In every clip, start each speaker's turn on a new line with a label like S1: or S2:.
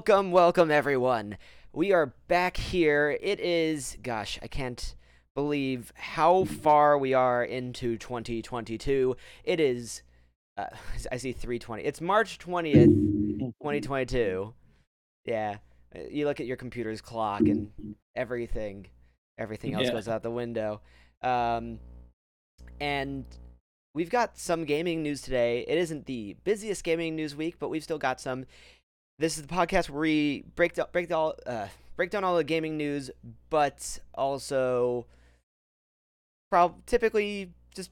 S1: Welcome, welcome everyone. We are back here. It is, gosh, I can't believe how far we are into 2022. It is, uh, I see 320. It's March 20th, 2022. Yeah, you look at your computer's clock and everything, everything else
S2: Yeah.
S1: goes out the window. Um, and we've got some gaming news today. It isn't the busiest gaming news week, but we've still got some. This is the podcast where we break down break down uh, break down all the gaming news, but also prob- typically just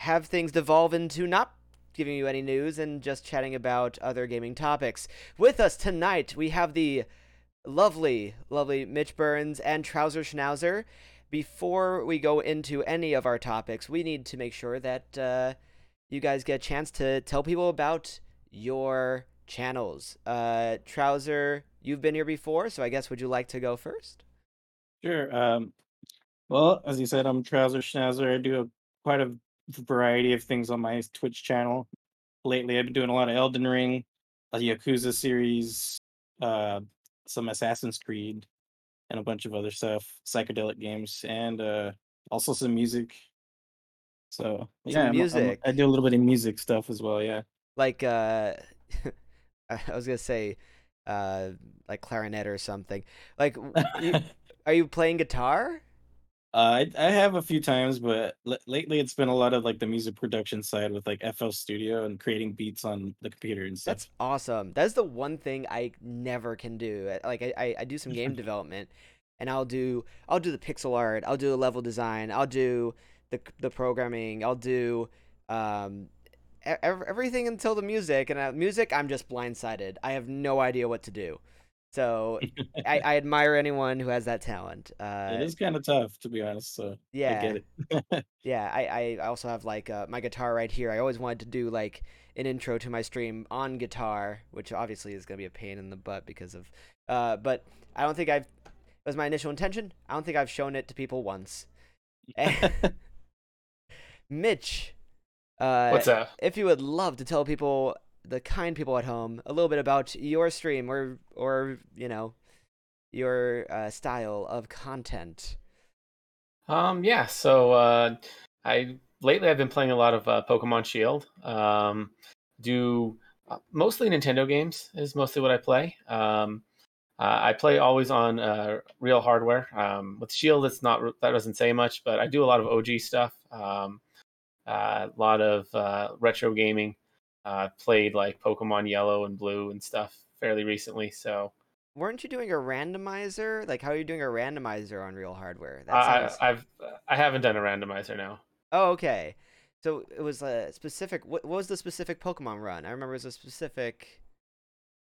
S1: have things devolve into not giving you any news and just chatting about other gaming topics. With us tonight, we have the lovely, lovely Mitch Burns and Trouser Schnauzer. Before we go into any of our topics, we need to make sure that uh, you guys get a chance to tell people about your channels. Uh, Trouser, you've been here before, so I guess would you like to go first?
S2: Sure. Um, well, as you said, I'm Trouser Schnauzer. I do a, quite a variety of things on my Twitch channel. Lately, I've been doing a lot of Elden Ring, a Yakuza series, uh, some Assassin's Creed, and a bunch of other stuff, psychedelic games, and uh, also some music. So yeah, I'm- I'm-
S1: music.
S2: I do a little bit of music stuff as well. Yeah.
S1: Like, uh, I was gonna say, uh, like clarinet or something. Like, you, are you playing guitar?
S2: Uh, I, I have a few times, but l- lately it's been a lot of like the music production side with like FL Studio and creating beats on the computer and stuff.
S1: That's awesome. That's the one thing I never can do. Uh, Like I, I, I do some game development, and I'll do I'll do the pixel art, I'll do the level design, I'll do the the programming, I'll do um everything until the music. And uh, music, I'm just blindsided. I have no idea what to do. So I, I admire anyone who has that talent. Uh,
S2: it is kind of tough to be honest. So
S1: yeah.
S2: I get it.
S1: Yeah, I, I also have like uh, my guitar right here. I always wanted to do like an intro to my stream on guitar, which obviously is gonna be a pain in the butt because of. Uh, but I don't think I've. It was my initial intention. I don't think I've shown it to people once. Mitch, uh,
S3: What's up?
S1: if you would love to tell people, the kind people at home, a little bit about your stream or or you know, your uh, style of content.
S3: Um, yeah. So uh, I lately I've been playing a lot of uh, Pokemon Shield. Um, do uh, mostly Nintendo games is mostly what I play. Um, uh, I play always on uh, real hardware. Um, with Shield, it's not that doesn't say much, but I do a lot of OG stuff. Um, a lot of uh, retro gaming. Uh, played like Pokemon Yellow and Blue and stuff fairly recently. So
S1: Weren't you doing a randomizer? Like, how are you doing a randomizer on real hardware? That
S3: I,
S1: sounds.
S3: I've I haven't done a randomizer now.
S1: Oh, okay. So it was a specific. What, what was the specific Pokemon run? I remember it was a specific.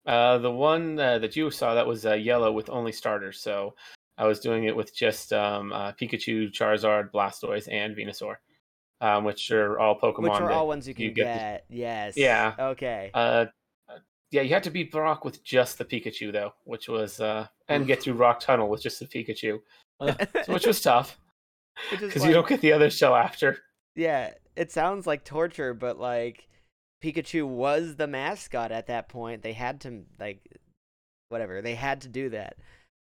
S3: Uh, the one uh, that you saw that was uh, yellow with only starters. So I was doing it with just um, uh, Pikachu, Charizard, Blastoise, and Venusaur, um, which are all Pokemon.
S1: Which are all ones you can
S3: you
S1: get.
S3: get
S1: Yes.
S3: Yeah.
S1: Okay.
S3: Uh, uh, yeah, you had to beat Brock with just the Pikachu though, which was uh, and get through Rock Tunnel with just the Pikachu, so, which was tough because
S1: like-
S3: you don't get the other shell after.
S1: Yeah, it sounds like torture, but like Pikachu was the mascot at that point. They had to like, whatever. They had to do that.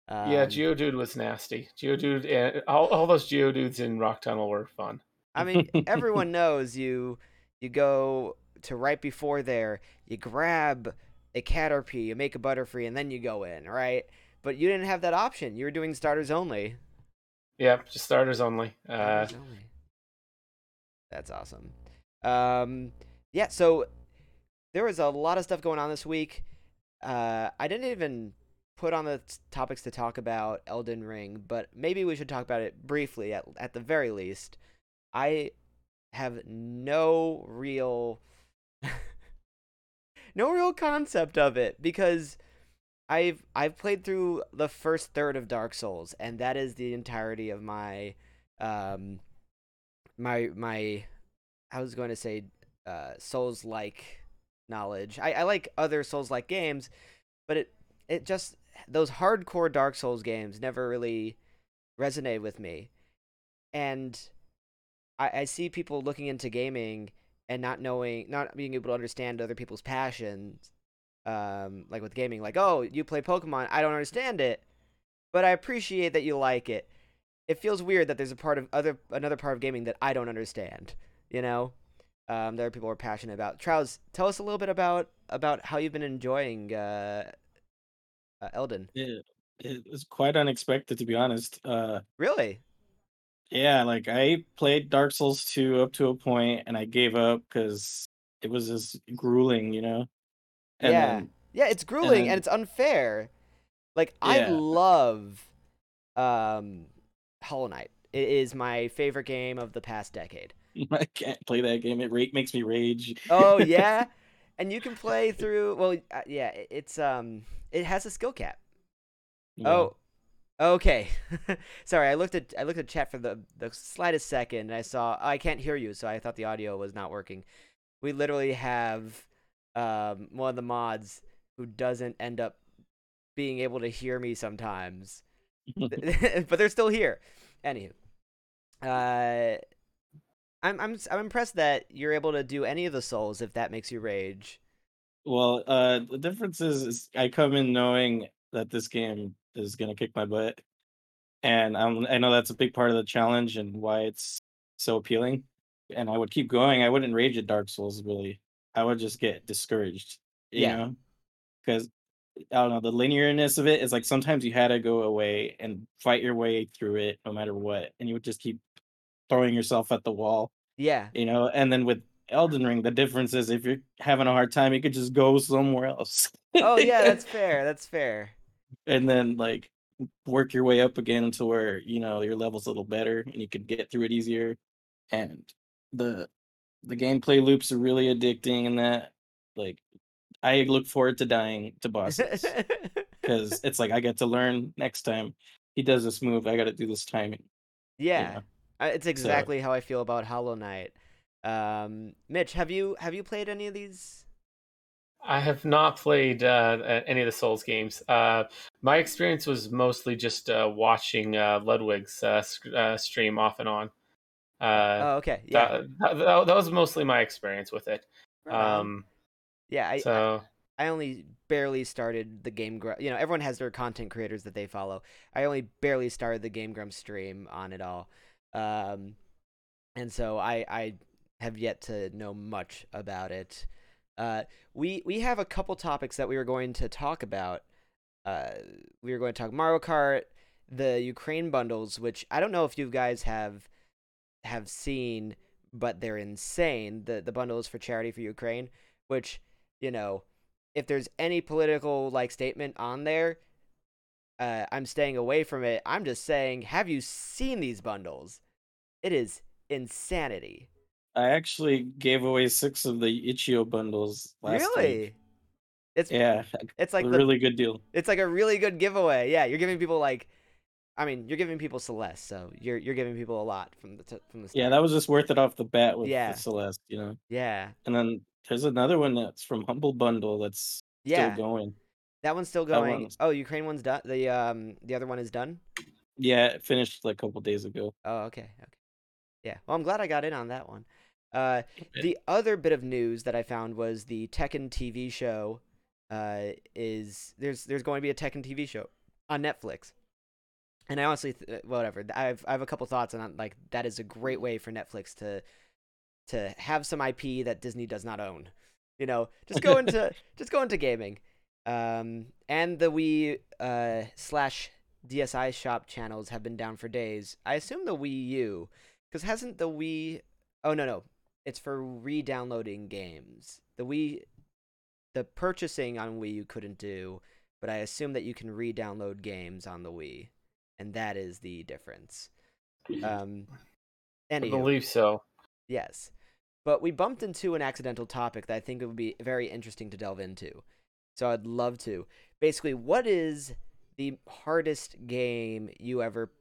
S1: Um,
S3: yeah, Geodude was nasty. Geodude, and all, all those Geodudes in Rock Tunnel were fun.
S1: I mean, everyone knows you you go to right before there, you grab a Caterpie, you make a Butterfree, and then you go in, right? But you didn't have that option. You were doing starters only.
S3: Yep, just starters only. Uh,
S1: Starters only. That's awesome. Um, yeah, so there was a lot of stuff going on this week. Uh, I didn't even put on the t- topics to talk about Elden Ring, but maybe we should talk about it briefly at at the very least. I have no real no real concept of it because I've I've played through the first third of Dark Souls and that is the entirety of my um my my I was going to say uh Souls like knowledge. I, I like other Souls like games, but it it just those hardcore Dark Souls games never really resonated with me. And I, I see people looking into gaming and not knowing not being able to understand other people's passions um, like with gaming, like oh, you play Pokemon, I don't understand it, but I appreciate that you like it. It feels weird that there's a part of other another part of gaming that I don't understand. You know, um, there are people who are passionate about. Trows, tell us a little bit about about how you've been enjoying uh, uh, Elden.
S2: It, it was quite unexpected, to be honest. Uh,
S1: Really?
S2: Yeah, like I played Dark Souls 2 up to a point and I gave up because it was just grueling, you know? And
S1: yeah.
S2: then,
S1: yeah, it's grueling and,
S2: then-
S1: it's unfair. Like I love um Hollow Knight. It is my favorite game of the past decade.
S2: I can't play that game. It ra- makes me rage.
S1: Oh yeah, and you can play through. Well, uh, yeah, it's um, it has a skill cap.
S2: Yeah.
S1: Oh, okay. Sorry, I looked at I looked at chat for the the slightest second, and I saw I can't hear you, so I thought the audio was not working. We literally have um one of the mods who doesn't end up being able to hear me sometimes, but they're still here. Anywho, uh, I'm I'm I'm impressed that you're able to do any of the souls if that makes you rage.
S2: Well, uh, the difference is, is I come in knowing that this game is gonna kick my butt, and um, I know that's a big part of the challenge and why it's so appealing. And I would keep going. I wouldn't rage at Dark Souls really. I would just get discouraged, you
S1: Yeah.
S2: know, because I don't know the linearness of it is like sometimes you had to go away and fight your way through it no matter what, and you would just keep throwing yourself at the wall
S1: Yeah,
S2: you know and then with elden ring the difference is if you're having a hard time you could just go somewhere else
S1: Oh yeah, that's fair. That's fair.
S2: And then like work your way up again to where you know your level's a little better and you can get through it easier and the the gameplay loops are really addicting and that like i look forward to dying to bosses because it's like i get to learn next time he does this move i gotta do this timing
S1: yeah,
S2: know,
S1: it's exactly how I feel about Hollow Knight. Um, Mitch, have you have you played any of these?
S3: I have not played uh, any of the Souls games. Uh, my experience was mostly just uh, watching uh, Ludwig's uh, uh, stream off and on. Uh,
S1: oh, okay. Yeah.
S3: that, that, that was mostly my experience with it.
S1: right.
S3: Um,
S1: yeah. I, I
S3: so
S1: I only barely started the Game. You know, everyone has their content creators that they follow. I only barely started the Game Grumps stream on it all, um, and so I I have yet to know much about it. Uh, we we have a couple topics that we were going to talk about. Uh, we were going to talk Mario Kart, the Ukraine bundles, which I don't know if you guys have have seen, but they're insane. The the bundles for charity for Ukraine, which you know if there's any political like statement on there, uh, I'm staying away from it. I'm just saying, have you seen these bundles? It is insanity.
S2: I actually gave away six of the itch.io bundles last
S1: really?
S2: week.
S1: It's
S2: yeah
S1: it's like
S2: a
S1: the,
S2: really good deal
S1: it's like a really good giveaway. Yeah, you're giving people like, I mean, you're giving people Celeste, so you're you're giving people a lot from the t- from the start.
S2: Yeah, that was just worth it off the bat with
S1: Yeah.
S2: the Celeste, you know.
S1: yeah
S2: And then there's another one that's from Humble Bundle that's
S1: yeah.
S2: still going.
S1: That one's still going.
S2: one's-
S1: Oh, Ukraine one's done. The um the other one is done.
S2: Yeah, it finished like a couple days ago.
S1: Oh, okay, okay. Yeah. Well, I'm glad I got in on that one. Uh, the other bit of news that I found was the Tekken TV show. Uh, is there's there's going to be a Tekken TV show on Netflix, and I honestly th- whatever. I've I have a couple thoughts on like that is a great way for Netflix to to have some IP that Disney does not own. You know, just go into just go into gaming. Um, and the Wii uh, slash DSi shop channels have been down for days. I assume the Wii U, because hasn't the Wii? Oh no no, it's for re-downloading games. The Wii, the purchasing on Wii you couldn't do, but I assume that you can re-download games on the Wii, and that is the difference. Um,
S3: I believe so.
S1: Yes. But we bumped into an accidental topic that I think it would be very interesting to delve into. So I'd love to. Basically, what is the hardest game you ever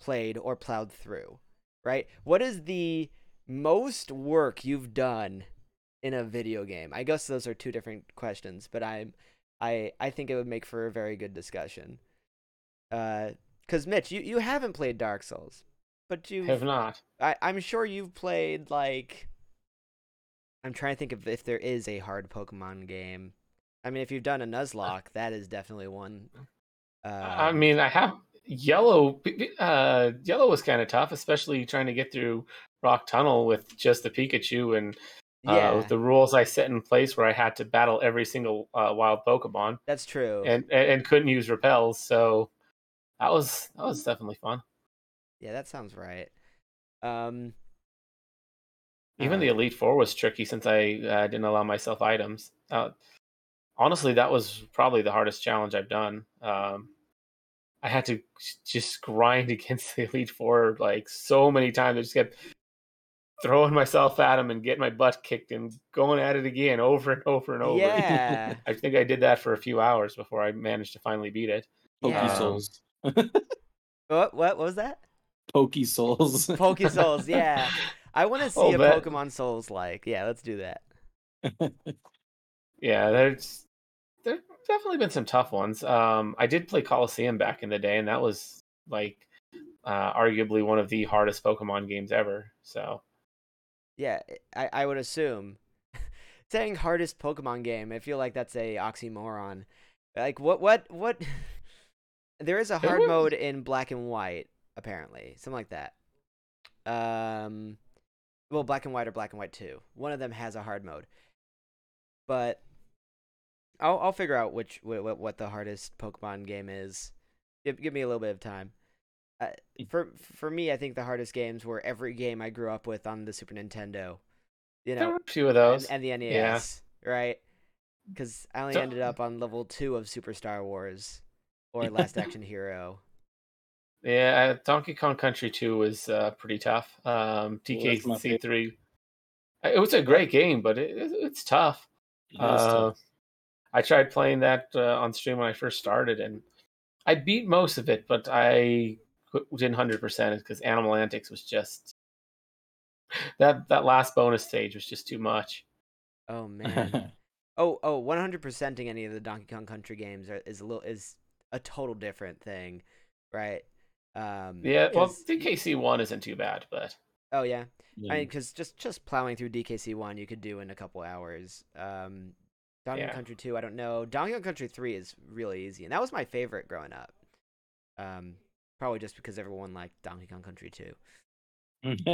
S1: played or plowed through? Right? What is the most work you've done in a video game? I guess those are two different questions, but I'm I I think it would make for a very good discussion. Uh cuz Mitch, you you haven't played Dark Souls, but you
S3: Have not.
S1: I, I'm sure you've played like I'm trying to think of if there is a hard Pokemon game. I mean, if you've done a Nuzlocke, that is definitely one.
S3: I
S1: Um,
S3: mean, I have yellow. Uh, yellow was kind of tough, especially trying to get through Rock Tunnel with just the Pikachu and uh,
S1: yeah,
S3: with the rules I set in place where I had to battle every single uh, wild Pokemon
S1: that's true.
S3: and, and and couldn't use repels. So that was that was definitely fun.
S1: yeah, that sounds right. Um,
S3: Even
S1: uh,
S3: the Elite Four was tricky since I uh, didn't allow myself items. Uh, honestly, that was probably the hardest challenge I've done. Um, I had to just grind against the Elite Four like so many times. I just kept throwing myself at them and getting my butt kicked and going at it again over and over and over.
S1: Yeah,
S3: I think I did that for a few hours before I managed to finally beat it.
S2: Pokey
S1: Yeah.
S2: Souls.
S1: what what what was that?
S2: Pokey Souls.
S1: Poke Souls, yeah. I want to see
S3: Oh,
S1: a
S3: that-
S1: Pokemon Souls like. Yeah, let's do that.
S3: Yeah, there's there's definitely been some tough ones. Um, I did play Colosseum back in the day, and that was like uh, arguably one of the hardest Pokemon games ever. So
S1: Yeah, I I would assume saying hardest Pokemon game. I feel like that's a oxymoron. Like what what what? there is a hard mode in Black and White, apparently, something like that. Um, well, Black and White or Black and White Two. One of them has a hard mode, but I'll I'll figure out which what what the hardest Pokemon game is. Give give me a little bit of time. Uh, for for me, I think the hardest games were every game I grew up with on the Super Nintendo. You
S3: there
S1: know,
S3: were a few of those.
S1: and the NES, right? Because I only
S3: So-
S1: ended up on level two of Super Star Wars or Last Action Hero.
S3: Yeah, uh, Donkey Kong Country 2 was uh, pretty tough. Um,
S2: Well, that's my
S3: DKC3. uh, It was a great game, but it, it- it's tough.
S2: It is
S3: Uh,
S2: tough.
S3: I tried playing that uh, on stream when I first started, and I beat most of it, but I cou- didn't hundred percent it because Animal Antics was just that that last bonus stage was just too much.
S1: Oh man. oh oh, 100%ing any of the Donkey Kong Country games are, is a little is a total different thing, right? Um,
S3: Yeah, Well, DKC one isn't too bad, but
S1: oh yeah,
S2: Yeah.
S1: I mean, because just just plowing through DKC one, you could do in a couple hours. Um, Donkey Kong
S3: Yeah.
S1: Country two, I don't know. Donkey Kong Country three is really easy, and that was my favorite growing up. Um, probably just because everyone liked Donkey Kong Country two.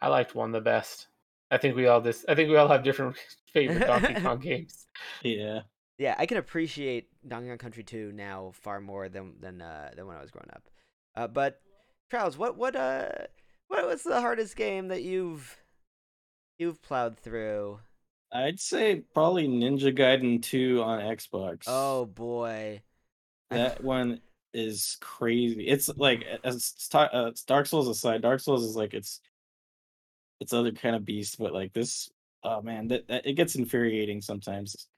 S3: I liked one the best. I think we all this. I think we all have different favorite Donkey Kong games.
S2: yeah.
S1: Yeah, I can appreciate Donkey Kong Country 2 now far more than than uh, than when I was growing up. Uh, but Charles, what what uh what was the hardest game that you've you've plowed through?
S2: I'd say probably Ninja Gaiden 2 on Xbox.
S1: Oh boy.
S2: that one is crazy. It's like as uh, Dark Souls aside, Dark Souls is like it's it's other kind of beast, but like this, oh man, that, that it gets infuriating sometimes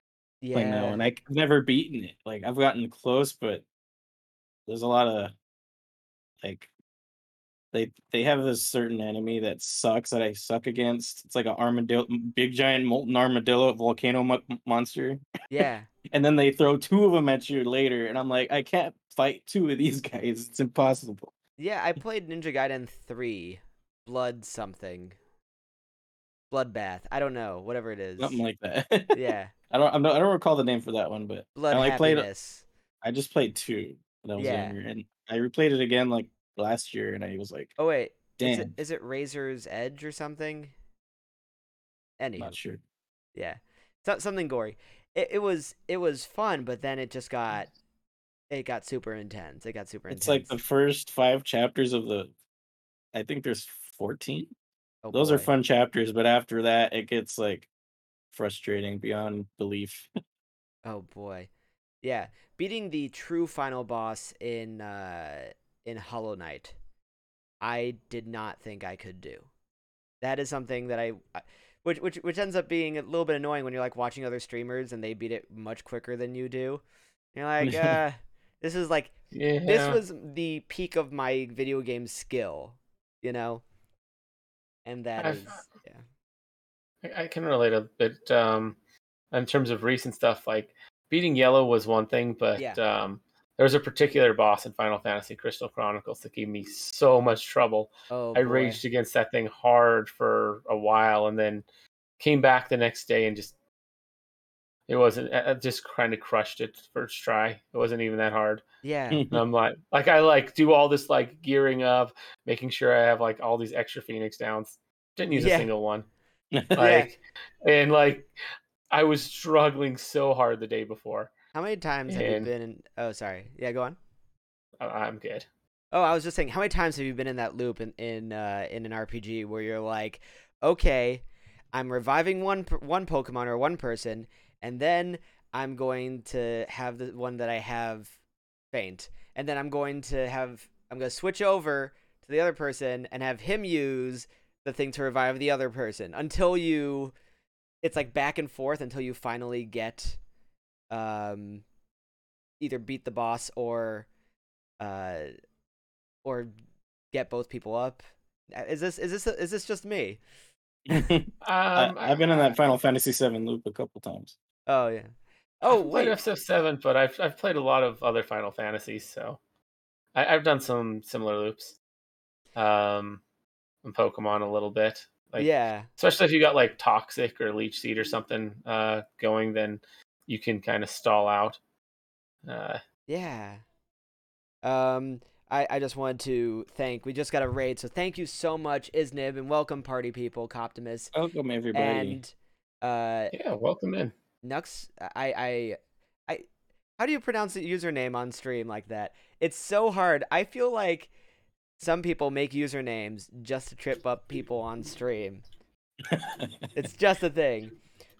S2: playing that
S1: yeah.
S2: one. I've never beaten it. Like I've gotten close, but there's a lot of like they they have this certain enemy that sucks that I suck against. It's like an armadillo, big giant molten armadillo volcano mo- monster,
S1: Yeah.
S2: And then they throw two of them at you later, and I'm like, I can't fight two of these guys. It's impossible.
S1: Yeah, I played Ninja Gaiden 3 Blood something. Bloodbath. I don't know, whatever it is.
S2: Something like that.
S1: yeah.
S2: I don't. I'm not, I don't recall the name for that one, but
S1: Blood
S2: I played. I just played two when I was
S1: Yeah.
S2: younger, and I replayed it again like last year, and I was like,
S1: Oh wait. Is
S2: damn,
S1: it is it Razor's Edge or something? Any.
S2: not sure.
S1: Yeah, so, something gory. It, it was it was fun, but then it just got it got super intense. It got super
S2: It's
S1: intense.
S2: It's like the first five chapters of the. I think there's 14.
S1: oh,
S2: Those are fun chapters, but after that, it gets like frustrating beyond belief.
S1: Oh boy, yeah. Beating the true final boss in uh in Hollow Knight, I did not think I could do. That is something that I, I- which which which ends up being a little bit annoying when you're like watching other streamers and they beat it much quicker than you do. You're like, uh, this is like
S3: Yeah,
S1: this was the peak of my video game skill, you know? And that
S3: I've-
S1: is yeah.
S3: I, can relate a bit um, in terms of recent stuff. Like beating Yellow was one thing, but
S1: Yeah.
S3: um, there was a particular boss in Final Fantasy Crystal Chronicles that gave me so much trouble.
S1: Oh
S3: I
S1: boy.
S3: raged against that thing hard for a while, and then came back the next day and just it wasn't. I I just kind of crushed it first try. It wasn't even that hard.
S1: Yeah.
S3: And I'm like, like I like do all this like gearing up, making sure I have like all these extra Phoenix downs. Didn't use
S1: Yeah.
S3: a single one. Like, and like, I was struggling so hard the day before.
S1: How many times have you
S3: And-
S1: been in? Oh, sorry. Yeah, go on.
S3: I- I'm good.
S1: Oh, I was just saying, how many times have you been in that loop in in uh, in an RPG where you're like, okay, I'm reviving one per- one Pokemon or one person, and then I'm going to have the one that I have faint, and then I'm going to have I'm going to switch over to the other person and have him use the thing to revive the other person until you, it's like back and forth until you finally get, um, either beat the boss or, uh or get both people up. Uh, Is this is this is this just me?
S3: Um,
S2: I, I've been in that Final Fantasy VII loop a couple times.
S1: Oh yeah.
S3: Oh, played
S1: wait.
S3: FF7, but I've I've played a lot of other Final Fantasies, so I, I've done some similar loops. Um, in Pokemon a little bit, like
S1: yeah.
S3: especially if you got like Toxic or Leech Seed or something uh going, then you can kind of stall out. Uh,
S1: Yeah. Um I, I just wanted to thank we just got a raid, so thank you so much, Isnib, and welcome party people, Coptimus.
S2: Welcome everybody.
S1: And uh
S3: yeah, welcome in.
S1: Nux I I I how do you pronounce the username on stream like that? It's so hard. I feel like some people make usernames just to trip up people on stream. It's just a thing.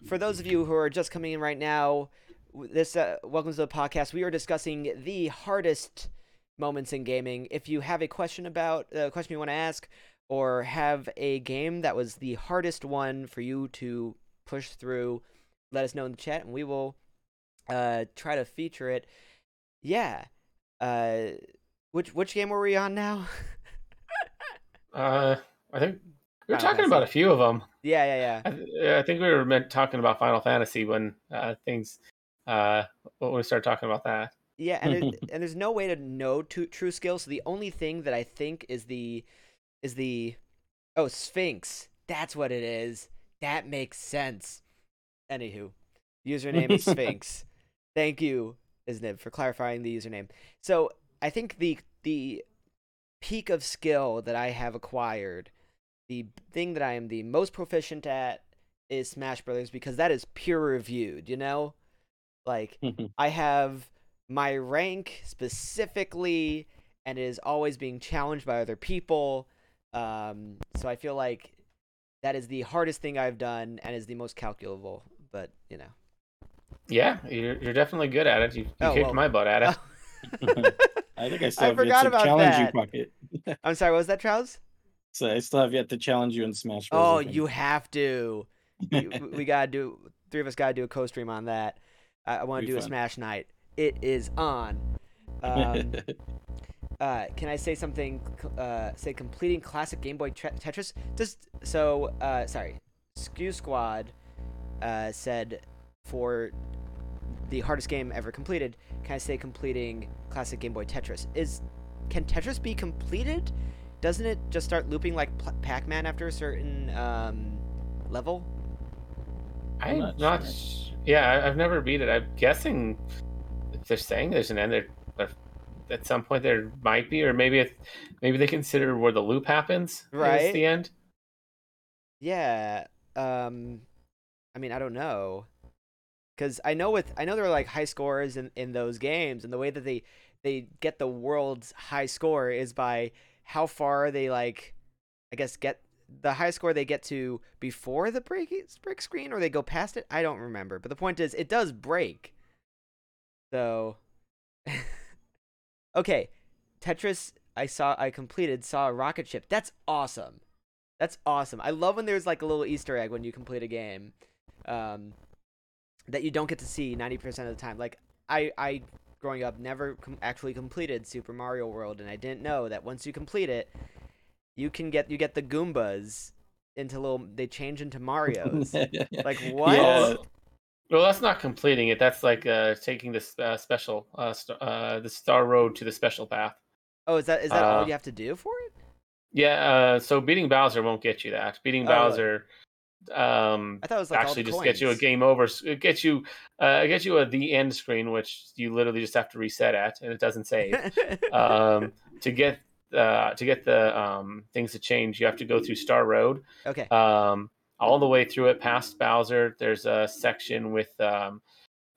S1: For those of you who are just coming in right now, this uh, welcome to the podcast. We are discussing the hardest moments in gaming. If you have a question about a question you want to ask, or have a game that was the hardest one for you to push through, let us know in the chat, and we will uh, try to feature it. Yeah. Uh, which which game were we on now?
S3: Uh, I think we were
S1: Final
S3: talking about a few of them.
S1: yeah, yeah, yeah.
S3: I, th- I think we were meant talking about Final Fantasy when uh, things uh when we started talking about that.
S1: Yeah, and there, and there's no way to know to, true skill. So the only thing that I think is the is the oh Sphinx. That's what it is. That makes sense. Anywho, username is Sphinx. Thank you, Isnib, for clarifying the username. So I think the the peak of skill that I have acquired, the thing that I am the most proficient at is Smash Brothers because that is peer reviewed. You know, like I have my rank specifically, and it is always being challenged by other people. Um, so I feel like that is the hardest thing I've done and is the most calculable. But you know,
S3: Yeah, you're you're definitely good at it. You, you
S1: Oh,
S3: kicked
S1: well.
S3: my butt at it.
S2: I think I still
S1: I
S2: have
S1: forgot
S2: to
S1: about
S2: challenge
S1: that.
S2: you, Pocket.
S1: I'm sorry. What was that, Trouse?
S2: So I still have yet to challenge you in Smash Bros.
S1: Oh, you have to. we, we gotta do. Three of us gotta do a co-stream on that. I, I want to do a. Smash night. It is on. Um, uh, can I say something? Uh, say completing classic Game Boy tre- Tetris. Just so. Uh, sorry. Skew Squad uh, said for the hardest game ever completed. Can I say completing classic Game Boy Tetris? Is can Tetris be completed? Doesn't it just start looping like Pl- Pac-Man after a certain um, level?
S3: I'm
S2: not
S3: not.
S2: sure.
S3: Yeah, I- I've never beat it. I'm guessing if they're saying there's an end, there, there at some point there might be, or maybe it, maybe they consider where the loop happens. is
S1: Right.
S3: the end.
S1: Yeah. Um I mean, I don't know. Cuz I know with I know there are like high scores in in those games and the way that they they get the world's high score is by how far they like I guess get the high score they get to before the break break screen or they go past it. I don't remember. But the point is it does break. So Okay, Tetris I saw I completed saw a rocket ship. That's awesome. That's awesome. I love when there's like a little Easter egg when you complete a game, um, that you don't get to see ninety percent of the time. Like I, I growing up never com- actually completed Super Mario World, and I didn't know that once you complete it, you can get you get the Goombas into little. They change into Mario's. like what?
S2: Yeah.
S3: Well, that's not completing it. That's like uh, taking this uh, special uh, st- uh, the Star Road to the special path.
S1: Oh, is that is that all
S3: Uh,
S1: you have to do for it?
S3: Yeah, uh, so beating Bowser won't get you that. Beating
S1: Oh.
S3: Bowser um,
S1: I thought it was like
S3: actually just get you a game over. gets you, uh, it gets you a the end screen, which you literally just have to reset at, and it doesn't save. um, to get uh, to get the um, things to change, you have to go through Star Road,
S1: okay.
S3: um, all the way through it past Bowser. There's a section with um,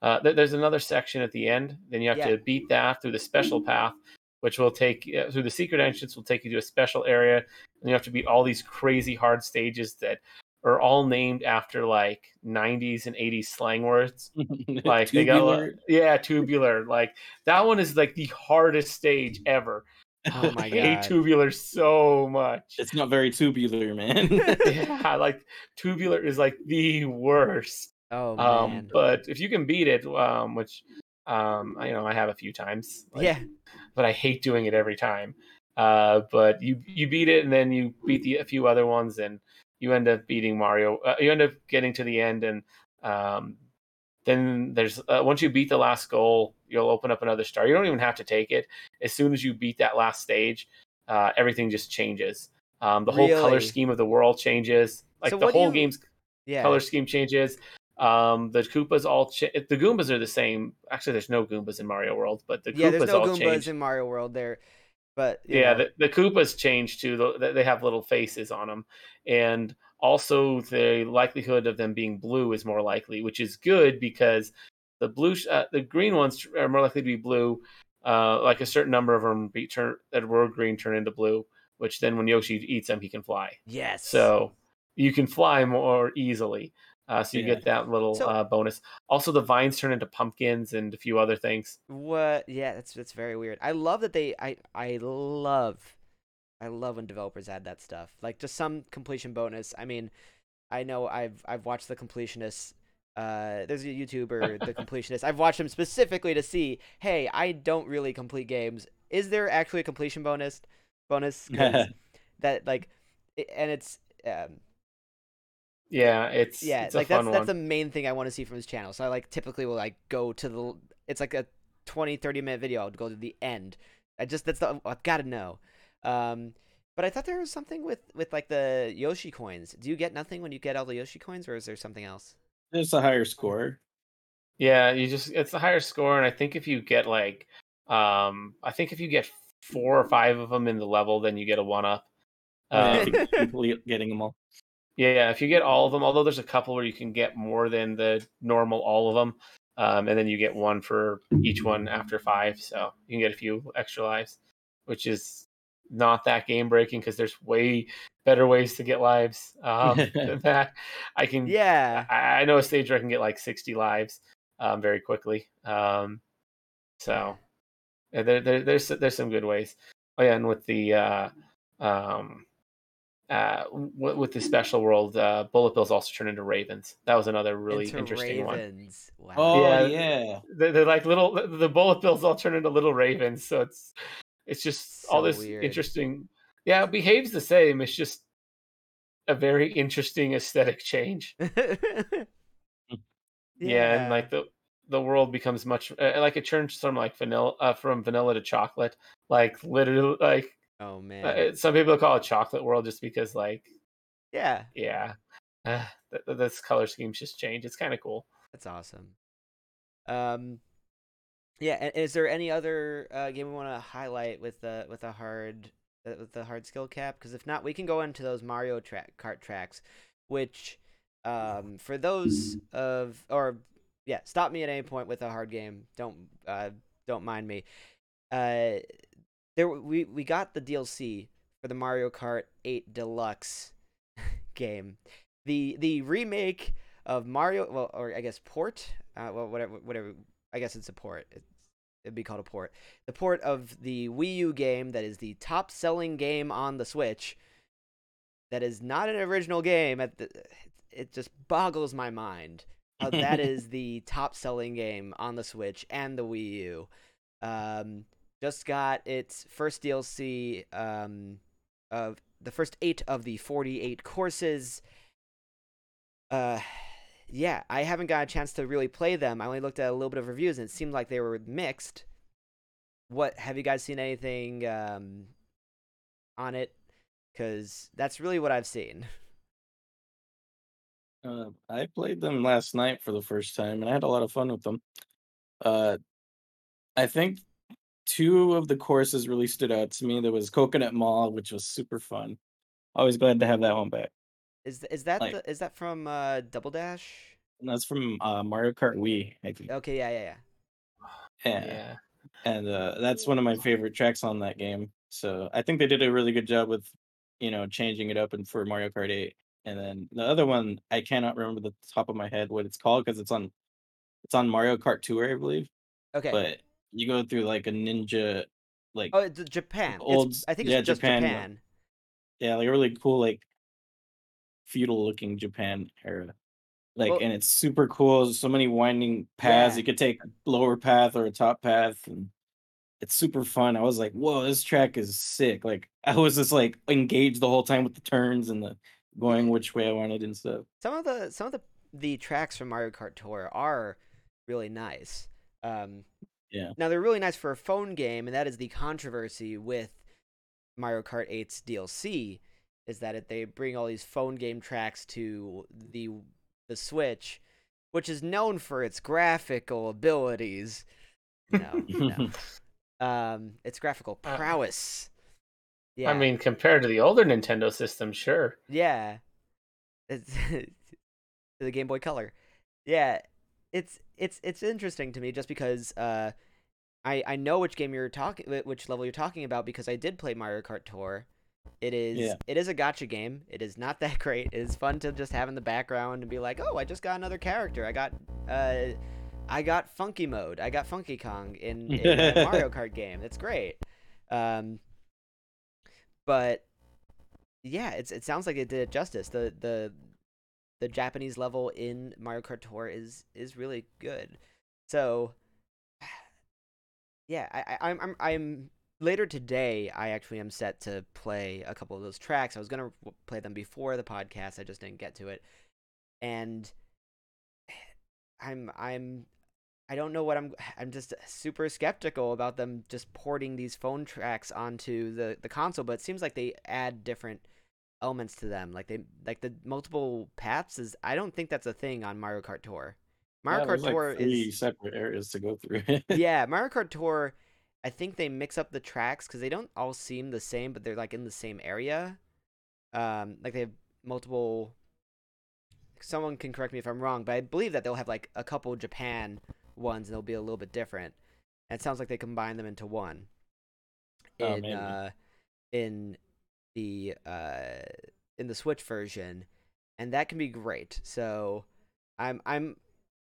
S3: uh, th- there's another section at the end. Then you have
S1: Yeah.
S3: to beat that through the special path, which will take uh, through the secret entrance. Will take you to a special area, and you have to beat all these crazy hard stages that are all named after like 90s and 80s slang words like they got a lot-
S2: Tubular.
S3: yeah tubular like that one is like the hardest stage ever
S1: Oh my
S3: I hate tubular so much
S2: It's not very tubular, man.
S3: yeah like tubular is like the worst
S1: Oh
S3: um
S1: man.
S3: but if you can beat it um which um I you know I have a few times like,
S1: yeah.
S3: but I hate doing it every time uh but you you beat it and then you beat the a few other ones and you end up beating Mario uh, you end up getting to the end and um then there's uh, once you beat the last goal you'll open up another star you don't even have to take it as soon as you beat that last stage uh, everything just changes um, the whole color scheme of the world changes like
S1: So
S3: the whole
S1: you-
S3: game's
S1: Yeah.
S3: color scheme changes um, the Koopas all cha- the Goombas are the same. Actually, there's no Goombas in Mario World, but the
S1: yeah.
S3: Koopas
S1: There's no
S3: all
S1: Goombas
S3: change.
S1: in Mario World there, but
S3: Yeah,
S1: know,
S3: the, the Koopas change too. they have little faces on them, and also the likelihood of them being blue is more likely, which is good because the blue, uh, the green ones are more likely to be blue. Uh, like a certain number of them be turn that were green turn into blue, which then when Yoshi eats them, he can fly.
S1: yes.
S3: So you can fly more easily. Uh, so you
S2: Yeah.
S3: get that little
S1: So-
S3: uh, bonus. Also, the vines turn into pumpkins and a few other things.
S1: What? Yeah, that's that's very weird. I love that they. I I love, I love when developers add that stuff. Like just some completion bonus. I mean, I know I've I've watched the completionists. Uh, there's a YouTuber, the completionist. I've watched him specifically to see. Hey, I don't really complete games. Is there actually a completion bonus? Bonus that like, and it's um,
S3: Yeah, it's
S1: yeah,
S3: it's
S1: like
S3: a fun
S1: that's that's
S3: one.
S1: the main thing I want to see from his channel. So I like typically will like go to the it's like a 20 30 minute video. I'll go to the end. I just that's the I've got to know. Um but I thought there was something with with like the Yoshi coins. Do you get nothing when you get all the Yoshi coins or is there something else?
S2: There's a higher score.
S3: Yeah, you just it's a higher score, and I think if you get like, um, I think if you get four or five of them in the level, then you get a one up.
S2: Uh,
S3: Um,
S2: complete getting them all.
S3: Yeah, if you get all of them, although there's a couple where you can get more than the normal all of them, um, and then you get one for each one after five, so you can get a few extra lives, which is not that game breaking because there's way better ways to get lives um, than that. I can
S1: Yeah.
S3: I, I know a stage where I can get like 60 lives um, very quickly. Um, so yeah, there, there, there's there's some good ways. Oh yeah, and with the uh, um, uh, with, with the special world, uh, bullet bills also turn into ravens. That was another really
S1: Into
S3: interesting one.
S1: Wow.
S2: Oh
S3: Yeah.
S2: yeah.
S3: They're, they're like little the- the bullet bills all turn into little ravens. So it's it's just all this
S1: weird.
S3: interesting. Yeah, it behaves the same. It's just a very interesting aesthetic change. yeah. and like the the world becomes much uh, like it turns from like vanilla uh, from vanilla to chocolate like literally like
S1: Oh man.
S3: uh, some people call it chocolate world just because like
S1: yeah.
S3: yeah uh, th- th- this color schemes just change it's kind of cool
S1: That's awesome. Um, yeah. And is there any other uh, game we want to highlight with the with the hard uh, with the hard skill cap? Because if not, we can go into those Mario track kart tracks, which um for those of or yeah, stop me at any point with a hard game. Don't uh don't mind me. Uh, there we we got the DLC for the Mario Kart 8 Deluxe game. The the remake of Mario, well, or I guess port, uh, well, whatever, whatever. I guess it's a port. It's, it'd be called a port. The port of the Wii U game that is the top-selling game on the Switch. That is not an original game. At the, it just boggles my mind how that is the top-selling game on the Switch and the Wii U. Um, just got its first DLC um, of the first eight of the 48 courses. Uh, yeah, I haven't got a chance to really play them. I only looked at a little bit of reviews, and it seemed like they were mixed. What have you guys seen anything um, on it? Because that's really what I've seen.
S2: Uh, I played them last night for the first time, and I had a lot of fun with them. Uh, I think two of the courses really stood out to me. There was Coconut Mall, which was super fun. Always glad to have that one back.
S1: Is is that
S2: Like-
S1: the, is that from uh, Double Dash?
S2: That's from uh, Mario Kart Wii, I think.
S1: Okay, yeah, yeah, yeah.
S2: Yeah.
S3: Yeah.
S2: and uh, that's one of my favorite tracks on that game. So I think they did a really good job with, you know, changing it up and for Mario Kart 8. And then the other one, I cannot remember the top of my head what it's called because it's on, it's on Mario Kart Tour, I believe.
S1: Okay.
S2: But you go through like a ninja, like
S1: oh, it's Japan. It's-
S2: old-
S1: I think it's
S2: yeah,
S1: just
S2: Japan,
S1: Japan.
S2: yeah, like a really cool like feudal looking Japan era. Like
S1: Well-
S2: and it's super cool. There's so many winding paths.
S1: Yeah.
S2: You could take a lower path or a top path and it's super fun. I was like, whoa, this track is sick. Like I was just like engaged the whole time with the turns and the going which way I wanted and stuff.
S1: Some of the some of the the tracks from Mario Kart Tour are really nice. Um,
S2: Yeah.
S1: Now they're really nice for a phone game, and that is the controversy with Mario Kart 8's DLC, is that it, they bring all these phone game tracks to the the Switch, which is known for its graphical abilities. No, no. Um, its graphical
S3: Uh,
S1: prowess. Yeah.
S3: I mean, compared to the older Nintendo system, sure.
S1: Yeah. It's the Game Boy Color. Yeah. It's it's it's interesting to me just because uh I I know which game you're talking which level you're talking about because I did play Mario Kart Tour. It is
S2: Yeah.
S1: it is a gacha game. It is not that great. It is fun to just have in the background and be like, "Oh, I just got another character. I got uh I got Funky Mode. I got Funky Kong in, in a Mario Kart game. It's great." Um but yeah, it's it sounds like it did it justice. The the the Japanese level in Mario Kart Tour is is really good. So yeah, I, I'm I'm I'm later today. I actually am set to play a couple of those tracks. I was gonna play them before the podcast. I just didn't get to it, and I'm I'm I don't know what I'm I'm just super skeptical about them just porting these phone tracks onto the the console, but it seems like they add different elements to them. Like they like the multiple paths is I don't think that's a thing on Mario Kart Tour. Mario
S2: Yeah,
S1: Kart
S2: like,
S1: Tour
S2: three
S1: is
S2: separate areas to go through.
S1: yeah, Mario Kart Tour. I think they mix up the tracks because they don't all seem the same, but they're like in the same area. Um, like they have multiple. Someone can correct me if I'm wrong, but I believe that they'll have like a couple Japan ones, and they'll be a little bit different. And it sounds like they combine them into one.
S2: Oh,
S1: In
S2: maybe.
S1: uh, in the uh in the Switch version, and that can be great. So, I'm I'm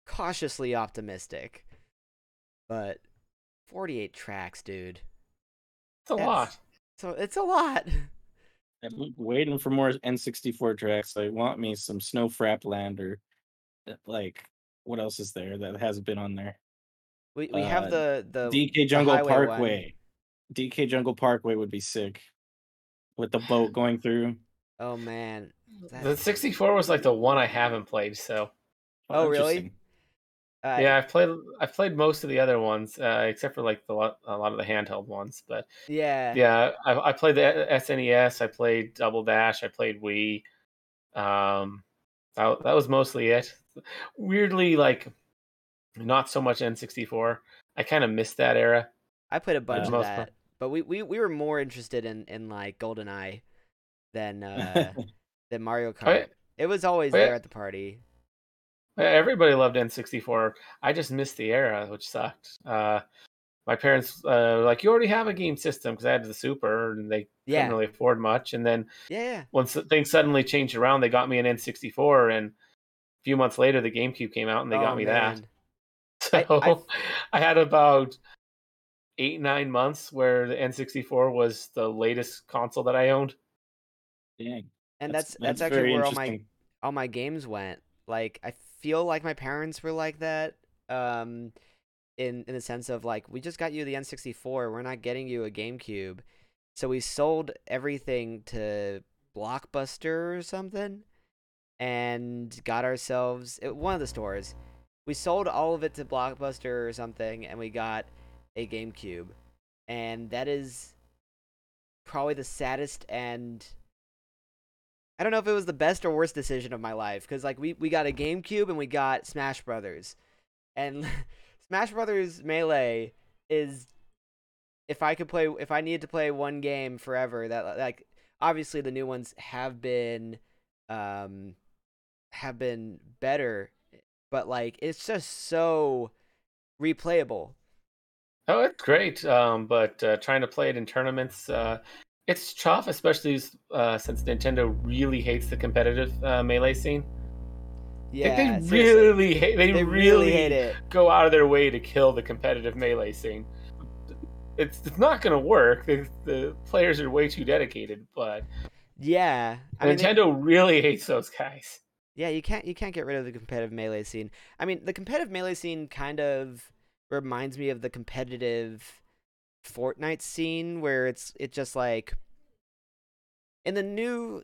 S1: cautiously optimistic, but 48 tracks, dude.
S3: It's a
S1: That's-
S3: lot.
S1: So it's a lot.
S2: I'm waiting for more N64 tracks. I want me some Snow Frap Land or uh, like what else is there that hasn't been on there?
S1: We we
S2: Uh,
S1: have the the
S2: DK Jungle
S1: highway one.
S2: Parkway. DK Jungle Parkway would be sick. With the boat going through.
S1: Oh man. That-
S3: The 64 was like the one I haven't played, so
S1: Oh, really? Uh,
S3: yeah, I've played I've played most of the other ones, uh, except for like the lot, a lot of the handheld ones. But
S1: Yeah.
S3: yeah, I, I played the SNES, I played Double Dash, I played Wii. Um, that, that was mostly it. Weirdly, like not so much N64. I kind of missed that era.
S1: I played a bunch of that,
S3: part.
S1: But we, we we were more interested in in like GoldenEye than uh than Mario Kart.
S3: Oh, yeah.
S1: It was always
S3: Oh, yeah.
S1: there at the party.
S3: Everybody loved N64. I just missed the era, which sucked. Uh, my parents uh, were like, "You already have a game system," because I had the Super, and they
S1: Yeah.
S3: couldn't really afford much. And then
S1: Yeah,
S3: once things suddenly changed around, they got me an N64, and a few months later, the GameCube came out, and they
S1: Oh,
S3: got me that. So
S1: I,
S3: I- had about eight nine months where the N64 was the latest console that I owned.
S2: Dang.
S1: And that's that's,
S2: very
S1: actually where all my all my games went. Like I feel like my parents were like that. Um in in the sense of like we just got you the N64, we're not getting you a GameCube. So we sold everything to Blockbuster or something and got ourselves it, one of the stores. We sold all of it to Blockbuster or something and we got a GameCube. And that is probably the saddest and I don't know if it was the best or worst decision of my life because like we we got a GameCube and we got Smash Brothers, and Smash Brothers Melee is if I could play if I needed to play one game forever that like obviously the new ones have been um have been better but like it's just so replayable
S3: Oh, it's great. Um, but uh, trying to play it in tournaments, uh, it's tough, especially uh, since Nintendo really hates the competitive uh, melee scene.
S1: yeah
S3: Like, they
S1: seriously.
S3: really hate. They,
S1: they
S3: really,
S1: really hate it
S3: go out of their way to kill the competitive melee scene. It's it's not going to work. The, the players are way too dedicated, but
S1: yeah I mean, they-
S3: Nintendo really hates those guys.
S1: Yeah, you can't you can't get rid of the competitive melee scene. I mean, the competitive melee scene kind of reminds me of the competitive Fortnite scene where it's it's just like in the new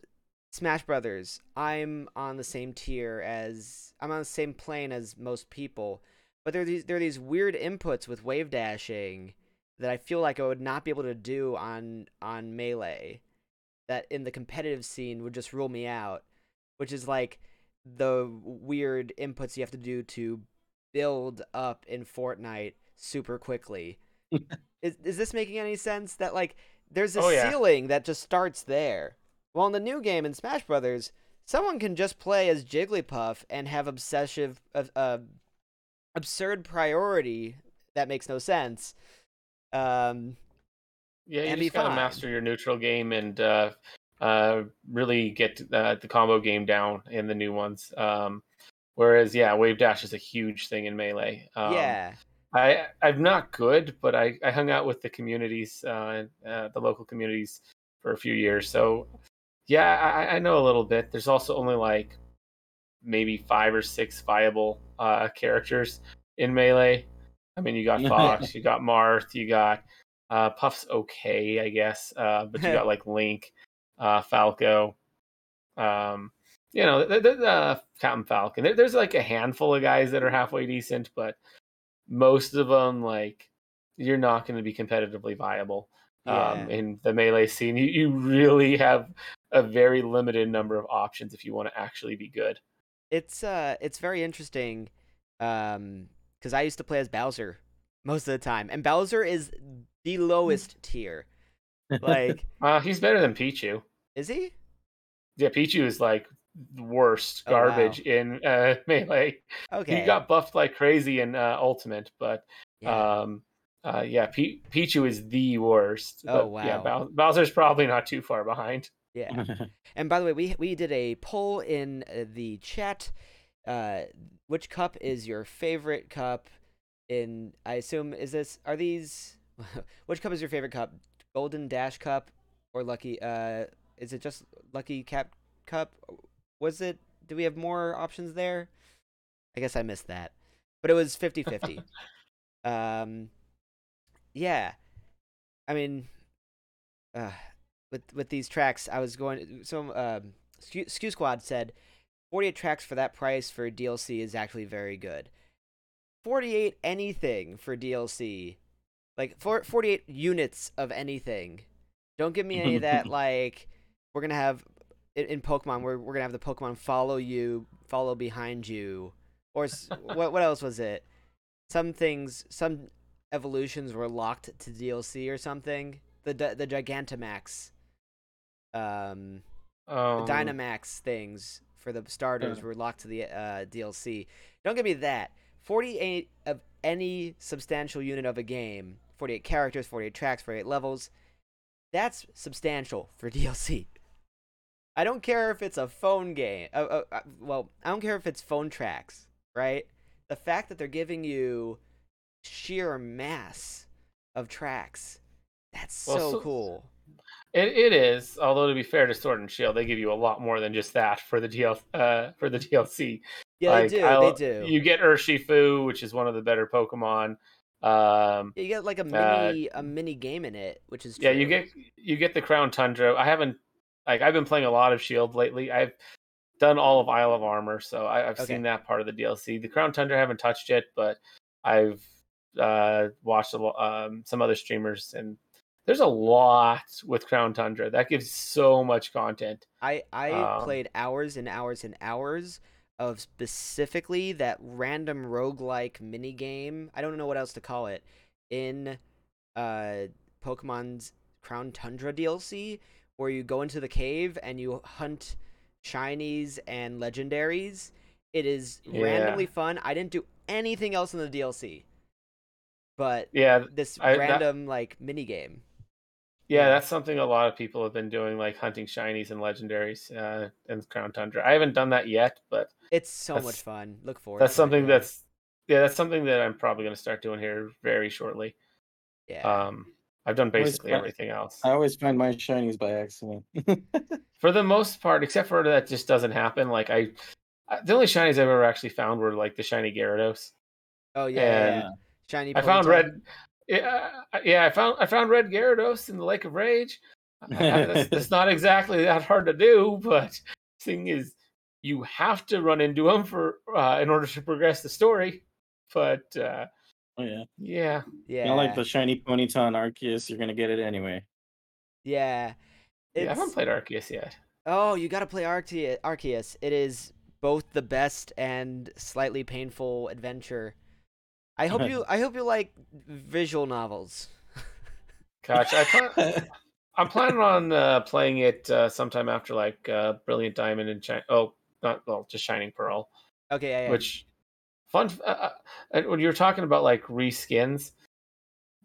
S1: Smash Brothers, I'm on the same tier as I'm on the same plane as most people, but there are these there are these weird inputs with wave dashing that I feel like I would not be able to do on on melee that in the competitive scene would just rule me out, which is like the weird inputs you have to do to build up in Fortnite super quickly. is is this making any sense? That like there's a
S3: Oh, yeah.
S1: ceiling that just starts there. Well, in the new game in Smash Brothers, someone can just play as Jigglypuff and have obsessive, uh, uh, absurd priority that makes no sense. Um,
S3: Yeah, you just gotta
S1: fine.
S3: master your neutral game and uh, uh, really get uh, the combo game down in the new ones. Um, whereas, yeah, wave dash is a huge thing in melee. Um,
S1: yeah,
S3: I I'm not good, but I, I hung out with the communities, uh, uh, the local communities, for a few years. So yeah, I, I know a little bit. There's also only like maybe five or six viable uh, characters in melee. I mean, you got Fox, you got Marth, you got uh, Puff's okay, I guess, uh, but you got like Link, uh, Falco, um, you know, the, the, the Captain Falcon. There, there's like a handful of guys that are halfway decent, but most of them like you're not going to be competitively viable
S1: yeah.
S3: um, in the melee scene. You, you really have a very limited number of options if you want to actually be good.
S1: it's uh it's very interesting um because i used to play as bowser most of the time and bowser is the lowest tier like
S3: Uh, he's better than Pichu.
S1: is he
S3: Yeah, Pichu is like worst
S1: Oh, wow.
S3: garbage in uh, melee.
S1: okay
S3: He got buffed like crazy in uh, Ultimate, but
S1: yeah.
S3: um, uh, yeah, P- Pichu is the worst.
S1: Oh,
S3: but, Yeah,
S1: wow.
S3: Bow- Bowser's probably not too far behind.
S1: yeah and by the way we we did a poll in uh, the chat uh which cup is your favorite cup in i assume is this are these which cup is your favorite cup golden dash cup or lucky uh is it just lucky cap cup was it do we have more options there? I guess i missed that but it was 50-50 um yeah. I mean uh with with these tracks i was going some um skew, skew squad said 48 tracks for that price for dlc is actually very good. 48 anything for dlc like for 48 units of anything. Don't give me any of that like we're gonna have in, in pokemon we're, we're gonna have the pokemon follow you follow behind you or what what else was it some things some evolutions were locked to dlc or something the the, gigantamax um
S3: Um,
S1: the Dynamax things for the starters
S2: Uh.
S1: were locked to the uh, DLC. Don't give me that. 48 of any substantial unit of a game, 48 characters, 48 tracks, 48 levels, that's substantial for DLC. I don't care if it's a phone game. Uh, uh, uh, well, I don't care if it's phone tracks, right? The fact that they're giving you sheer mass of tracks, that's
S3: Well,
S1: so
S3: so-
S1: cool.
S3: It, it is, although to be fair to Sword and Shield, they give you a lot more than just that for the DL uh, for the DLC.
S1: Yeah,
S3: Like,
S1: they do.
S3: I'll-
S1: they do.
S3: You get Urshifu, which is one of the better Pokemon. Um,
S1: You get like a
S3: Uh,
S1: mini a mini game in it, which is
S3: yeah, you get you get the Crown Tundra. I haven't like I've been playing a lot of Shield lately. I've done all of Isle of Armor, so I, I've
S1: Okay.
S3: seen that part of the DLC. The Crown Tundra I haven't touched yet, but I've uh, watched a, um, some other streamers, and there's a lot with Crown Tundra. That gives so much content.
S1: I I
S3: Um,
S1: played hours and hours and hours of specifically that random roguelike mini game. I don't know what else to call it in uh Pokemon's Crown Tundra DLC where you go into the cave and you hunt shinies and legendaries. It is
S3: Yeah.
S1: randomly fun. I didn't do anything else in the DLC. But
S3: Yeah,
S1: this
S3: I- that-
S1: random like mini game.
S3: yeah, that's something a lot of people have been doing, like hunting shinies and legendaries uh, in Crown Tundra. I haven't done that yet, but
S1: It's so much fun. Look forward
S3: that's something that's yeah, that's something that I'm probably going to start doing here very shortly.
S1: yeah.
S3: Um, I've done basically
S2: fun.
S3: everything else
S2: I always find my shinies by accident.
S3: for the most part, except for that just doesn't happen. Like I, I- the only shinies I've ever actually found were like the shiny Gyarados.
S1: Oh yeah, yeah,
S3: and
S1: yeah. shiny.
S3: I found red. Yeah, I- yeah, I found I found red Gyarados in the Lake of Rage. I- I- that's, that's not exactly that hard to do, but thing is, you have to run into them for uh, in order to progress the story. But uh,
S2: oh yeah.
S3: yeah,
S1: Yeah,
S2: You don't like the shiny Ponyta on Arceus, you're gonna get it anyway.
S1: yeah.
S3: yeah, I haven't played Arceus yet.
S1: Oh, you got to play Arceus. Arceus. It is both the best and slightly painful adventure. I hope you. I hope you like visual novels.
S3: Gosh, I plan, I'm planning on uh, playing it uh, sometime after like uh, Brilliant Diamond and Shi- oh, not well, just Shining Pearl.
S1: Okay, yeah, yeah.
S3: which fun uh, uh, and when you were talking about like reskins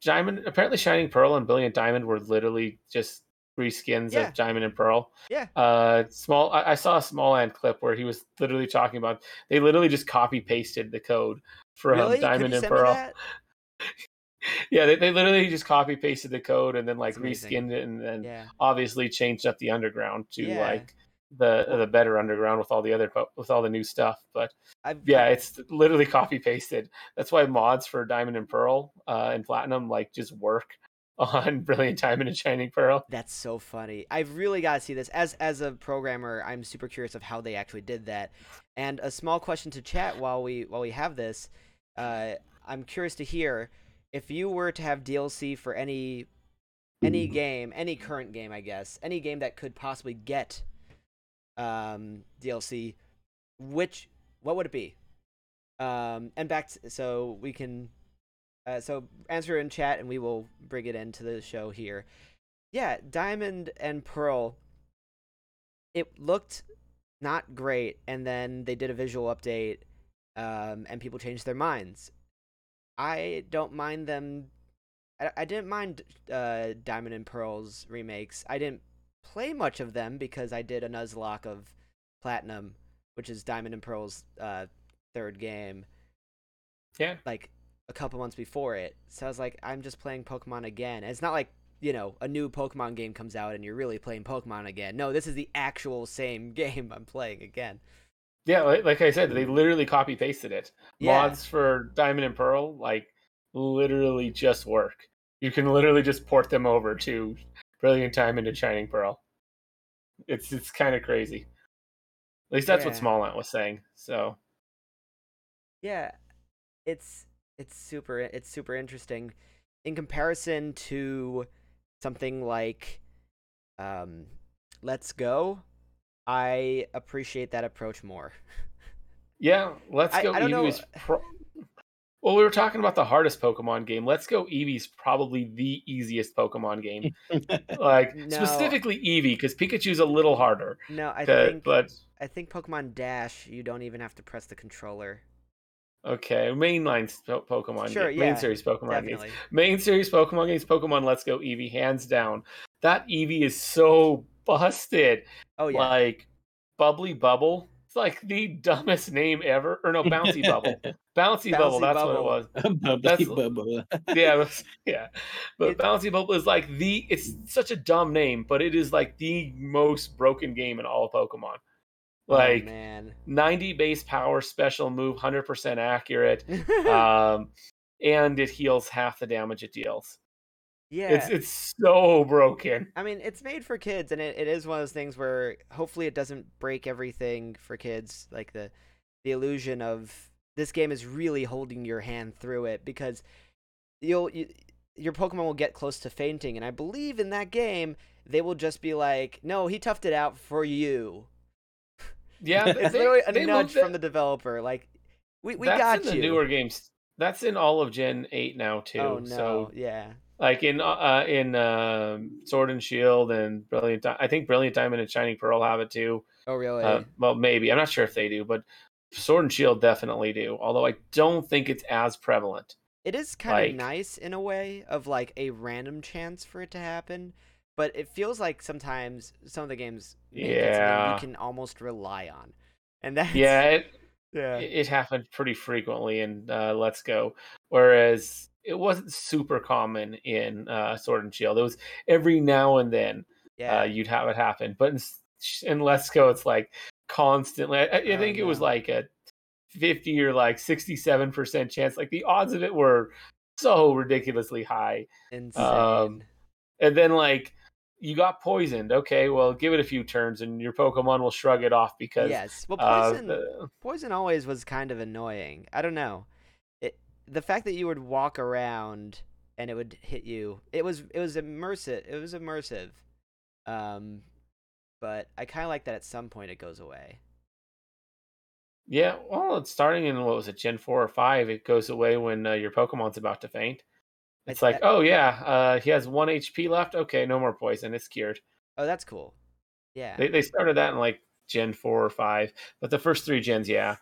S3: diamond apparently shining pearl and brilliant diamond were literally just reskins
S1: Yeah.
S3: of diamond and pearl
S1: Yeah.
S3: uh small I, I saw a Smallant clip where he was literally talking about they literally just copy pasted the code from
S1: really?
S3: Diamond and pearl yeah they, they literally just copy pasted the code and then like reskinned it and then
S1: Yeah.
S3: obviously changed up the underground to
S1: Yeah.
S3: like the the better underground with all the other with all the new stuff but
S1: I've,
S3: yeah, it's literally copy pasted. That's why mods for Diamond and Pearl uh, and Platinum like just work on Brilliant Diamond and Shining Pearl.
S1: That's so funny. I've really got to see this. As as a programmer, I'm super curious of how they actually did that. And a small question to chat while we while we have this. Uh, I'm curious to hear if you were to have DLC for any any game, any current game, I guess, any game that could possibly get um, DLC, which what would it be? Um, and back to, so we can uh, so answer in chat and we will bring it into the show here. Yeah, Diamond and Pearl. It looked not great, and then they did a visual update, um, and people changed their minds. I don't mind them. I, I didn't mind uh, Diamond and Pearl's remakes. I didn't play much of them because I did a Nuzlocke of Platinum, which is Diamond and Pearl's uh, third game
S3: Yeah,
S1: like a couple months before it. So I was like, I'm just playing Pokemon again. And it's not like, you know, a new Pokemon game comes out and you're really playing Pokemon again. No, this is the actual same game I'm playing again.
S3: yeah. Like, like I said, they literally copy pasted it.
S1: Yeah.
S3: Mods for Diamond and Pearl like literally just work. You can literally just port them over to Brilliant Diamond and Shining Pearl. It's it's kind of crazy. At least that's what
S1: Yeah.
S3: Smallant was saying. So
S1: Yeah. It's it's super it's super interesting in comparison to something like um Let's Go. I appreciate that approach more.
S3: Yeah, Let's Go
S1: I don't know-
S3: is pro- well, we were talking about the hardest Pokemon game. Let's Go Eevee's probably the easiest Pokemon game. like
S1: No.
S3: specifically Eevee, because Pikachu's a little harder.
S1: No, I
S3: Uh,
S1: think
S3: but
S1: I think Pokemon Dash you don't even have to press the controller.
S3: okay, mainline po- Pokemon,
S1: Sure,
S3: game,
S1: yeah,
S3: main series Pokemon games, main series Pokemon games, Pokemon Let's Go Eevee, hands down. That Eevee is so busted.
S1: Oh yeah.
S3: Like Bubbly Bubble. It's like the dumbest name ever. Or no, Bouncy Bubble. Bouncy, Bubble.
S1: Bouncy
S3: That's
S1: Bubble.
S3: what it was. That's-
S2: bubble.
S3: yeah, was- yeah. But
S1: It-
S3: Bouncy Bubble is like the. It's such a dumb name, but it is like the most broken game in all of Pokemon.
S1: Oh,
S3: Like
S1: man.
S3: 90 base power, special move, 100% accurate, um, and it heals half the damage it deals.
S1: yeah.
S3: It's it's so broken.
S1: I mean, it's made for kids, and it, it is one of those things where hopefully it doesn't break everything for kids. Like the the illusion of this game is really holding your hand through it because you'll you, your Pokemon will get close to fainting, and I believe in that game they will just be like, "No, he toughed it out for you."
S3: Yeah,
S1: it's
S3: they-
S1: literally a nudge from the developer. Like, we we
S3: that's
S1: got
S3: in the newer games. That's in all of Gen Eight now too.
S1: oh no,
S3: So
S1: yeah,
S3: like in uh, uh, in um, Sword and Shield and Brilliant, Di- I think Brilliant Diamond and Shining Pearl have it too.
S1: oh really?
S3: Uh, well, maybe I'm not sure if they do, but Sword and Shield definitely do. Although I don't think it's as prevalent.
S1: It is kind of
S3: Like-
S1: nice in a way of like a random chance for it to happen, but it feels like sometimes some of the games make it something
S3: Yeah.
S1: you can almost rely on, and that's
S3: Yeah, it,
S1: yeah,
S3: it, it happened pretty frequently in uh, Let's Go, whereas it wasn't super common in uh, Sword and Shield. It was every now and then
S1: yeah.
S3: uh, you'd have it happen, but in, in Let's Go, it's like constantly. I, I
S1: Oh,
S3: think it was
S1: no.
S3: like a fifty or like sixty-seven percent chance. Like the odds of it were so ridiculously high.
S1: Insane.
S3: um, and then like you got poisoned. Okay, well, give it a few turns, and your Pokemon will shrug it off because
S1: yes. Well,
S3: uh,
S1: poison.
S3: the-
S1: Poison always was kind of annoying. I don't know. It the fact that you would walk around and it would hit you. It was it was immersive. It was immersive. Um, but I kind of like that at some point it goes away.
S3: yeah, well, it's starting in what was it, Gen four or five? It goes away when uh, your Pokemon's about to faint. It's
S1: I-
S3: like, oh yeah, uh, he has one HP left. Okay, no more poison. It's cured.
S1: Oh, that's cool. Yeah.
S3: They they started that in like Gen four or five, but the first three gens, yeah.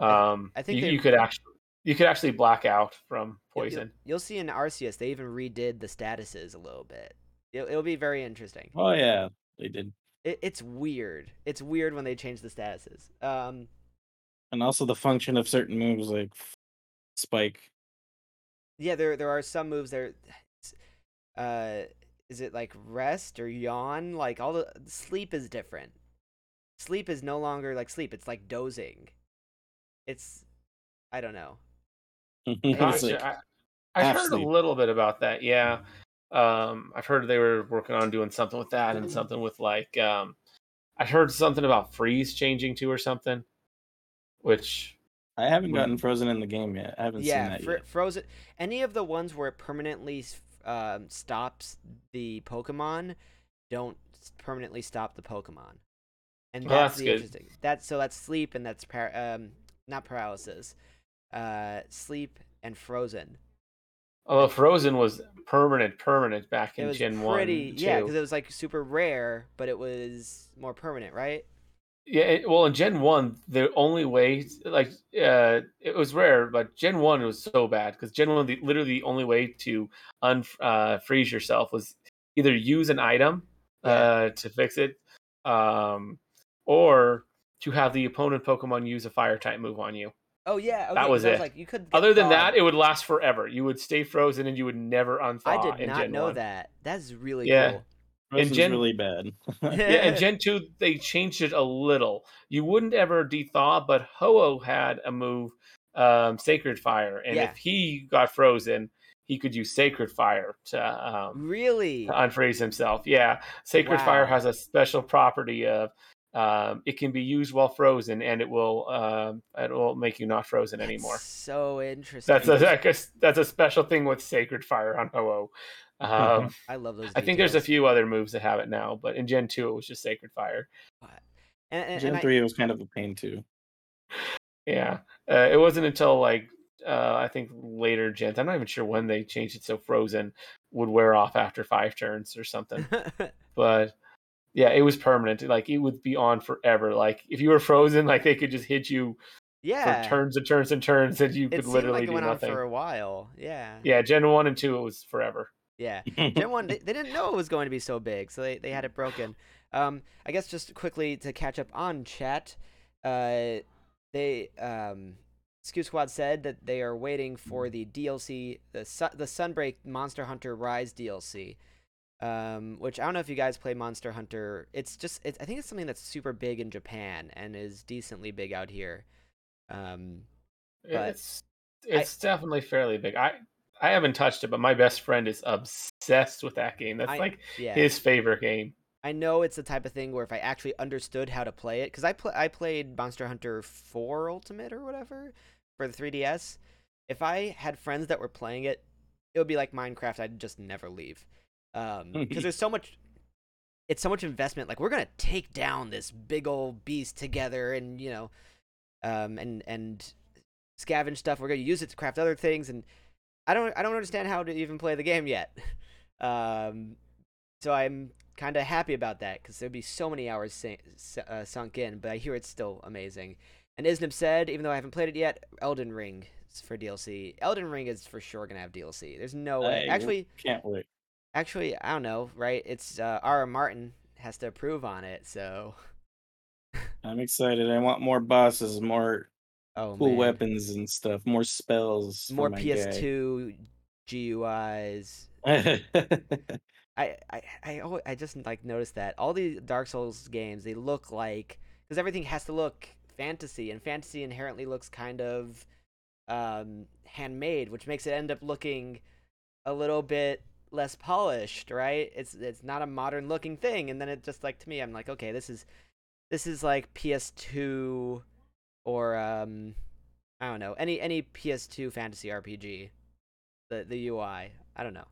S1: I-
S3: Um,
S1: I think
S3: you,
S1: they-
S3: you could actually you could actually black out from
S1: You'll- you'll-
S3: poison.
S1: You'll, see in Arceus they even redid the statuses a little bit. It'll, it'll be very interesting.
S2: Oh yeah, they did.
S1: It, it's weird. It's weird when they change the statuses. Um,
S2: And also the function of certain moves like spike.
S1: yeah, there there are some moves there. Uh, is it like rest or yawn? Like all the sleep is different. Sleep is no longer like sleep. It's like dozing. It's I don't know.
S2: It's like-
S3: I, I've
S2: half
S3: heard a little bit about that. Yeah. Um, I've heard they were working on doing something with that and something with like um, I heard something about freeze changing too or something, which
S2: I haven't
S3: Mm.
S2: gotten frozen in the game yet. I haven't seen that
S1: fr-
S2: yet.
S1: frozen. Any of the ones where it permanently um, stops the Pokemon, don't permanently stop the Pokemon. And
S3: Well,
S1: that's,
S3: that's
S1: the
S3: good.
S1: interesting. That's so that's sleep and that's par- um not paralysis, uh sleep and frozen.
S3: Although Frozen was permanent, permanent back
S1: It
S3: in
S1: was
S3: Gen
S1: pretty
S3: One.
S1: yeah because it was like super rare, but it was more permanent, right?
S3: Yeah, it, well, in Gen One, the only way, like, uh, it was rare, but Gen One was so bad because Gen One, the, literally, the only way to unfreeze uh, yourself was either use an item
S1: Yeah.
S3: uh, to fix it, um, or to have the opponent Pokemon use a Fire type move on you.
S1: Oh yeah, okay,
S3: That
S1: 'cause
S3: was
S1: I
S3: it.
S1: like you could. get
S3: Other than
S1: thawed.
S3: that, it would last forever. You would stay frozen and you would never unthaw.
S1: I did
S3: in
S1: not
S3: Gen
S1: know
S3: 1.
S1: that. That's really
S3: Yeah.
S1: cool.
S2: Frozen's
S3: Gen-
S2: really bad.
S3: yeah, and Gen 2, they changed it a little. You wouldn't ever dethaw, but Ho-Oh had a move, um, Sacred Fire. And
S1: Yeah.
S3: if he got frozen, he could use Sacred Fire to, um,
S1: Really?
S3: to unfreeze himself. Yeah. Sacred Fire has a special property of um, it can be used while frozen and it will um, it will make you not frozen anymore.
S1: That's so interesting.
S3: That's a, that's a special thing with Sacred Fire on Ho-Oh. Um,
S1: I love those.
S3: I think there's a few other moves that have it now, but in Gen 2 it was just Sacred Fire.
S1: And, and,
S2: Gen
S1: and I-
S2: three was kind of a pain too.
S3: Yeah, uh, it wasn't until like uh, I think later gens. I'm not even sure when they changed it so Frozen would wear off after five turns or something. but yeah, it was permanent. Like it would be on forever. Like if you were frozen, like they could just hit you
S1: yeah.
S3: for turns and turns and turns, and you
S1: it
S3: could literally
S1: like it
S3: do
S1: went
S3: nothing.
S1: on for a while. Yeah.
S3: Yeah, Gen one and two, it was forever.
S1: Yeah. Gen one, they, they didn't know it was going to be so big, so they, they had it broken. Um, I guess just quickly to catch up on chat, uh, they um, Skew Squad said that they are waiting for the DLC, the Su- the Sunbreak Monster Hunter Rise DLC. Um, which I don't know if you guys play Monster Hunter. It's just, it's, I think it's something that's super big in Japan and is decently big out here. Um, But
S3: It's it's definitely fairly big. I I haven't touched it, but my best friend is obsessed with that game. That's
S1: I-
S3: like
S1: yeah.
S3: his favorite game.
S1: I know it's the type of thing where if I actually understood how to play it, because I pl- I played Monster Hunter 4 Ultimate or whatever for the 3DS. If I had friends that were playing it it would be like Minecraft. I'd just never leave, um, because there's so much. It's so much investment. Like we're gonna take down this big old beast together, and you know, um, and and scavenge stuff. We're gonna use it to craft other things, and I don't I don't understand how to even play the game yet. Um, so I'm kind of happy about that because there'd be so many hours sa- uh, sunk in. But I hear it's still amazing. And Isnib said, even though I haven't played it yet, Elden Ring for DLC. Elden Ring is for sure gonna have DLC. There's no way.
S2: I
S1: Actually,
S2: can't wait.
S1: Actually, I don't know. Right? It's uh, R. Martin has to approve on it. So,
S2: I'm excited. I want more bosses, more
S1: oh
S2: cool
S1: man.
S2: weapons and stuff, more spells.
S1: more
S2: my
S1: PS2 GUIs. I I I, I just like noticed that all the Dark Souls games they look like because everything has to look fantasy and fantasy inherently looks kind of um handmade, which makes it end up looking a little bit less polished, right? It's it's not a modern looking thing, and then it just like to me, I'm like, okay, this is this is like PS2 or um I don't know any any PS2 fantasy RPG. The the UI, I don't know.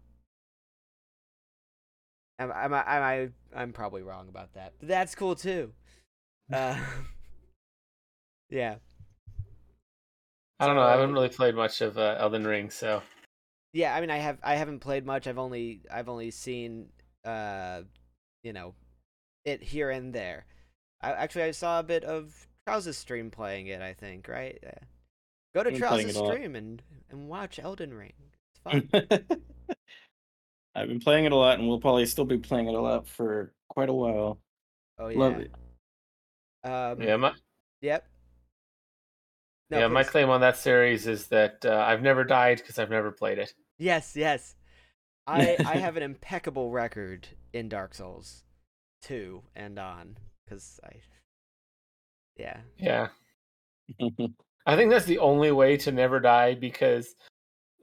S1: I'm I'm I'm I'm probably wrong about that. But that's cool too. Uh, yeah.
S3: I don't know. I haven't really played much of uh, Elden Ring, so
S1: Yeah, I mean, I have I haven't played much. I've only I've only seen uh, you know, it here and there. I actually I saw a bit of Trous's stream playing it. I think right. Yeah. Go to
S2: Been playing
S1: Trous's
S2: it a lot.
S1: stream and and watch Elden Ring. It's fun.
S2: I've been playing it a lot, and we'll probably still be playing it a lot for quite a while.
S1: oh yeah.
S2: Love it.
S1: Um,
S3: yeah. My,
S1: Yep. No,
S3: yeah, my claim on that series is that uh, I've never died because I've never played it.
S1: Yes, yes. I I have an impeccable record in Dark Souls 2 and on cuz I Yeah.
S3: Yeah, I think that's the only way to never die because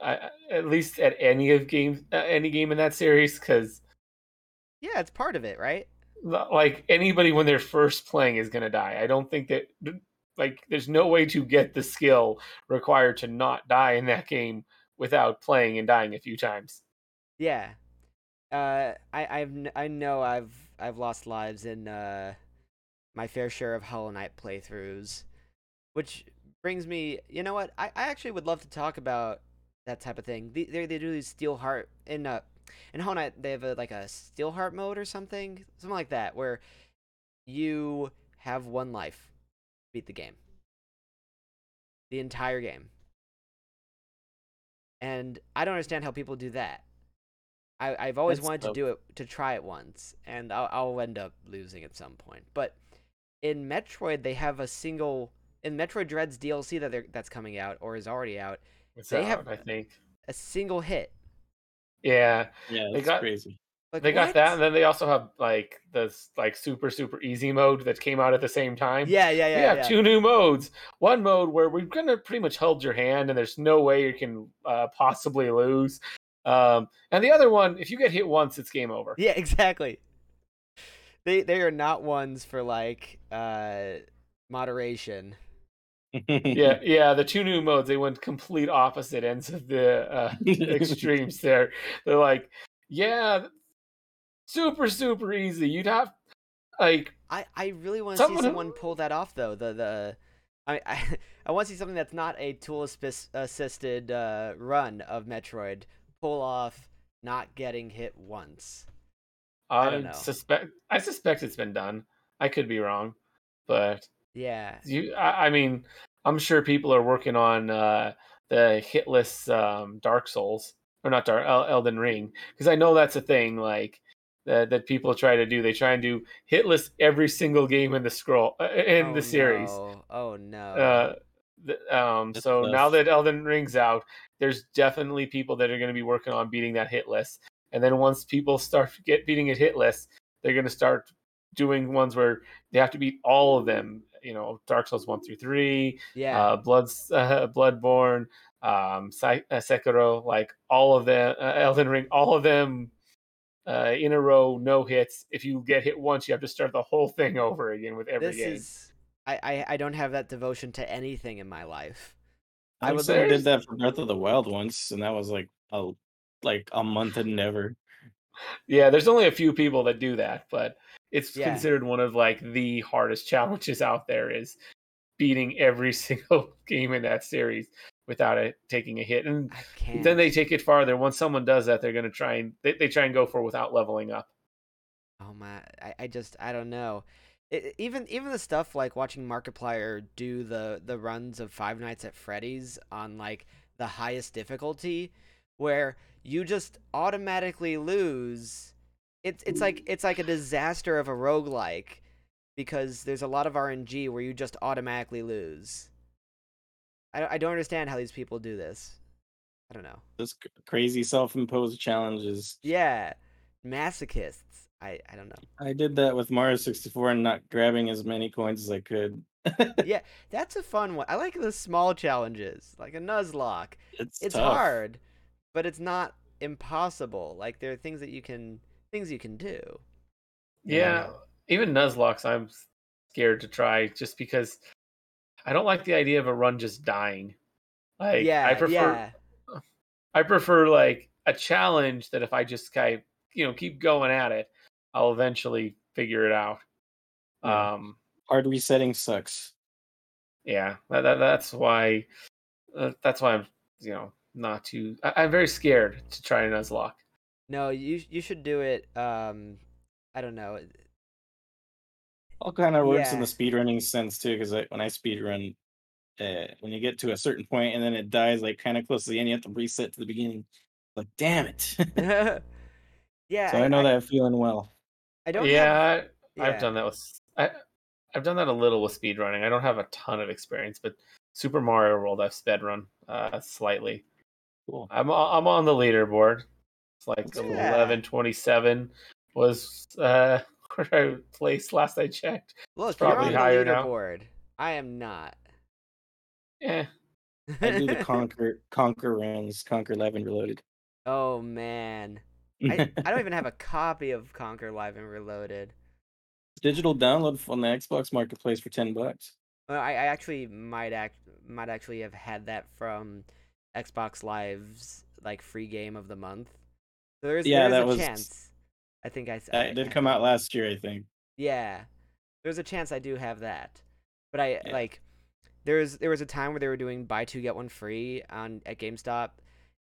S3: I at least at any of games uh, any game in that series because
S1: Yeah, it's part of it, right?
S3: like anybody when they're first playing is gonna die. I don't think that like there's no way to get the skill required to not die in that game without playing and dying a few times.
S1: Yeah. Uh I I've I know I've I've lost lives in uh my fair share of Hollow Knight playthroughs, which brings me, you know what? I, I actually would love to talk about that type of thing. They they, they do these Steel Heart in uh in Hollow Knight they have a, like a Steel Heart mode or something, something like that, where you have one life, beat the game, the entire game, and I don't understand how people do that. I, I've always
S2: That's
S1: wanted to do it to try it once, and I'll, I'll end up losing at some point. But in Metroid, they have a single in Metroid Dread's DLC that they're, that's coming out or is already out,
S3: It's
S1: They
S3: out,
S1: have-
S3: I think.
S1: a single hit.
S3: Yeah,
S2: yeah,
S3: They got-
S2: crazy.
S1: Like,
S3: they got
S1: what?
S3: that, and then they also have like this like super super easy mode that came out at the same time.
S1: yeah, yeah, yeah,
S3: we have
S1: yeah.
S3: two new modes. One mode where we're gonna pretty much hold your hand, and there's no way you can uh, possibly lose. Um, and the other one, if you get hit once, it's game over.
S1: Yeah, exactly. They they are not ones for like uh moderation.
S3: yeah, yeah. The two new modes, they went complete opposite ends of the uh, extremes. There, they're like, yeah, super super easy. You'd have like
S1: I I really want to see
S3: Someone who-
S1: pull that off though. The the I I, I want to see something that's not a tool assisted uh, run of Metroid pull off not getting hit once. I
S3: I,
S1: don't know.
S3: suspect. I suspect it's been done. I could be wrong, but
S1: Yeah.
S3: you. I, I mean, I'm sure people are working on uh, the hitless um, Dark Souls or not Dark Elden Ring because I know that's a thing. Like. That, that people try to do, they try and do hitless every single game in the scroll uh, in
S1: oh,
S3: the series.
S1: No. Oh no.
S3: Uh, th- um,
S2: That's
S3: so now that Elden Ring's out, there's definitely people that are going to be working on beating that hit list. And then once people start get beating it hit list, they're going to start doing ones where they have to beat all of them. You know, Dark Souls one through three,
S1: yeah.
S3: uh, Blood's uh, Bloodborne, um, uh, Sekiro, like all of them, uh, Elden Ring, all of them. Uh, in a row, no hits. If you get hit once, you have to start the whole thing over again with every
S1: this
S3: game.
S1: is I, I I don't have that devotion to anything in my life. I
S2: I
S1: would
S2: would say I did that for Breath of the Wild once, and that was like a like a month and never.
S3: Yeah, there's only a few people that do that, but it's
S1: Yeah.
S3: considered one of like the hardest challenges out there is beating every single game in that series without it taking a hit. And then they take it farther. Once someone does that, they're gonna try and they, they try and go for without leveling up.
S1: Oh my! I, I just I don't know. It, even even the stuff like watching Markiplier do the the runs of Five Nights at Freddy's on like the highest difficulty, where you just automatically lose. It's it's like it's like a disaster of a roguelike because there's a lot of RNG where you just automatically lose. I don't, I don't understand how these people do this. I don't know.
S2: This crazy self-imposed challenges.
S1: Yeah, masochists. I I don't know.
S2: I did that with Mario 64 and not grabbing as many coins as I could.
S1: Yeah, that's a fun one. I like the small challenges, like a Nuzlocke.
S2: It's
S1: It's
S2: tough.
S1: hard, but it's not impossible. Like there are things that you can things you can do.
S3: Yeah, even Nuzlockes, I'm scared to try just because I don't like the idea of a run just dying. Like
S1: yeah,
S3: I prefer
S1: yeah,
S3: I prefer like a challenge that if I just kind you know keep going at it, I'll eventually figure it out.
S2: Yeah.
S3: Um,
S2: Hard resetting sucks.
S3: yeah, that, that, that's why uh, that's why I'm you know not too. I, I'm very scared to try a Nuzlocke.
S1: No, you you should do it. Um, I don't know.
S2: All kind of works in
S1: Yeah.
S2: the speedrunning sense too, because when I speedrun, uh, when you get to a certain point and then it dies like kind of close to the end, you have to reset to the beginning. Like, damn it!
S1: yeah,
S2: so I, know that feeling well.
S1: I don't.
S3: yeah,
S1: have,
S3: I, I've
S1: yeah.
S3: done that with I, I've done that a little with speedrunning. I don't have a ton of experience, but Super Mario World I've sped run uh, slightly.
S2: Cool.
S3: I'm o- I'm on the leaderboard. It's like
S1: Yeah.
S3: eleven twenty seven was uh, where I placed last I checked.
S1: Look, you're on
S3: probably
S1: the
S3: higher now.
S1: leaderboard. I am not.
S3: Yeah,
S2: I do the conker conker runs, conker live and reloaded.
S1: oh man, I, I don't even have a copy of Conker Live and Reloaded.
S2: digital download on the Xbox Marketplace for ten bucks.
S1: Well, I, I actually might act might actually have had that from Xbox Live's like free game of the month. So there's
S2: Yeah,
S1: there's
S2: that
S1: a
S2: was-
S1: chance. I think I, I-
S2: it did come out last year, I think.
S1: Yeah, there's a chance I do have that, but I
S2: Yeah.
S1: like was there was a time where they were doing buy two get one free on at GameStop,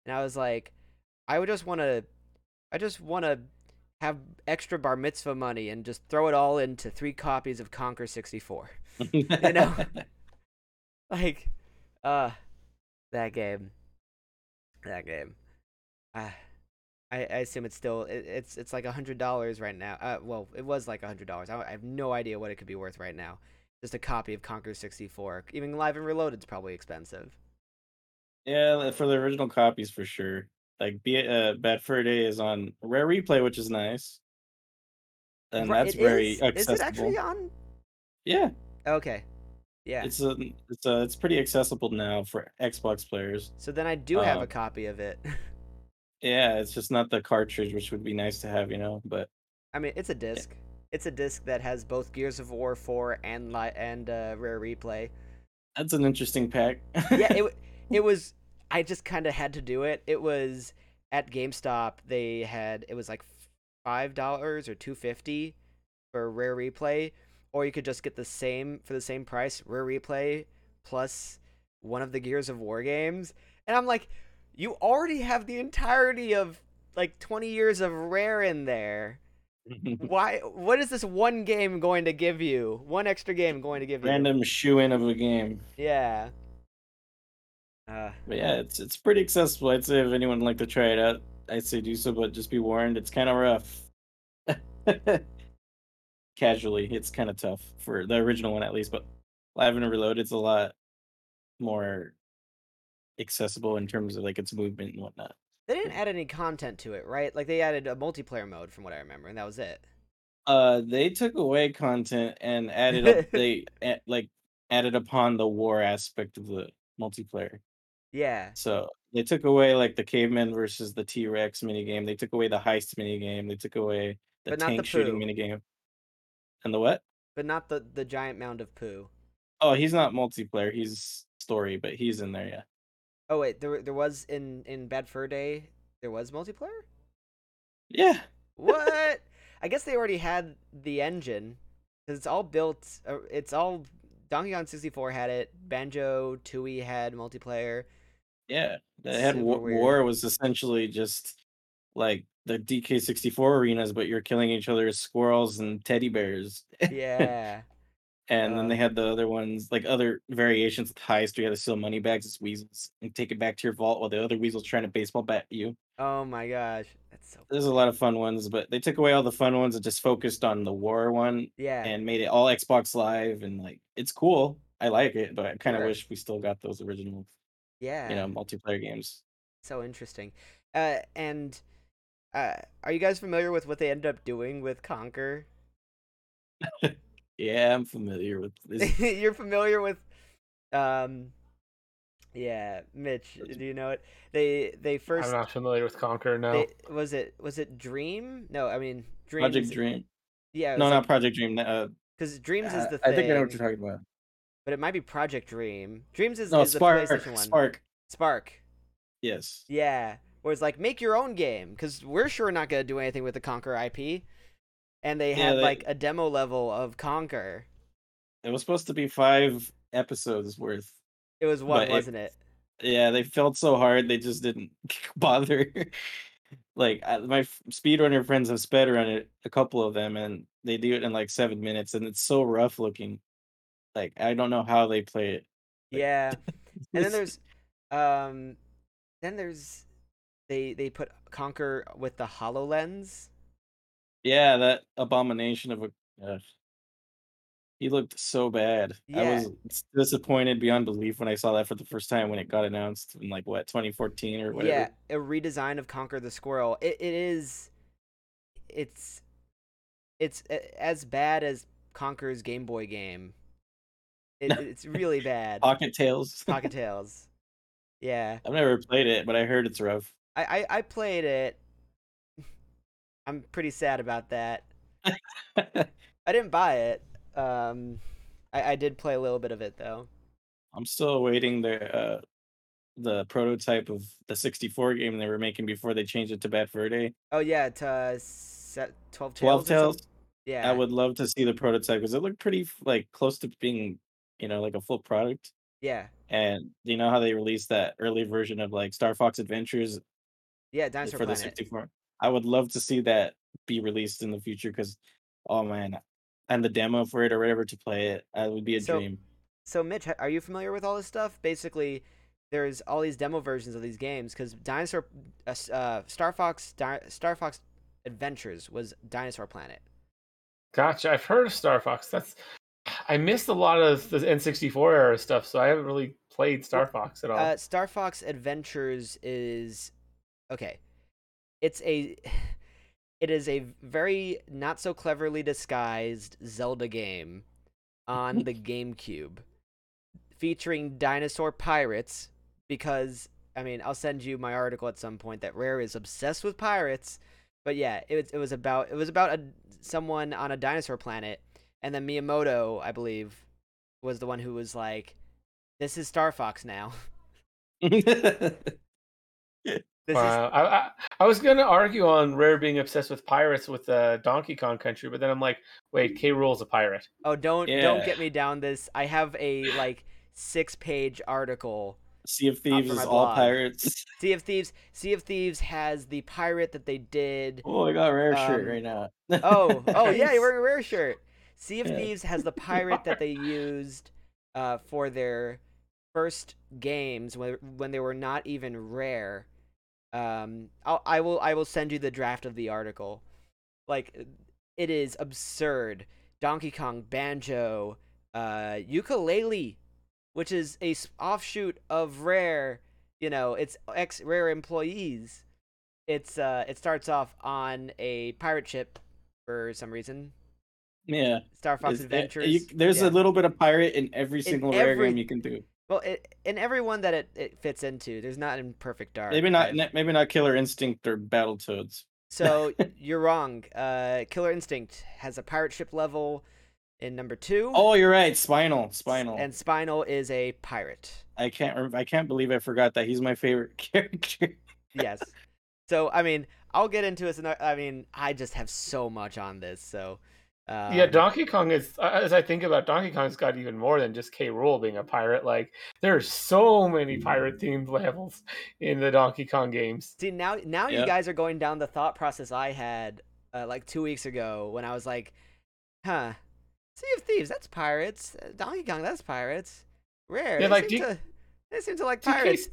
S1: and I was like, I would just want to, I just want to have extra bar mitzvah money and just throw it all into three copies of Conker sixty four.
S2: you
S1: know? like uh that game that game uh, I, I assume it's still it, it's it's like a hundred dollars right now uh well it was like a hundred dollars I, I have no idea what it could be worth right now just a copy of conker 64 even live and reloaded's probably expensive
S2: Yeah, for the original copies for sure. Like be uh Bad Fur Day is on Rare Replay, which is nice. And that's very
S1: is,
S2: accessible.
S1: is it actually on
S2: Yeah.
S1: okay yeah
S2: It's a it's a it's pretty accessible now for Xbox players.
S1: so then i do have a
S2: um,
S1: copy of it
S2: Yeah, it's just not the cartridge, which would be nice to have, you know, but
S1: I mean, it's a disc. It's a disc that has both Gears of War 4 and li- and uh, Rare Replay.
S2: that's an interesting pack.
S1: Yeah, it it was. I just kind of had to do it. It was at GameStop. They had it was like five dollars or two fifty for Rare Replay, or you could just get the same for the same price Rare Replay plus one of the Gears of War games. And I'm like, you already have the entirety of like 20 years of Rare in there. Why? What is this one game going to give you? One extra game going to give you?
S2: Random shoe in of a game.
S1: Yeah. Uh,
S2: But yeah, it's it's pretty accessible. I'd say if anyone would like to try it out, I'd say do so, but just be warned, it's kind of rough. Casually, it's kind of tough for the original one at least, but Live and Reloaded's a lot more accessible in terms of like its movement and whatnot.
S1: they didn't add any content to it, right? Like they added a multiplayer mode, from what I remember, and that was it.
S2: Uh, they took away content and added up. they a- like added upon the war aspect of the multiplayer.
S1: Yeah.
S2: So they took away like the caveman versus the T Rex minigame. They took away the heist minigame. They took away the
S1: But not the
S2: tank shooting minigame. And the what?
S1: But not the the giant mound of poo.
S2: Oh, he's not multiplayer. He's story, but he's in there. Yeah.
S1: Oh wait, there there was in in Bad Fur Day There was multiplayer.
S2: Yeah.
S1: What? I guess they already had the engine because it's all built. uh, It's all Donkey Kong 64 had it. Banjo Tooie had multiplayer.
S2: Yeah. They had
S1: Super
S2: Wa-
S1: weird.
S2: War was essentially just like the DK64 arenas, but you're killing each other as squirrels and teddy bears.
S1: Yeah.
S2: And then they
S1: Um,
S2: had the other ones, like other variations with heist. where You had to steal money bags as weasels and take it back to your vault while the other weasel's trying to baseball bat you.
S1: oh my gosh, that's so.
S2: There's a lot of fun ones, but they took away all the fun ones and just focused on the war one
S1: Yeah.
S2: and made it all Xbox Live. And like, it's cool. I like it, but I kind of
S1: Right.
S2: wish we still got those original,
S1: yeah.
S2: you know, multiplayer games.
S1: So interesting. Uh, and uh, are you guys familiar with what they ended up doing with Conker?
S2: Yeah, I'm familiar with this.
S1: You're familiar with, um, yeah, Mitch. Do you know it? They they first
S3: I'm not familiar with Conker. No.
S1: they, was it was it Dream? No, I mean Dreams.
S2: Project Dream.
S1: Yeah,
S2: No, not Project Dream. Uh,
S1: because Dreams is the thing.
S2: I think I know what you're talking about.
S1: But it might be Project Dream. Dreams is,
S2: No,
S1: is the PlayStation one.
S2: Spark.
S1: Spark.
S2: Yes.
S1: Yeah. Where it's like make your own game because we're sure not gonna do anything with the Conker IP. And they
S2: Yeah,
S1: had
S2: they-
S1: like a demo level of Conker.
S2: It was supposed to be five episodes worth.
S1: It was one, wasn't it?
S2: Yeah, they felt so hard they just didn't bother. like I, my speedrunner friends have sped run it, a couple of them, and they do it in like seven minutes, and it's so rough looking. Like I don't know how they play it. Like,
S1: Yeah. and then there's um then there's they they put Conker with the HoloLens.
S2: Yeah, that abomination of a. Uh, he looked so bad. I
S1: Yeah.
S2: was disappointed beyond belief when I saw that for the first time when it got announced in like what 2014 or whatever.
S1: Yeah, a redesign of Conker the Squirrel. It it is it's it's a- as bad as Conker's Game Boy game. It, it's really bad.
S2: Pocket Tales.
S1: Pocket Tales. Yeah.
S2: I've never played it, but I heard it's rough.
S1: I, I, I played it. I'm pretty sad about that. I didn't buy it. Um I, I did play a little bit of it though.
S2: I'm still awaiting the uh the prototype of the 64 game they were making before they changed it to Bad Fur Day.
S1: Oh yeah, to uh, set 12 tails.
S2: 12
S1: or
S2: Tails.
S1: Yeah.
S2: I would love to see the prototype because it looked pretty like close to being, you know, like a full product.
S1: Yeah.
S2: And you know how they released that early version of like Star Fox Adventures
S1: Yeah, Dinosaur
S2: for the 64? I would love to see that be released in the future because, oh man, and the demo for it or whatever to play it, that would be a
S1: So-
S2: dream.
S1: So Mitch, are you familiar with all this stuff? Basically, there's all these demo versions of these games because Dinosaur, uh, uh, Star Fox, Di- Star Fox Adventures was Dinosaur Planet.
S3: Gotcha. I've heard of Star Fox. That's I missed a lot of the N64 era stuff, so I haven't really played Star Fox at all.
S1: Uh, Star Fox Adventures is okay. It's a it is a very not so cleverly disguised Zelda game on the GameCube featuring dinosaur pirates because I mean, I'll send you my article at some point that Rare is obsessed with pirates. But yeah, it was it was about it was about a someone on a dinosaur planet and then Miyamoto, I believe, was the one who was like this is Star Fox now. This is
S3: Wow. I, I, I was gonna argue on Rare being obsessed with pirates with uh, Donkey Kong Country, but then I'm like, wait, K. Rool's a pirate.
S1: Oh, don't don't get me down this. I have a like six page article.
S2: sea of Thieves is all pirates.
S1: Sea of Thieves. Sea of Thieves has the pirate that they did.
S2: Oh, I got a rare shirt
S1: Um,
S2: right now.
S1: Oh, oh yeah, you're wearing a rare shirt. Sea of
S2: Yeah.
S1: Thieves has the pirate that they used uh, for their first games when when they were not even rare. Um, I'll, I will I will send you the draft of the article. Like, it is absurd. Donkey Kong, Banjo, uh, Yooka-Laylee, which is a offshoot of Rare. You know, it's ex Rare employees. It's uh, it starts off on a pirate ship for some reason.
S2: Yeah.
S1: Star Fox
S2: Is- uh,
S1: Adventures.
S2: you- there's
S1: yeah.
S2: a little bit of pirate in every single rare
S1: every-
S2: game you can do.
S1: Well, it, in every one that it, it fits into. There's not in Perfect Dark.
S2: Maybe not.
S1: I've-
S2: Maybe not Killer Instinct or Battletoads.
S1: So you're wrong. Uh, Killer Instinct has a pirate ship level in number two.
S2: Oh, you're right. Spinal. Spinal.
S1: And Spinal is a pirate.
S2: I can't. rem- I can't believe I forgot that he's my favorite character.
S1: Yes. So I mean, I'll get into this. I mean, I just have so much on this. So um,
S3: yeah, Donkey Kong is. uh, As I think about Donkey Kong's got even more than just K. Rool being a pirate. Like there's so many pirate themed levels in the Donkey Kong games.
S1: See now, now you guys are going down the thought process I had uh, like two weeks ago when I was like, "Huh, Sea of Thieves, that's pirates. Uh, Donkey Kong, that's pirates. Rare,
S3: Yeah,
S1: they,
S3: like
S1: seem
S3: D-
S1: to, they seem to like
S3: DK
S1: pirates.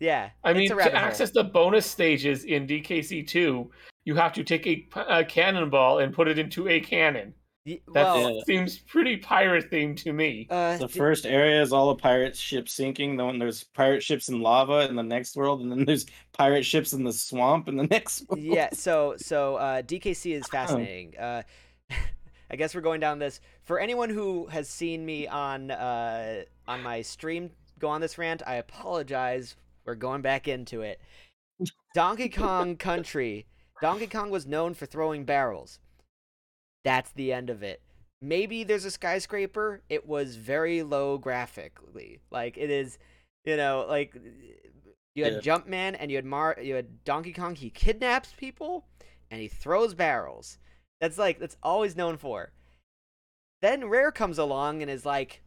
S1: Yeah,
S3: I
S1: it's
S3: mean,
S1: a rabbit
S3: to
S1: hole.
S3: access the bonus stages in DKC two, you have to take a cannonball and put it into a cannon.
S1: Y-
S3: That
S1: well,
S2: Yeah.
S3: seems pretty pirate themed to me.
S1: uh,
S2: The
S1: d-
S2: first area is all the pirate ships sinking. Then there's pirate ships in lava in the next world, and then there's pirate ships in the swamp in the next world.
S1: yeah so so uh dkc is fascinating uh i guess we're going down this for anyone who has seen me on uh on my stream go on this rant i apologize we're going back into it donkey kong country donkey kong was known for throwing barrels that's the end of it maybe there's a skyscraper it was very low graphically like it is you know like you had
S2: Yeah.
S1: Jumpman and you had Mar you had Donkey Kong. He kidnaps people and he throws barrels. That's like that's always known for. Then Rare comes along and is like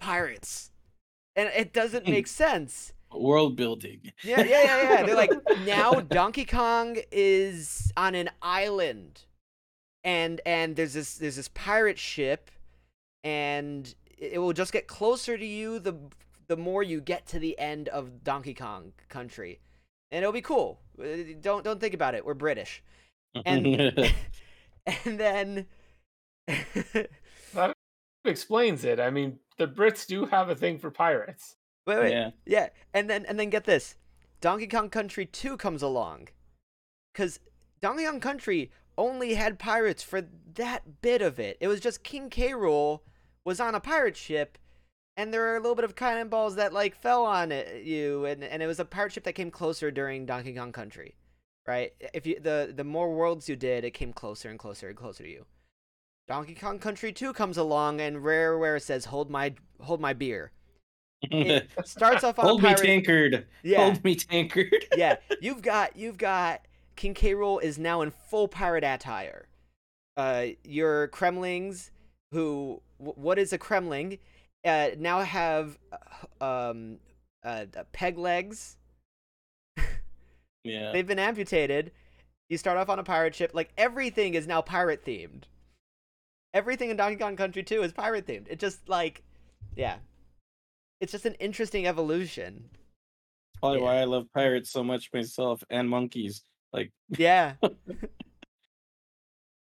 S1: pirates. And it doesn't make sense.
S2: World building.
S1: Yeah, yeah, yeah, yeah. They're like now Donkey Kong is on an island, and and there's this there's this pirate ship, and it will just get closer to you the the more you get to the end of Donkey Kong Country, and it'll be cool. Uh, Don't don't think about it. We're British, and and then.
S3: That explains it. I mean, the Brits do have a thing for pirates.
S1: Wait, wait.
S2: yeah.
S1: Yeah, and then and then get this, Donkey Kong Country 2 comes along, because Donkey Kong Country only had pirates for that bit of it. It was just King K. Rool was on a pirate ship, and there were a little bit of cannonballs that like fell on it, you, and and it was a pirate ship that came closer during Donkey Kong Country, right? If you the the more worlds you did, it came closer and closer and closer to you. Donkey Kong Country 2 comes along, and Rareware says, "Hold my hold my beer." It starts off on
S2: Hold
S1: a
S2: me
S1: pirate.
S2: tankard.
S1: Yeah,
S2: Hold me tankard.
S1: yeah. You've got you've got King K. Rool is now in full pirate attire. Uh, your Kremlings, who wh- what is a Kremling, uh, now have uh, um uh, peg legs.
S2: Yeah.
S1: They've been amputated. You start off on a pirate ship. Like everything is now pirate themed. Everything in Donkey Kong Country 2 is pirate themed. It just like, yeah, it's just an interesting evolution.
S2: Probably
S1: yeah.
S2: why I love pirates so much myself and monkeys. Like
S1: Yeah.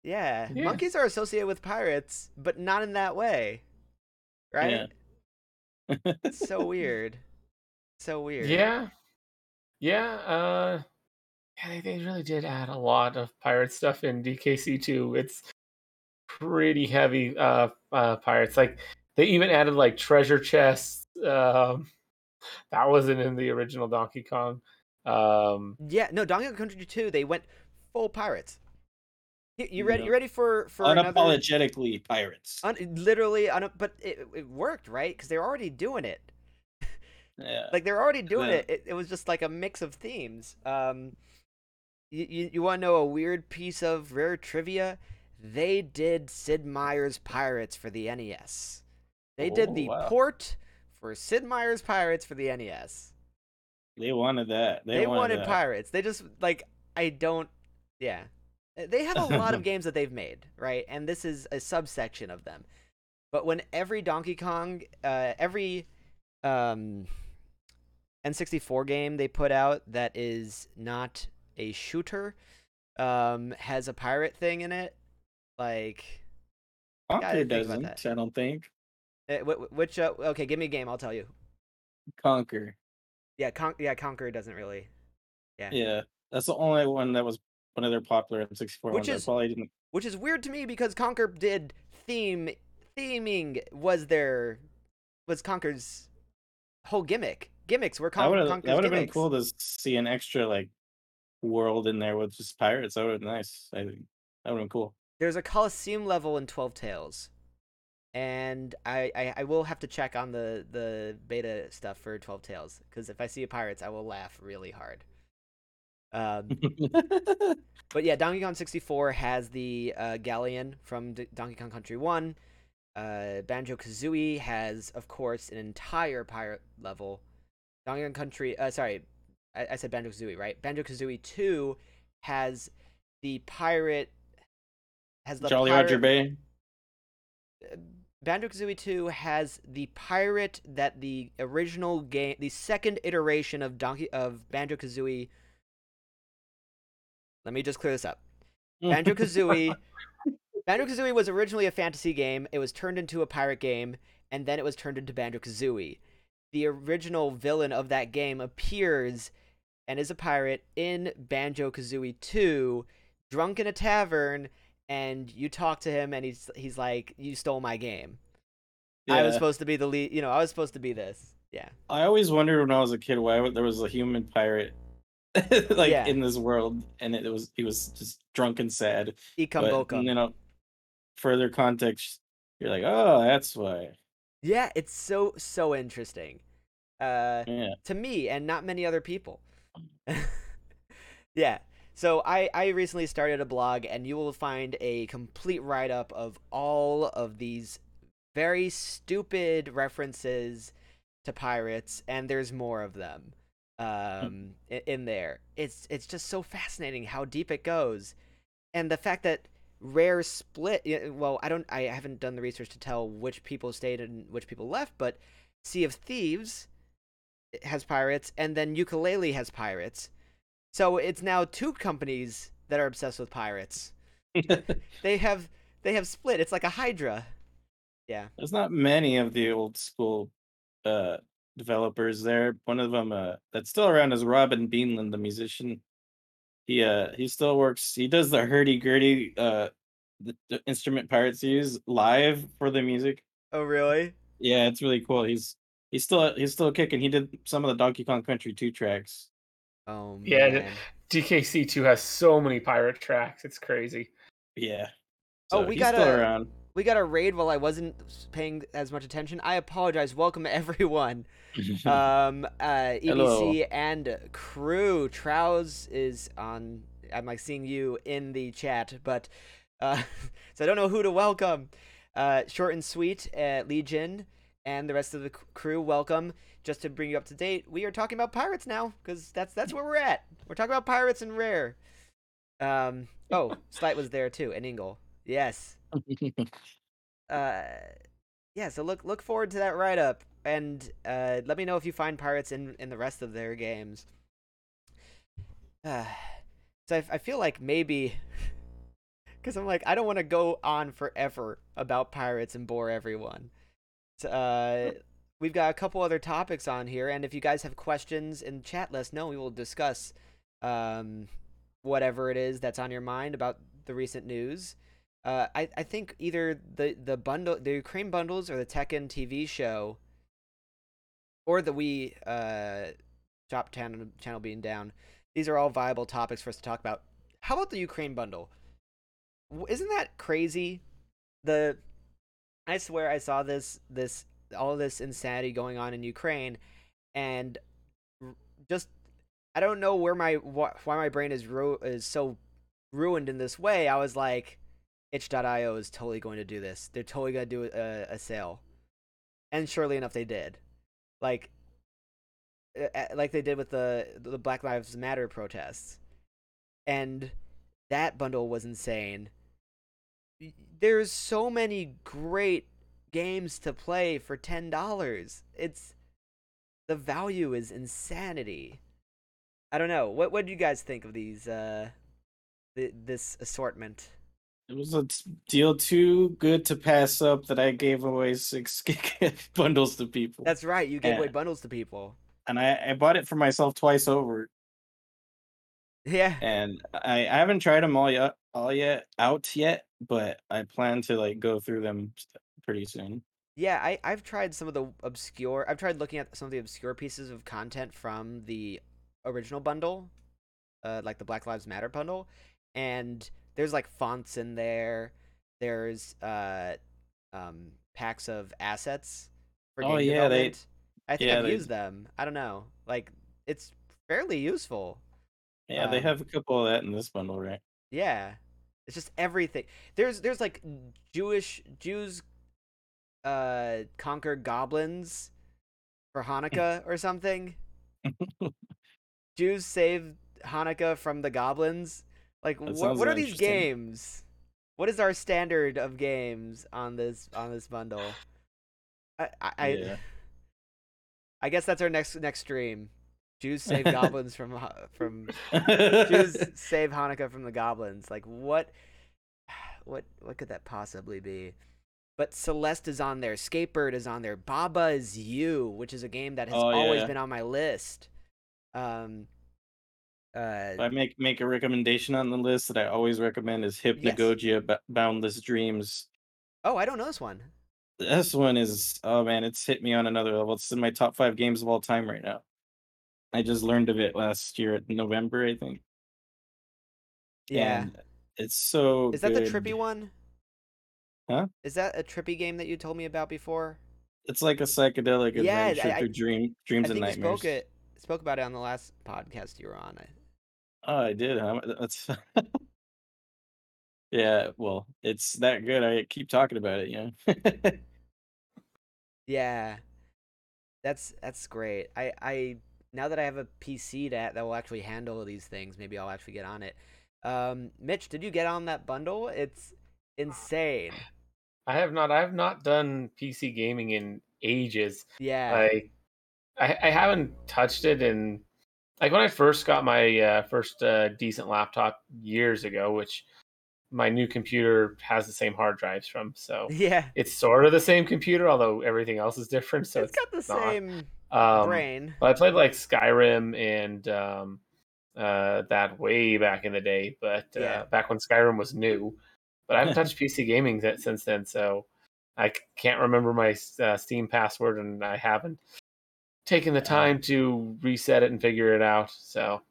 S1: yeah.
S3: Yeah.
S1: Monkeys are associated with pirates, but not in that way. Right? It's so weird. So weird.
S3: Yeah, yeah. Uh, yeah, they, they really did add a lot of pirate stuff in DKC two. It's pretty heavy. Uh, uh, pirates like they even added like treasure chests. Um, that wasn't in the original Donkey Kong. Um,
S1: Yeah, no, Donkey Kong Country 2, they went full pirates. You, you ready?
S2: Yeah.
S1: You ready for for another?
S2: Unapologetically pirates.
S1: Un- literally, un- but it, it worked, right? Because they're already doing it.
S2: yeah.
S1: Like they're already doing
S2: Yeah.
S1: it. it. It was just like a mix of themes. Um, you you, you want to know a weird piece of rare trivia? They did Sid Meier's Pirates for the NES. They did
S2: Oh,
S1: the
S2: wow.
S1: port for Sid Meier's Pirates for the NES.
S2: They wanted that. They,
S1: They, wanted
S2: that.
S1: pirates. They just like I don't. Yeah, Uh, they have a lot of games that they've made, right? And this is a subsection of them. But when every Donkey Kong, uh, every um, N64 game they put out that is not a shooter, um, has a pirate thing in it, like Conker
S2: doesn't. I don't think.
S1: wh- which uh, okay, give me a game, I'll tell you.
S2: Conker.
S1: Yeah, Con- yeah, Conker doesn't really. Yeah.
S2: Yeah, that's the only one that was one of their popular N64
S1: Which
S2: ones.
S1: is-
S2: probably didn't.
S1: which is weird to me because Conker did theme theming was their was Conker's whole gimmick. Gimmicks were Con- Conker's
S2: that would have been cool to see an extra like world in there with just pirates. That would have been nice. I think that would have been cool.
S1: There's a Colosseum level in Twelve Tales, and I, I I will have to check on the the beta stuff for Twelve Tales because if I see a pirates, I will laugh really hard. Um, but yeah, Donkey Kong 64 has the uh, Galleon from D- Donkey Kong Country 1. Uh, Banjo Kazooie has, of course, an entire pirate level. Donkey Kong Country, uh, sorry, I, I said Banjo Kazooie, right? Banjo Kazooie 2 has the pirate, has the
S2: Jolly
S1: pirate,
S2: Roger Bay.
S1: Banjo Kazooie 2 has the pirate that the original game, the second iteration of Donkey of Banjo Kazooie. Let me just clear this up. Banjo Kazooie. Banjo Kazooie was originally a fantasy game. It was turned into a pirate game, and then it was turned into Banjo Kazooie. The original villain of that game appears and is a pirate in Banjo Kazooie 2, drunk in a tavern, and you talk to him, and he's he's like, "You stole my game. I was supposed to be the lead. You know, I was supposed to be this. Yeah,
S2: I always wondered when I was a kid why there was a human pirate like
S1: Yeah.
S2: in this world, and it was he was just drunk and sad.
S1: Ikan
S2: But
S1: Boka.
S2: you know, further context, you're like, oh, that's why.
S1: Yeah, it's so so interesting. Uh,
S2: Yeah.
S1: to me and not many other people. yeah. So I I recently started a blog and you will find a complete write up of all of these very stupid references to pirates and there's more of them um i- in there. It's it's just so fascinating how deep it goes. And the fact that Rare split well, I don't I haven't done the research to tell which people stayed and which people left, but Sea of Thieves has pirates, and then Yooka-Laylee has pirates. So it's now two companies that are obsessed with pirates. They have they have split. It's like a hydra. Yeah.
S2: There's not many of the old school uh developers there. One of them uh that's still around is Robin Beanland, the musician. He uh he still works he does the hurdy gurdy uh the, the instrument pirates use live for the music.
S1: Oh really?
S2: Yeah, it's really cool. He's he's still he's still kicking. He did some of the Donkey Kong Country 2 tracks.
S1: Oh
S3: Yeah,
S1: man.
S3: DKC two has so many pirate tracks. It's crazy.
S2: Yeah.
S1: Oh, we
S2: he's still
S1: gotta-
S2: around.
S1: We got a raid while I wasn't paying as much attention. I apologize. Welcome everyone. um uh
S2: Hello.
S1: EBC and crew. Trows is on I'm like seeing you in the chat, but uh so I don't know who to welcome. Uh short and sweet, uh Legion and the rest of the crew, welcome. Just to bring you up to date, we are talking about pirates now, because that's that's where we're at. We're talking about pirates and rare. Um oh, Slight was there too, and Ingle. Yes uh yeah so look look forward to that write up and uh let me know if you find pirates in in the rest of their games uh, so I, I feel like maybe because i'm like i don't want to go on forever about pirates and bore everyone so, uh we've got a couple other topics on here and if you guys have questions in chat let us know we will discuss um whatever it is that's on your mind about the recent news uh, I, I think either the, the bundle the Ukraine bundles or the Tekken TV show or the Wii uh, shop channel channel being down. These are all viable topics for us to talk about. How about the Ukraine bundle? Isn't that crazy? The I swear I saw this this all this insanity going on in Ukraine and just I don't know where my wh- why my brain is ru- is so ruined in this way. I was like itch.io is totally going to do this. They're totally going to do a, a sale. And surely enough they did. Like like they did with the the Black Lives Matter protests. And that bundle was insane. There's so many great games to play for $10. It's the value is insanity. I don't know. What what do you guys think of these uh th- this assortment?
S2: It was a deal too good to pass up that I gave away six gig bundles to people.
S1: That's right. You give away bundles to people.
S2: and I, I bought it for myself twice over.
S1: Yeah.
S2: And I, I haven't tried them all yet, all yet out yet, but I plan to like go through them pretty soon.
S1: Yeah, I, I've tried some of the obscure. I've tried looking at some of the obscure pieces of content from the original bundle, uh, like the Black Lives Matter bundle, and there's like fonts in there. There's uh, um, packs of assets for
S2: Oh, yeah, they-
S1: I think
S2: yeah,
S1: I've
S2: they-
S1: used them. I don't know. Like it's fairly useful.
S2: Yeah, they
S1: Um,
S2: have a couple of that in this bundle, right?
S1: Yeah. It's just everything. There's there's like Jewish Jews uh conquer goblins for Hanukkah or something. Jews save Hanukkah from the goblins. Like
S2: That
S1: what what are these games? What is our standard of games on this on this bundle? I I I,
S2: Yeah.
S1: I guess that's our next next stream. Jews save goblins from from Jews save Hanukkah from the goblins. Like what what what could that possibly be? But Celeste is on there, Skatebird is on there, Baba is You, which is a game that has
S2: Oh,
S1: always
S2: yeah.
S1: been on my list. Um uh
S2: I make make a recommendation on the list that I always recommend is Hypnagogia Ba- Boundless Dreams.
S1: Oh, I don't know this one.
S2: This one is oh man, it's hit me on another level. It's in my top five games of all time right now. I just learned of it last year in November, I think.
S1: Yeah.
S2: And it's so
S1: is that the trippy one?
S2: Huh?
S1: Is that a trippy game that you told me about before?
S2: It's like a psychedelic
S1: Yeah,
S2: adventure
S1: I-
S2: through dream dreams
S1: I
S2: and
S1: think you
S2: nightmares.
S1: spoke it spoke about it on the last podcast you were on.
S2: Oh, I did. Huh? That's yeah. Well, it's that good. I keep talking about it. You know.
S1: Yeah. That's that's great. I I now that I have a PC that that will actually handle these things, maybe I'll actually get on it. Um Mitch, did you get on that bundle? It's insane.
S3: I have not. I have not done PC gaming in ages.
S1: Yeah.
S3: I, I I haven't touched it in like when I first got my uh, first uh, decent laptop years ago, which my new computer has the same hard drives from. So
S1: yeah.
S3: it's sort of the same computer, although everything else is different. So
S1: it's got the
S3: not.
S1: same
S3: um,
S1: brain.
S3: But I played like Skyrim and um, uh, that way back in the day, but uh,
S1: Yeah.
S3: back when Skyrim was new. But I haven't touched PC gaming that, since then, so I can't remember my uh, Steam password, and I haven't taken the time to reset it and figure it out. So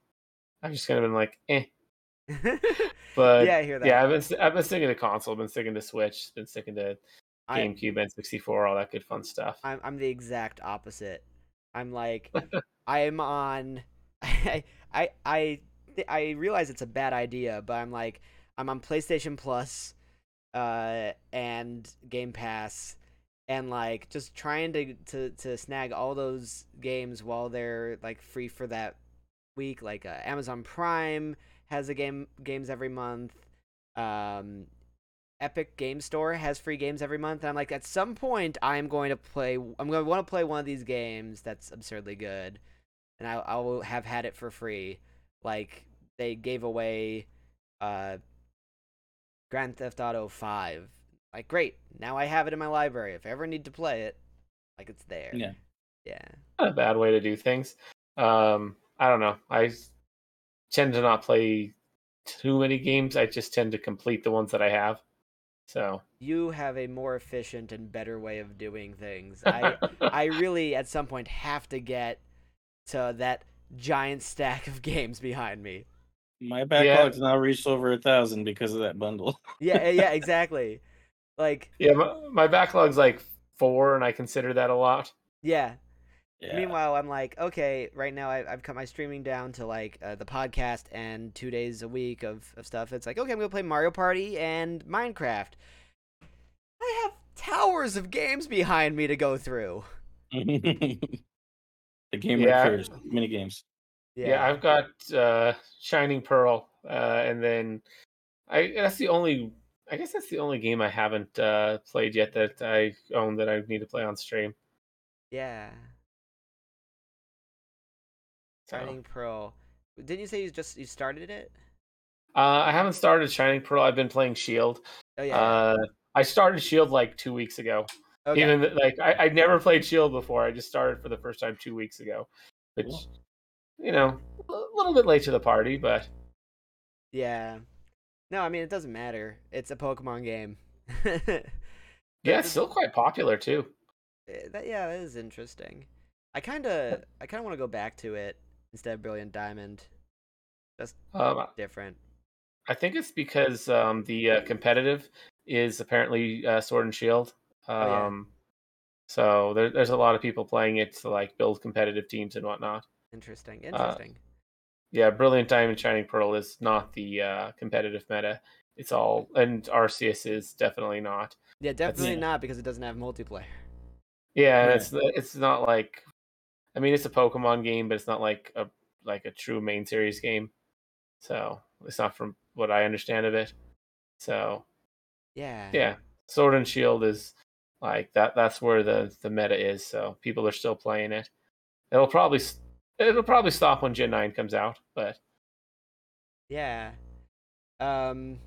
S3: I've just kind of been like, eh. But
S1: yeah, I hear that.
S3: yeah, I've been I've been sticking to console, been sticking to Switch, been sticking to GameCube, N64, all that good fun stuff.
S1: I'm I'm the exact opposite. I'm like I'm on I I I I realize it's a bad idea, but I'm like I'm on PlayStation Plus uh and Game Pass and like just trying to to to snag all those games while they're like free for that week like uh, Amazon Prime has a game games every month. Um Epic Game Store has free games every month. And I'm like, at some point, I'm going to play. I'm going to want to play one of these games that's absurdly good, and I, I will have had it for free. Like they gave away, uh, Grand Theft Auto Five. Like, great, now I have it in my library. If I ever need to play it, like it's there.
S2: Yeah.
S1: Yeah.
S3: not a bad way to do things. Um, I don't know. I tend to not play too many games. I just tend to complete the ones that I have. So
S1: You have a more efficient and better way of doing things. I I really at some point have to get to that giant stack of games behind me.
S2: My backlog's now reached over a thousand because of that bundle.
S1: Yeah, yeah, exactly. Like,
S3: yeah, my, my backlog's like four, and I consider that a lot.
S1: yeah.
S2: Yeah.
S1: Meanwhile, I'm like, okay, right now I, I've cut my streaming down to like uh, the podcast and two days a week of, of stuff. It's like, okay, I'm gonna play Mario Party and Minecraft. I have towers of games behind me to go through.
S2: the game
S3: Yeah.
S2: first mini games.
S3: Yeah, I've got uh, Shining Pearl, uh, and then I that's the only. I guess that's the only game I haven't uh, played yet that I own that I need to play on stream.
S1: yeah.
S3: So,
S1: Shining Pearl. Didn't you say you just you started it?
S3: uh, I haven't started Shining Pearl. I've been playing Shield.
S1: Oh yeah.
S3: Uh, I started Shield like two weeks ago.
S1: okay.
S3: Even like I, I'd never played Shield before. I just started for the first time two weeks ago, which
S2: Cool.
S3: You know a little bit late to the party, but
S1: Yeah. No, I mean it doesn't matter. It's a Pokemon game.
S3: yeah, it's still quite popular too.
S1: Eh, that, yeah, that is interesting. I kind of I kind of want to go back to it instead of Brilliant Diamond.
S3: Um,
S1: Different.
S3: I think it's because um, the uh, competitive is apparently uh, Sword and Shield. Um,
S1: yeah.
S3: So there, there's a lot of people playing it to like build competitive teams and whatnot.
S1: Interesting.
S3: Uh,
S1: Interesting.
S3: yeah, Brilliant Diamond Shining Pearl is not the uh, competitive meta. It's all and Arceus is definitely not.
S1: Yeah, definitely
S2: Yeah.
S1: not because it doesn't have multiplayer.
S3: Yeah,
S2: Yeah.
S3: it's it's not like I mean it's a Pokemon game, but it's not like a like a true main series game. So it's not from what I understand of it. So
S1: Yeah.
S3: yeah, Sword and Shield is like that. That's where the the meta is. So people are still playing it. It'll probably s- it'll probably stop when Gen nine comes out, but
S1: Yeah. Um.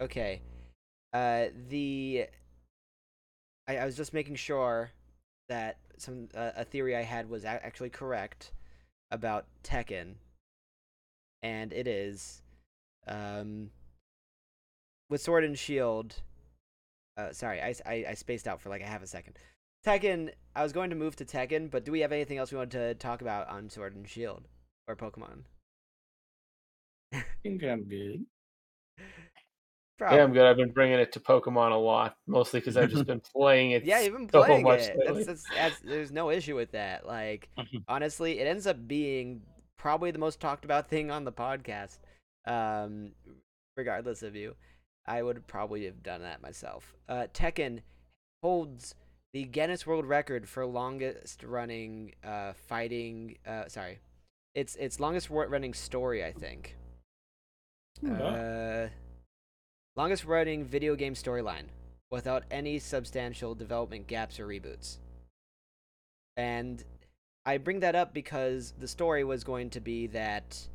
S1: Okay. Uh. The. I, I was just making sure that some uh, a theory I had was actually correct about Tekken, and it is, um, with Sword and Shield. Uh, sorry, i i spaced out for like a half a second. Tekken. I was going to move to Tekken, but do we have anything else we want to talk about on Sword and Shield or Pokemon?
S2: I think I'm good.
S3: yeah, I'm good. I've been bringing it to Pokemon a lot, mostly because I've just been playing it.
S1: Yeah, you've been
S3: so
S1: playing
S3: much
S1: it. That's, that's, that's, there's no issue with that. Like,
S2: Mhm.
S1: honestly, it ends up being probably the most talked about thing on the podcast. Um, regardless of you, I would probably have done that myself. Uh, Tekken holds the Guinness World Record for longest running uh, fighting. Uh, sorry, it's it's longest running story. I think.
S2: Wow.
S1: Uh, longest running video game storyline without any substantial development gaps or reboots. And I bring that up because the story was going to be that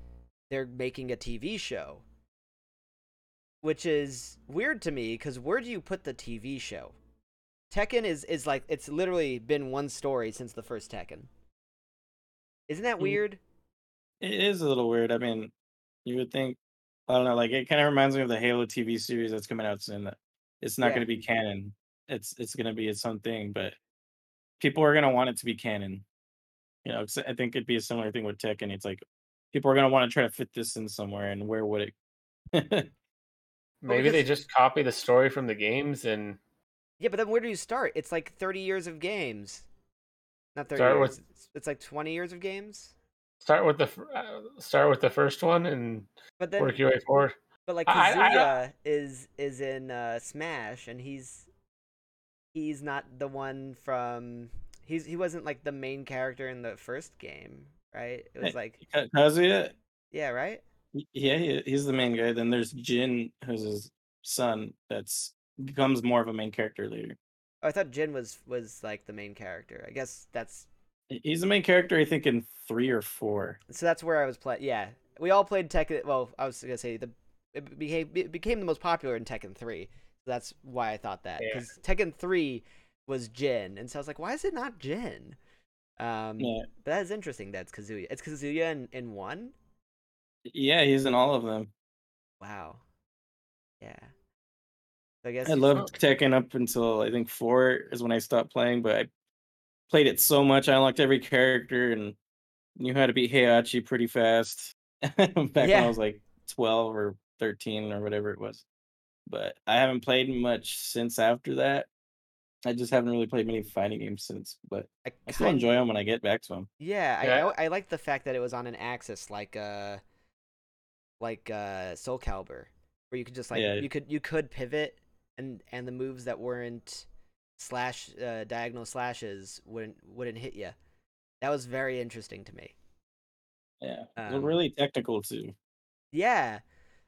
S1: they're making a TV show. Which is weird to me because where do you put the TV show? Tekken is, is like, it's literally been one story since the first Tekken. Isn't that
S2: Mm.
S1: weird?
S2: It is a little weird. I mean, you would think I don't know, like it kind of reminds me of the Halo TV series that's coming out soon. That it's not
S1: Yeah.
S2: going to be canon. It's it's going to be its own thing, but people are going to want it to be canon. You know, 'cause I think it'd be a similar thing with Tekken. It's like people are going to want to try to fit this in somewhere, and where would it?
S3: Maybe they just copy the story from the games and
S1: Yeah, but then where do you start? It's like 30 years of games. Not 30
S3: Start
S1: years.
S3: with-
S1: it's- like 20 years of games.
S3: start with the uh, start with the first one and
S1: But then
S3: work your way forward.
S1: but like
S3: I- I-
S1: Kazuya is is in uh Smash and he's he's not the one from he's he wasn't like the main character in the first game, right? It was like
S2: Kazuya,
S1: yeah, right?
S2: yeah, he, he's the main guy. Then there's Jin, who's his son. That's becomes more of a main character later.
S1: Oh, I thought Jin was was like the main character. I guess that's
S2: He's the main character, I think, in three or four.
S1: so that's where I was playing. Yeah, we all played Tekken. Well, I was gonna say the it became it became the most popular in Tekken three. So that's why I thought that
S3: Yeah.
S1: because Tekken three was Jin, and so I was like, why is it not Jin? Um,
S2: Yeah,
S1: but that is interesting. That's Kazuya. It's Kazuya in in one.
S2: yeah, he's in all of them.
S1: Wow. Yeah. So I guess
S2: I
S1: he's-
S2: loved Tekken up until I think four is when I stopped playing, but I played it so much I unlocked every character and knew how to beat Heihachi pretty fast. Back when I was like twelve or thirteen or whatever it was. But I haven't played much since after that. I just haven't really played many fighting games since, but
S1: I,
S2: I still
S1: kind-
S2: enjoy them when I get back to them.
S1: Yeah, I,
S3: Yeah.
S1: I I like the fact that it was on an axis like uh like uh Soul Calibur, where you could just like
S2: Yeah.
S1: you could you could pivot and and the moves that weren't slash uh, diagonal slashes wouldn't wouldn't hit you. That was very interesting to me.
S2: Yeah, they're
S1: Um,
S2: really technical too.
S1: Yeah,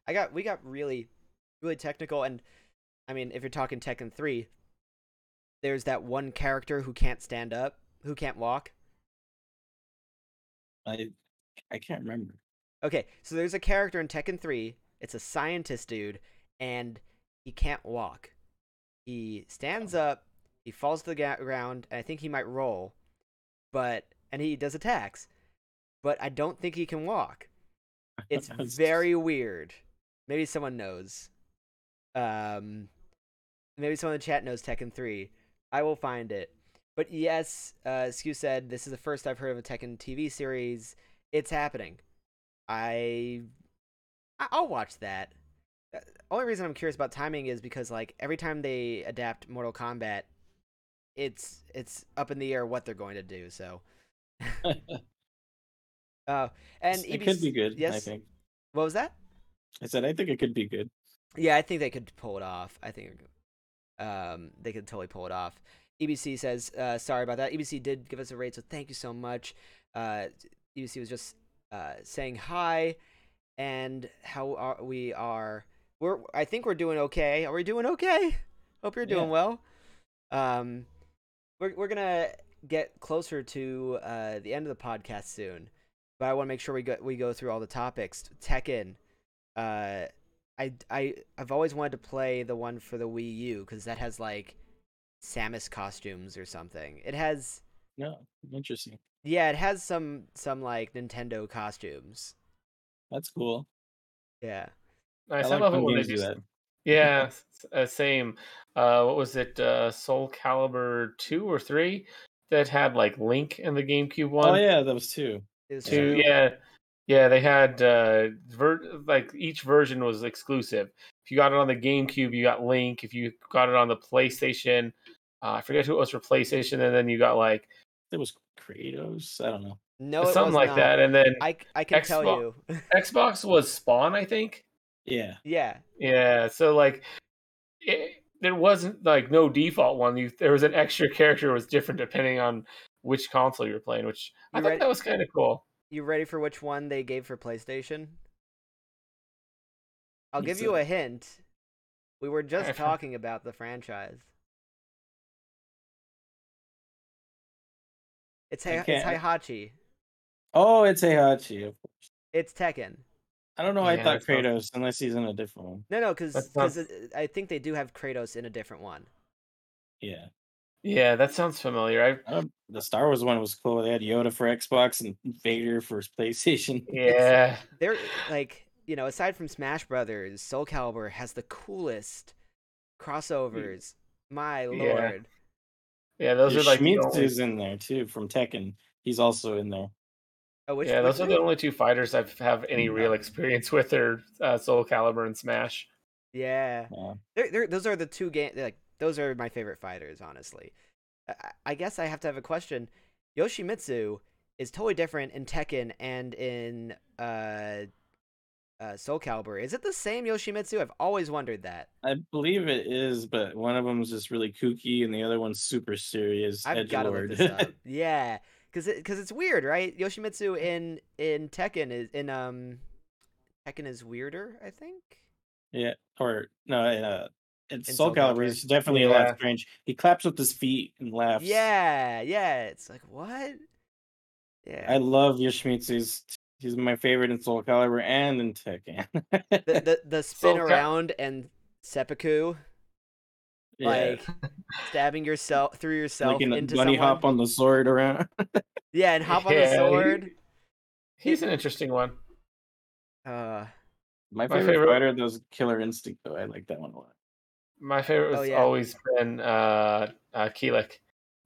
S1: I got we got really really technical and I mean if you're talking Tekken three, there's that one character who can't stand up, who can't walk.
S2: I I can't remember.
S1: Okay, so there's a character in Tekken 3. It's a scientist dude, and he can't walk. He stands up, he falls to the ga- ground, and I think he might roll, but and he does attacks, but I don't think he can walk. It's very weird. Maybe someone knows. Um, maybe someone in the chat knows Tekken 3. I will find it. But yes, uh, Skew said this is the first I've heard of a Tekken TV series. It's happening. I- I'll watch that. Uh, Only reason I'm curious about timing is because like every time they adapt Mortal Kombat, it's it's up in the air what they're going to do. So Oh, and
S2: it
S1: EBC
S2: could be good. I
S1: Yes.
S2: think.
S1: What was that?
S2: I said I think it could be good.
S1: Yeah, I think they could pull it off. I think um, they could totally pull it off. EBC says, uh, sorry about that. EBC did give us a rate, so thank you so much. Uh, EBC was just uh, saying hi and how are we are. We're I think we're doing okay. Are we doing okay? Hope you're doing
S2: Yeah.
S1: well. Um, we're we're gonna get closer to uh, the end of the podcast soon, but I want to make sure we go we go through all the topics. Tekken, uh, I I I've always wanted to play the one for the Wii U because that has like Samus costumes or something. It has
S2: No, interesting.
S1: yeah, it has some some like Nintendo costumes.
S2: That's cool.
S1: Yeah.
S3: Nice. I,
S2: I like
S3: love it
S2: when
S3: when they
S2: do
S3: do
S2: that.
S3: Yeah, uh, same. Uh, what was it? Uh, Soul Calibur two or three that had like Link in the GameCube one.
S2: Oh yeah,
S1: that was
S3: Two,
S1: true.
S3: yeah, yeah. They had uh, ver- like each version was exclusive. If you got it on the GameCube, you got Link. If you got it on the PlayStation, uh, I forget who it was for PlayStation, and then you got like
S2: It was Kratos. I don't know.
S1: No, it
S3: something
S1: was
S3: like
S1: not.
S3: that, and then
S1: I I can tell you.
S3: Xbox was Spawn, I think.
S2: Yeah.
S1: yeah.
S3: Yeah, so like it, there wasn't like no default one. You, there was an extra character that was different depending on which console you're playing, which I
S1: You
S3: thought
S1: ready-
S3: that was kind of cool.
S1: You ready for which one they gave for PlayStation? I'll
S2: What's
S1: give you a hint. We were just talking about the franchise. It's
S2: I
S1: Hi- it's Heihachi.
S2: Oh, it's Heihachi.
S1: It's Tekken.
S2: I don't know. why I
S3: Yeah,
S2: thought
S3: that's not-
S2: Kratos, unless he's in a different one.
S1: No, no, because
S3: That's not- uh,
S1: I think they do have Kratos in a different one.
S2: Yeah.
S3: Yeah, that sounds familiar. I,
S2: I don't- the Star Wars one was cool. They had Yoda for Xbox and Vader for PlayStation.
S3: yeah,
S1: They're eh, like, you know, aside from Smash Brothers, Soul Calibur has the coolest crossovers. My
S3: Yeah.
S1: lord.
S3: yeah, those are like the only,
S2: Schmitzu's in there too from Tekken. He's also in there.
S1: Oh, which,
S3: yeah,
S1: which
S3: those are the only two fighters I've have any real experience with. Are uh, Soul Calibur and Smash.
S1: Yeah.
S2: Yeah.
S1: They're, they're, those are the two game like those are my favorite fighters honestly I, I- I guess i have to have a question yoshimitsu is totally different in tekken and in uh, uh soul calibur is it the same yoshimitsu i've always wondered that
S2: I believe it is, but one of them is just really kooky, and the other one's super serious.
S1: i've got to look this up yeah because it, cause it's weird right yoshimitsu in in tekken is in um tekken is weirder i think
S2: yeah, or no, uh,
S1: In
S2: it's Soul
S1: Soul
S2: Calibur.
S1: Calibur.
S2: He's definitely a
S3: Yeah.
S2: lot strange. He claps with his feet and laughs.
S1: yeah yeah it's like what yeah
S2: I love Yoshimitsu's. He's my favorite in Soul Calibur and in Tekken.
S1: the, the the spin
S3: Cal-
S1: around and seppuku
S2: yeah.
S1: like stabbing yourself through yourself
S2: like in a
S1: into
S2: bunny
S1: someone.
S2: hop on the sword around.
S1: Yeah, and hop on the
S3: Yeah, he-
S1: sword.
S3: He's an interesting one.
S1: Uh,
S2: My
S3: My
S2: favorite,
S3: favorite-
S2: fighter was Killer Instinct, though. I like that one a lot.
S3: My favorite
S1: Oh,
S3: has
S1: yeah.
S3: always been uh, uh, Kilik.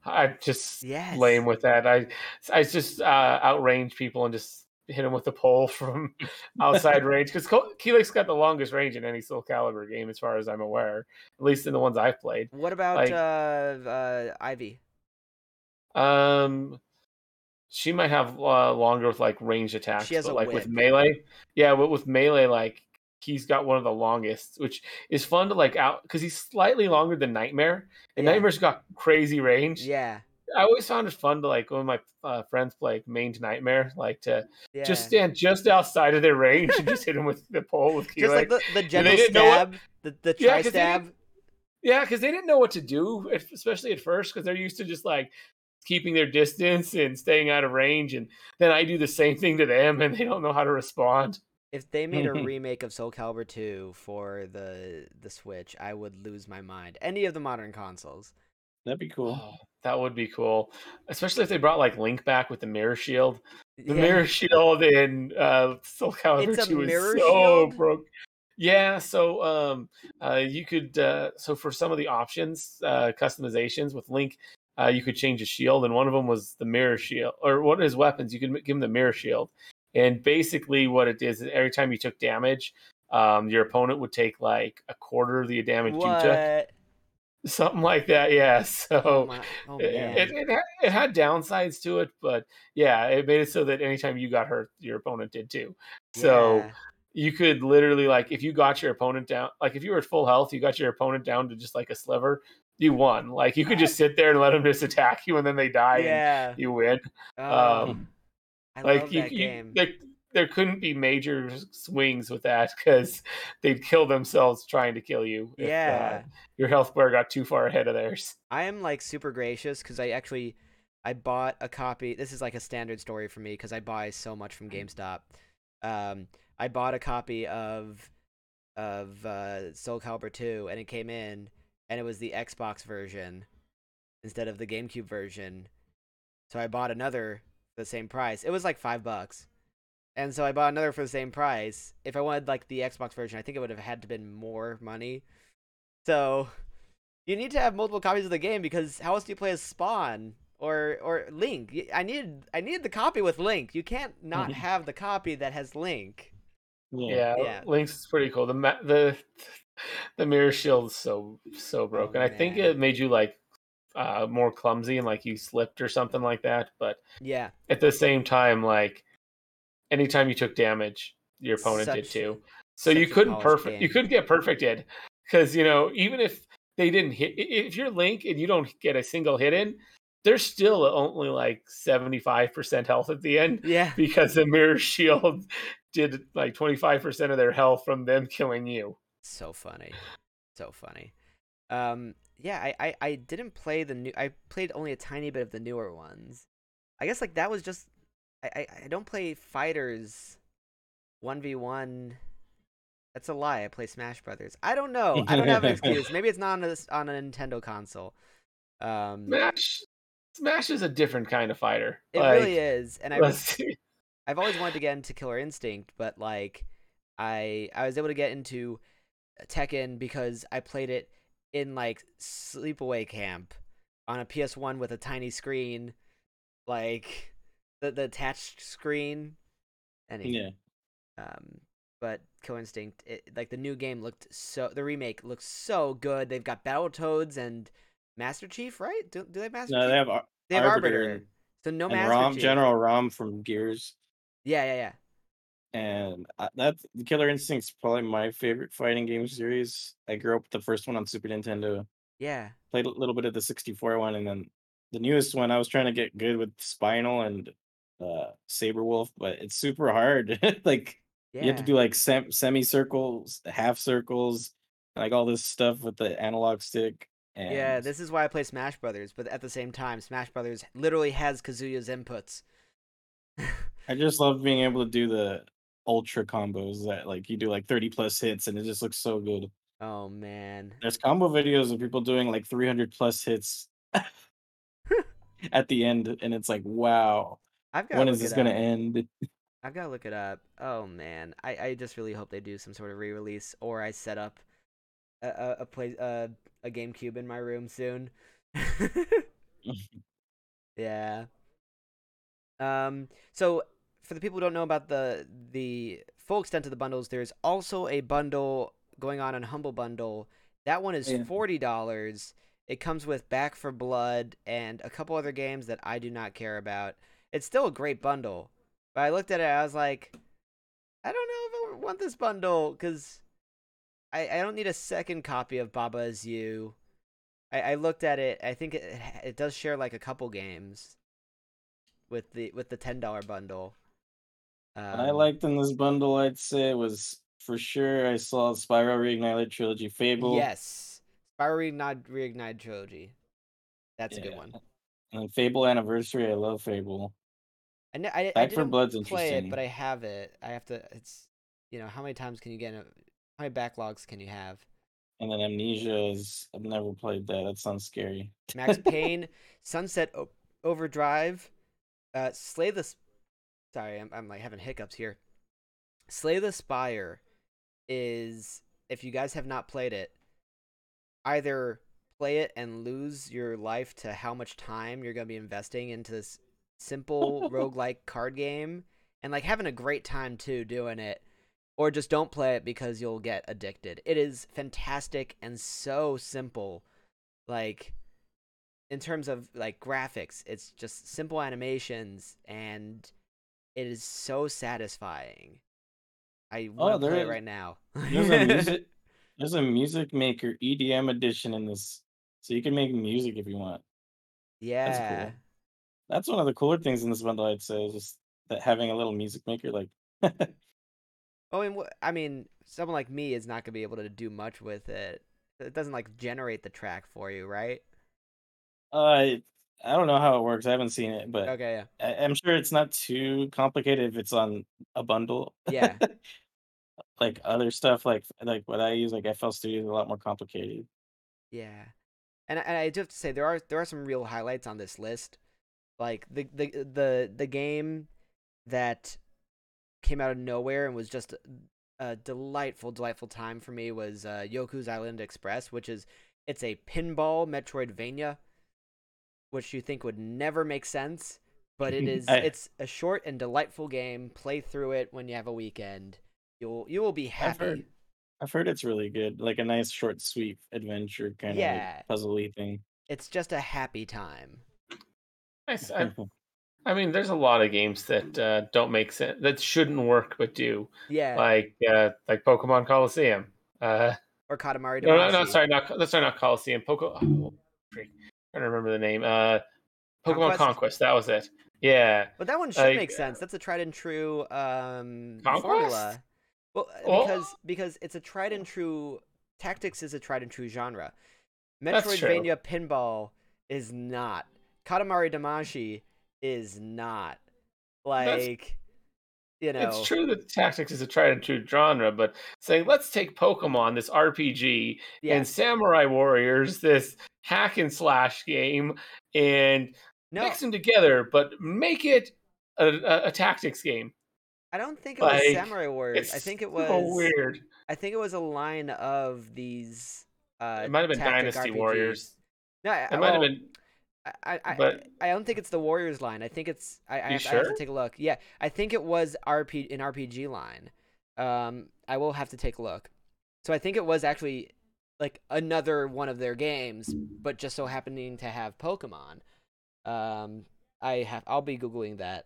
S3: I'm just
S1: Yes.
S3: lame with that. I I just uh, outrange people and just hit him with a pole from outside range because Kilik's got the longest range in any Soul Calibur game, as far as I'm aware, at least in the ones I've played.
S1: what about
S3: Like-
S1: uh, uh, Ivy?
S3: Um, she might have uh, longer with like range attacks,
S1: She has
S3: but
S1: a
S3: like with melee, yeah, but with melee, like he's got one of the longest, which is fun to like out because he's slightly longer than Nightmare, and
S1: Yeah.
S3: Nightmare's got crazy range.
S1: Yeah,
S3: I always found it fun to like when my uh, friends play main to Nightmare, like to
S1: yeah.
S3: just stand just outside of their range and just hit them with the pole with
S1: Just like the, the gentle
S3: didn't what-
S1: stab, the the
S3: Yeah,
S1: tri
S3: 'cause they
S1: stab.
S3: Yeah, because they didn't know what to do, if- especially at first, because they're used to just like keeping their distance and staying out of range. And then I do the same thing to them, and they don't know how to respond.
S1: If they made a remake of Soul Calibur 2 for the the Switch, I would lose my mind. Any of the modern consoles.
S2: That'd be cool.
S3: Oh, that would be cool, especially if they brought like Link back with the mirror shield. The
S1: Yeah.
S3: mirror shield in uh, Soul Calibur
S1: It's
S3: 2 is
S1: mirror
S3: so
S1: shield?
S3: broke. Yeah, so um, uh, you could uh, so for some of the options, uh, customizations with Link, uh, you could change his shield, and one of them was the mirror shield, or one of his weapons. You could give him the mirror shield, and basically what it is is every time you took damage, um, your opponent would take like a quarter of the damage you took. Something like that. Yeah. So
S1: Oh, my, oh
S3: it, it, it, had, it had downsides to it, but yeah, it made it so that anytime you got hurt, your opponent did too. So
S1: Yeah.
S3: you could literally like if you got your opponent down, like if you were at full health, you got your opponent down to just like a sliver, you won. Like you could just sit there and let them just attack you, and then they die,
S1: yeah.
S3: and you win.
S1: Oh,
S3: Um,
S1: I
S3: like
S1: love
S3: you,
S1: that
S3: you
S1: game.
S3: There, couldn't be major swings with that because they'd kill themselves trying to kill you. If,
S1: yeah.
S3: uh, your health bar got too far ahead of theirs.
S1: I am like super gracious because I actually I bought a copy. This is like a standard story for me because I buy so much from GameStop. Um, I bought a copy of of uh, Soul Calibur 2, and it came in, and it was the Xbox version instead of the GameCube version. So I bought another the same price. It was like five bucks, and so I bought another for the same price. If I wanted like the Xbox version, I think it would have had to been more money. So you need to have multiple copies of the game because how else do you play as Spawn or or Link? I needed I needed the copy with Link. You can't not
S2: Mhm.
S1: have the copy that has Link.
S3: Yeah,
S1: Yeah.
S3: Link's is pretty cool. The ma- the the mirror shield is so so broken. I think it made you like uh more clumsy and like you slipped or something like that. But
S1: Yeah,
S3: at the same time, like anytime you took damage, your opponent did too. So you couldn't perfect. You couldn't get perfected because you know even if they didn't hit, if you're Link and you don't get a single hit in, there's still only like seventy five percent health at the end
S1: yeah,
S3: because the mirror shield did like 25% of their health from them killing you.
S1: so funny, so funny. Um, yeah, I, I I didn't play the new. I played only a tiny bit of the newer ones. I guess like that was just. I I, I don't play fighters. One v one. That's a lie. I play Smash Brothers. I don't know. I don't have an excuse. Maybe it's not on a, on a Nintendo console. Um,
S3: Smash Smash is a different kind of fighter.
S1: it
S3: Like,
S1: really is, and i was i've always wanted to get into Killer Instinct, but like I I was able to get into Tekken because I played it in like sleepaway camp on a PS1 with a tiny screen, like the the attached screen. Anyway,
S2: Yeah.
S1: um, but Killer Instinct, it, like the new game looked so the remake looks so good. They've got Battletoads and Master Chief, right? Do, do they have Master
S2: No,
S1: Chief?
S2: they have Ar-
S1: They have
S2: Arbiter
S1: Arbiter. so no Master
S2: RAAM,
S1: Chief.
S2: General RAAM from Gears,
S1: Yeah, yeah, yeah.
S2: and I- that's Killer Instinct's probably my favorite fighting game series. I grew up with the first one on Super Nintendo.
S1: Yeah.
S2: Played a little bit of the 64 one, and then the newest one. I was trying to get good with Spinal and uh Sabrewulf, but it's super hard. like
S1: Yeah.
S2: you have to do like sem- semicircles, half circles, like all this stuff with the analog stick. And
S1: Yeah, this is why I play Smash Brothers, but at the same time, Smash Brothers literally has Kazuya's inputs.
S2: I just love being able to do the ultra combos that like you do like 30 plus hits and it just looks so good.
S1: oh man.
S2: There's combo videos of people doing like 300 plus hits at the end and it's like wow,
S1: I've got
S2: when
S1: look
S2: this
S1: it
S2: going to
S1: up.
S2: end?
S1: I've got to look it up. Oh man. I, I just really hope they do some sort of re-release or I set up a a, a play uh, a GameCube in my room soon. yeah. Um so for the people who don't know about the the full extent of the bundles, there's also a bundle going on on Humble Bundle. That one is
S2: Yeah.
S1: forty dollars. It comes with Back 4 Blood and a couple other games that I do not care about. It's still a great bundle, but I looked at it. I was like, I don't know if I want this bundle because I I don't need a second copy of Baba Is You. I, I looked at it. I think it it does share like a couple games with the with the ten dollar bundle.
S2: What I
S1: Um,
S2: liked in this bundle, I'd say was for sure I saw Spyro Reignited Trilogy Fable.
S1: Yes, Spyro Reignited, Reignite trilogy. That's a good one.
S2: And Fable Anniversary, I love Fable.
S1: I, ne- I, I
S2: Back for
S1: didn't
S2: Blood's
S1: play it,
S2: interesting.
S1: but I have it. I have to. It's you know how many times can you get? A, how many backlogs can you have?
S2: And then Amnesia is I've never played that. That sounds scary.
S1: Max Payne, Sunset o- Overdrive, uh, Slay the. Sorry, I'm I'm like having hiccups here. Slay the Spire is if you guys have not played it, either play it and lose your life to how much time you're gonna be investing into this simple roguelike card game and like having a great time too doing it. Or just don't play it because you'll get addicted. It is fantastic and so simple like in terms of like graphics, it's just simple animations and it is so satisfying. I
S2: Oh,
S1: want to
S2: there
S1: play it right now.
S2: There's a music there's a music maker EDM edition in this. So you can make music if you want.
S1: yeah.
S2: cool. That's one of the cooler things in this bundle, I'd say, is just that having a little music maker like
S1: Oh, and wh- I mean, someone like me is not gonna be able to do much with it. It doesn't like generate the track for you, right?
S2: uh I don't know how it works. I haven't seen it, but
S1: Okay, yeah.
S2: I, I'm sure it's not too complicated if it's on a bundle.
S1: Yeah.
S2: like other stuff like like what I use like FL Studio is a lot more complicated.
S1: Yeah, and I- and I do have to say there are there are some real highlights on this list, like the the the the game that came out of nowhere and was just a, delightful delightful time for me was uh, Yoku's Island Express, which is it's a pinball Metroidvania, which you think would never make sense, but it is
S2: I-
S1: it's a short and delightful game. Play through it when you have a weekend. You'll you will be
S2: I've
S1: happy.
S2: heard I've heard it's really good. Like a nice short sweet adventure kind
S1: Yeah.
S2: of like puzzly thing.
S1: It's just a happy time.
S3: Nice. I, I mean, there's a lot of games that uh, don't make sense that shouldn't work but do,
S1: Yeah.
S3: like uh, like Pokemon Colosseum. Uh,
S1: or Katamari
S3: no, no, no, sorry, not that's sorry, not Colosseum. Poco. Oh, trying to remember the name. Uh, Pokemon
S1: Conquest?
S3: Conquest. That was it. Yeah.
S1: But that one should
S3: Like,
S1: make sense. That's a tried and true um
S3: Conquest?
S1: formula. Well, uh,
S3: Well-
S1: because because it's a tried and true tactics is a tried and true genre. Metroidvania pinball is not. Katamari Damacy is not. Like you know
S3: It's true that tactics is a tried and true genre, but saying let's take Pokemon, this RPG,
S1: yeah.
S3: and Samurai Warriors, this hack and slash game, and
S1: no,
S3: mix them together, but make it a, a, a tactics game.
S1: I don't think it was
S3: like,
S1: Samurai Warriors. I think it
S3: so
S1: was
S3: weird.
S1: I think it was a line of these uh
S3: It might have been Dynasty
S1: RPGs.
S3: Warriors.
S1: No,
S3: It might have been.
S1: I, I,
S3: But-
S1: I don't think it's the Warriors line. I think it's I, I, have, I have to take a look. Yeah, I think it was RP an RPG line. Um, I will have to take a look. So I think it was actually like another one of their games, but just so happening to have Pokemon. Um, I have I'll be googling that.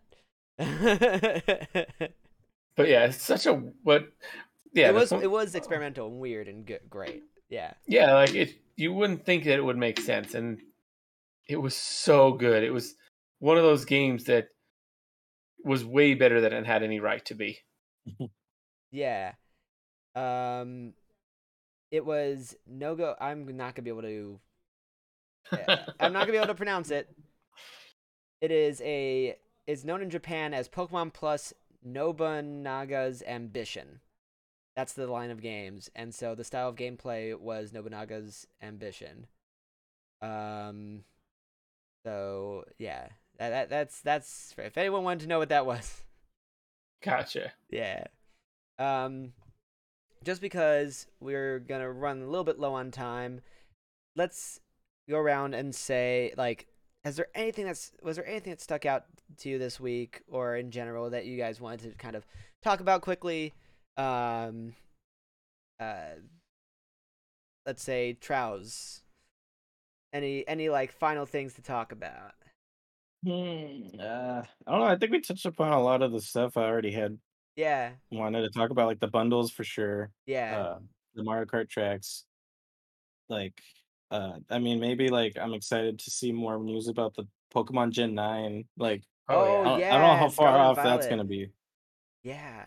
S3: But yeah, it's such a what. Yeah,
S1: it was
S3: po-
S1: it was experimental and weird and good, great. Yeah,
S3: yeah, like it. You wouldn't think that it would make sense, and it was so good. It was one of those games that was way better than it had any right to be.
S1: yeah. Um, it was no go. I'm not gonna be able to Yeah, I'm not gonna be able to pronounce it. It is a is known in Japan as Pokemon Plus Nobunaga's Ambition. That's the line of games, and so the style of gameplay was Nobunaga's Ambition. Um, so yeah, that, that that's that's if anyone wanted to know what that was.
S3: Gotcha.
S1: Yeah. Um just because we're going to run a little bit low on time, let's go around and say like has there anything that's was there anything that stuck out to you this week or in general that you guys wanted to kind of talk about quickly? Um uh let's say Trows. Any any like final things to talk about?
S2: Hmm, uh, I don't know. I think we touched upon a lot of the stuff I already had
S1: Yeah.
S2: wanted to talk about, like the bundles for sure.
S1: Yeah.
S2: Uh, the Mario Kart tracks. Like, uh, I mean, maybe like I'm excited to see more news about the Pokemon Gen Nine. Like,
S1: Oh,
S2: I don't, I don't know how far
S1: Scarlet and
S2: off that's gonna be.
S1: yeah.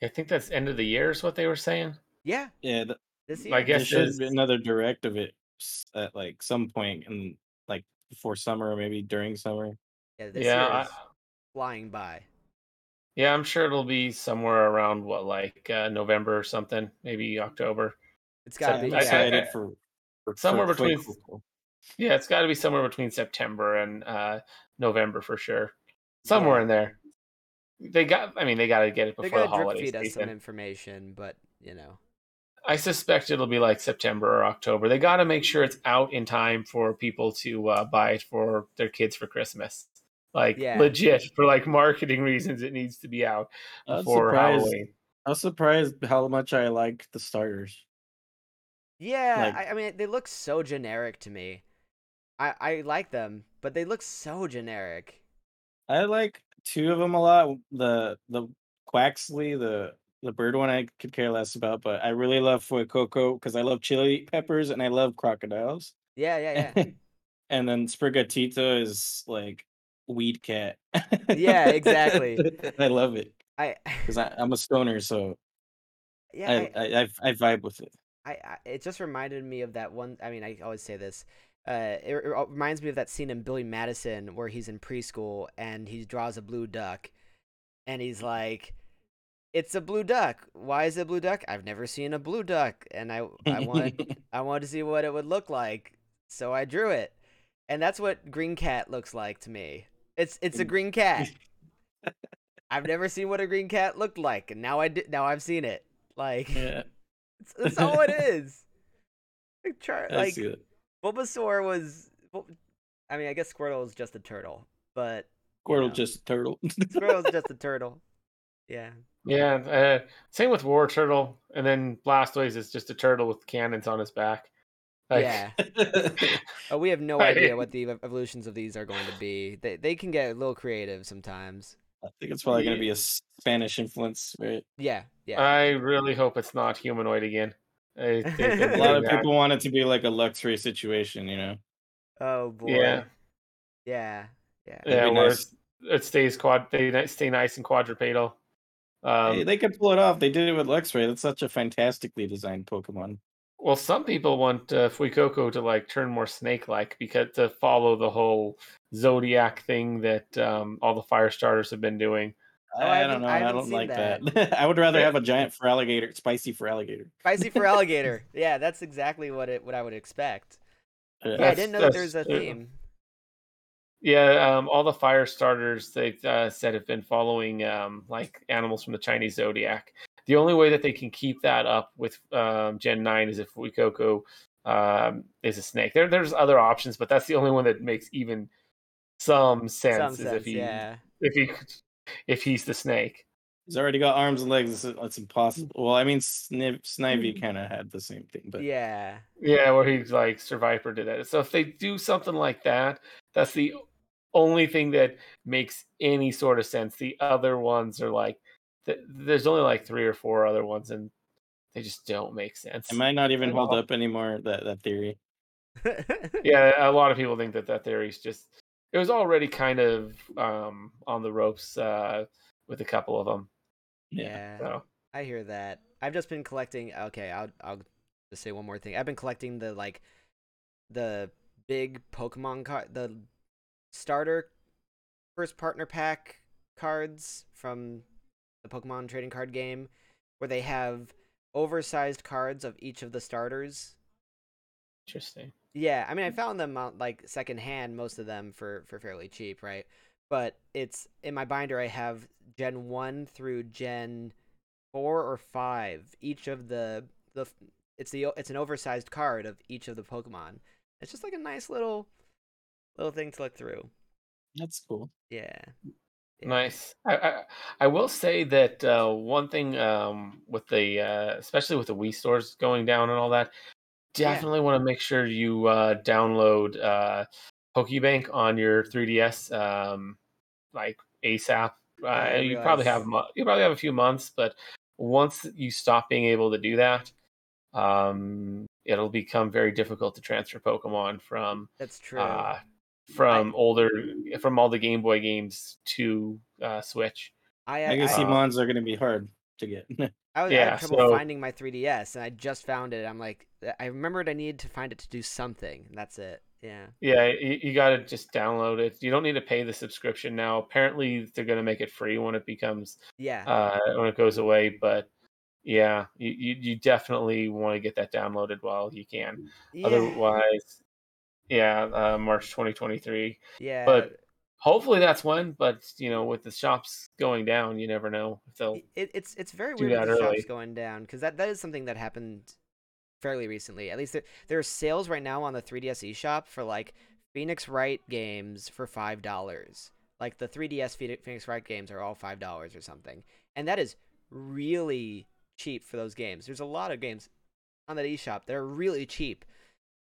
S3: I think that's end of the year is what they were saying.
S1: Yeah.
S2: Yeah, th-
S1: This year.
S3: I
S2: there
S3: guess
S2: should be another direct of it s- at like some point in like before summer or maybe during summer.
S1: Yeah, this
S3: yeah,
S1: year
S3: I,
S1: is flying by.
S3: yeah, I'm sure it'll be somewhere around what like uh, November or something, maybe October.
S1: It's got to
S2: I'm
S1: be.
S3: I- I-
S1: yeah.
S2: excited
S3: I-
S2: for, for
S3: somewhere
S2: for
S3: between-
S2: Quick-
S3: Yeah, it's got to be somewhere between September and uh, November for sure. Somewhere
S1: Yeah.
S3: in there. They got. I mean, they got to get it
S1: They're
S3: before the
S1: gonna drip
S3: holiday
S1: feed us some
S3: season.
S1: information, but you know.
S3: I suspect it'll be like September or October. They got to make sure it's out in time for people to uh, buy it for their kids for Christmas. Like
S1: Yeah.
S3: legit for like marketing reasons, it needs to be out
S2: I'm
S3: before
S2: surprised.
S3: Halloween.
S2: I was surprised how much I like the starters.
S1: Yeah,
S2: Like-
S1: I, I mean, they look so generic to me. I I like them, but they look so generic.
S2: I like two of them a lot. The the Quaxly, the the bird one, I could care less about, but I really love Fuecoco because I love chili peppers and I love crocodiles.
S1: Yeah, yeah, yeah.
S2: and then Sprigatito is like weed cat.
S1: Yeah, exactly.
S2: I love it
S1: I
S2: because I'm a stoner, so
S1: yeah,
S2: I,
S1: I,
S2: I, I vibe with it.
S1: I, I it just reminded me of that one. I mean, I always say this. Uh, it, it reminds me of that scene in Billy Madison where he's in preschool and he draws a blue duck, and he's like, "It's a blue duck. Why is it a blue duck? I've never seen a blue duck, and I I wanted I wanted to see what it would look like, so I drew it." And that's what Green Cat looks like to me. It's it's a green cat. I've never seen what a green cat looked like, and now I did. Now I've seen it. Like
S2: yeah,
S1: that's, that's all it is. Like, Char- like
S2: it.
S1: Bulbasaur was. I mean, I guess Squirtle is just a turtle, but
S2: Squirtle
S1: know.
S2: just a turtle.
S1: Squirtle's just a turtle. Yeah.
S3: Yeah, uh, same with Wartortle, and then Blastoise is just a turtle with cannons on his back. Like,
S1: yeah. Oh, we have no idea what the evolutions of these are going to be. They they can get a little creative sometimes.
S2: I think it's probably gonna be a Spanish influence, right?
S1: Yeah. Yeah.
S3: I really hope it's not humanoid again. I think
S2: A lot of
S3: that.
S2: people want it to be like a Luxray situation, you know.
S1: oh boy.
S3: Yeah,
S1: Yeah. Yeah.
S2: It'd
S3: yeah, where
S2: nice.
S3: it stays quad, they stay nice and quadrupedal. Um,
S2: Hey, they could pull it off. They did it with Luxray. That's such a fantastically designed Pokemon.
S3: Well, some people want uh, Fuecoco to like turn more snake-like because to follow the whole zodiac thing that um, all the fire starters have been doing.
S1: Oh, I
S2: I, don't know.
S1: I
S2: I, don't like
S1: that.
S2: that. I would rather have a giant for alligator, spicy for alligator.
S1: Spicy for alligator. yeah, that's exactly what it what I would expect.
S2: Uh,
S1: Yeah, I didn't know that
S3: that's-
S1: there's a theme.
S3: Yeah, um, all the fire starters they uh, said have been following um, like animals from the Chinese zodiac. The only way that they can keep that up with um, Gen Nine is if Fuecoco um, is a snake. There, there's other options, but that's the only one that makes even some sense.
S1: Some
S3: is
S1: sense,
S3: if he,
S1: yeah.
S3: if he, if he's the snake.
S2: He's already got arms and legs. It's, it's impossible. Well, I mean, Sniv- Snivy kind of had the same thing, but
S1: Yeah.
S3: Yeah, where he's like Serperior did that. So if they do something like that, that's the only thing that makes any sort of sense. The other ones are like, th- there's only like three or four other ones, and they just don't make sense.
S2: it might not even hold
S3: all.
S2: up anymore. That that theory.
S3: Yeah, a lot of people think that that theory's just. It was already kind of um, on the ropes uh, with a couple of them.
S1: yeah.
S3: So
S1: I hear that. I've just been collecting. Okay, I'll I'll just say one more thing. I've been collecting the like the big Pokemon card, the starter first partner pack cards from the Pokemon trading card game, where they have oversized cards of each of the starters.
S3: interesting.
S1: Yeah, I mean, I hmm. found them on like secondhand, most of them for for fairly cheap, right? But it's in my binder. I have Gen one through Gen four or five. Each of the the it's the it's an oversized card of each of the Pokemon. It's just like a nice little little thing to look through.
S2: That's cool.
S1: Yeah. Yeah.
S3: Nice. I, I I will say that uh, one thing um, with the uh, especially with the Wii stores going down and all that,
S1: Yeah.
S3: definitely want to make sure you uh, download uh, PokeBank on your 3DS um, like ASAP. Uh, you probably have you probably have a few months, but once you stop being able to do that, um, it'll become very difficult to transfer Pokemon from
S1: That's true.
S3: uh, from older from all the Game Boy games to uh, Switch.
S1: I
S2: I
S1: I,
S2: guess
S1: I,
S3: Uh,
S2: Mons are going to be hard to get.
S1: I was I
S3: yeah,
S1: had trouble
S3: so-
S1: finding my 3DS, and I just found it. I'm like, I remembered I needed to find it to do something, and that's it. Yeah.
S3: Yeah, you, you got to just download it. You don't need to pay the subscription now. Apparently, they're going to make it free when it becomes
S1: Yeah.
S3: uh, when it goes away. But yeah, you you, you definitely want to get that downloaded while you can.
S1: yeah.
S3: Otherwise, yeah, uh, March 2023.
S1: yeah.
S3: but Hopefully that's when. But you know, with the shops going down, you never know if they'll.
S1: It, it's it's very weird with the shops going down because that, that is something that happened fairly recently. At least there, there are sales right now on the 3DS eShop for like Phoenix Wright games for five dollars. Like the 3DS Phoenix Phoenix Wright games are all five dollars or something, and that is really cheap for those games. There's a lot of games on that eShop that are really cheap,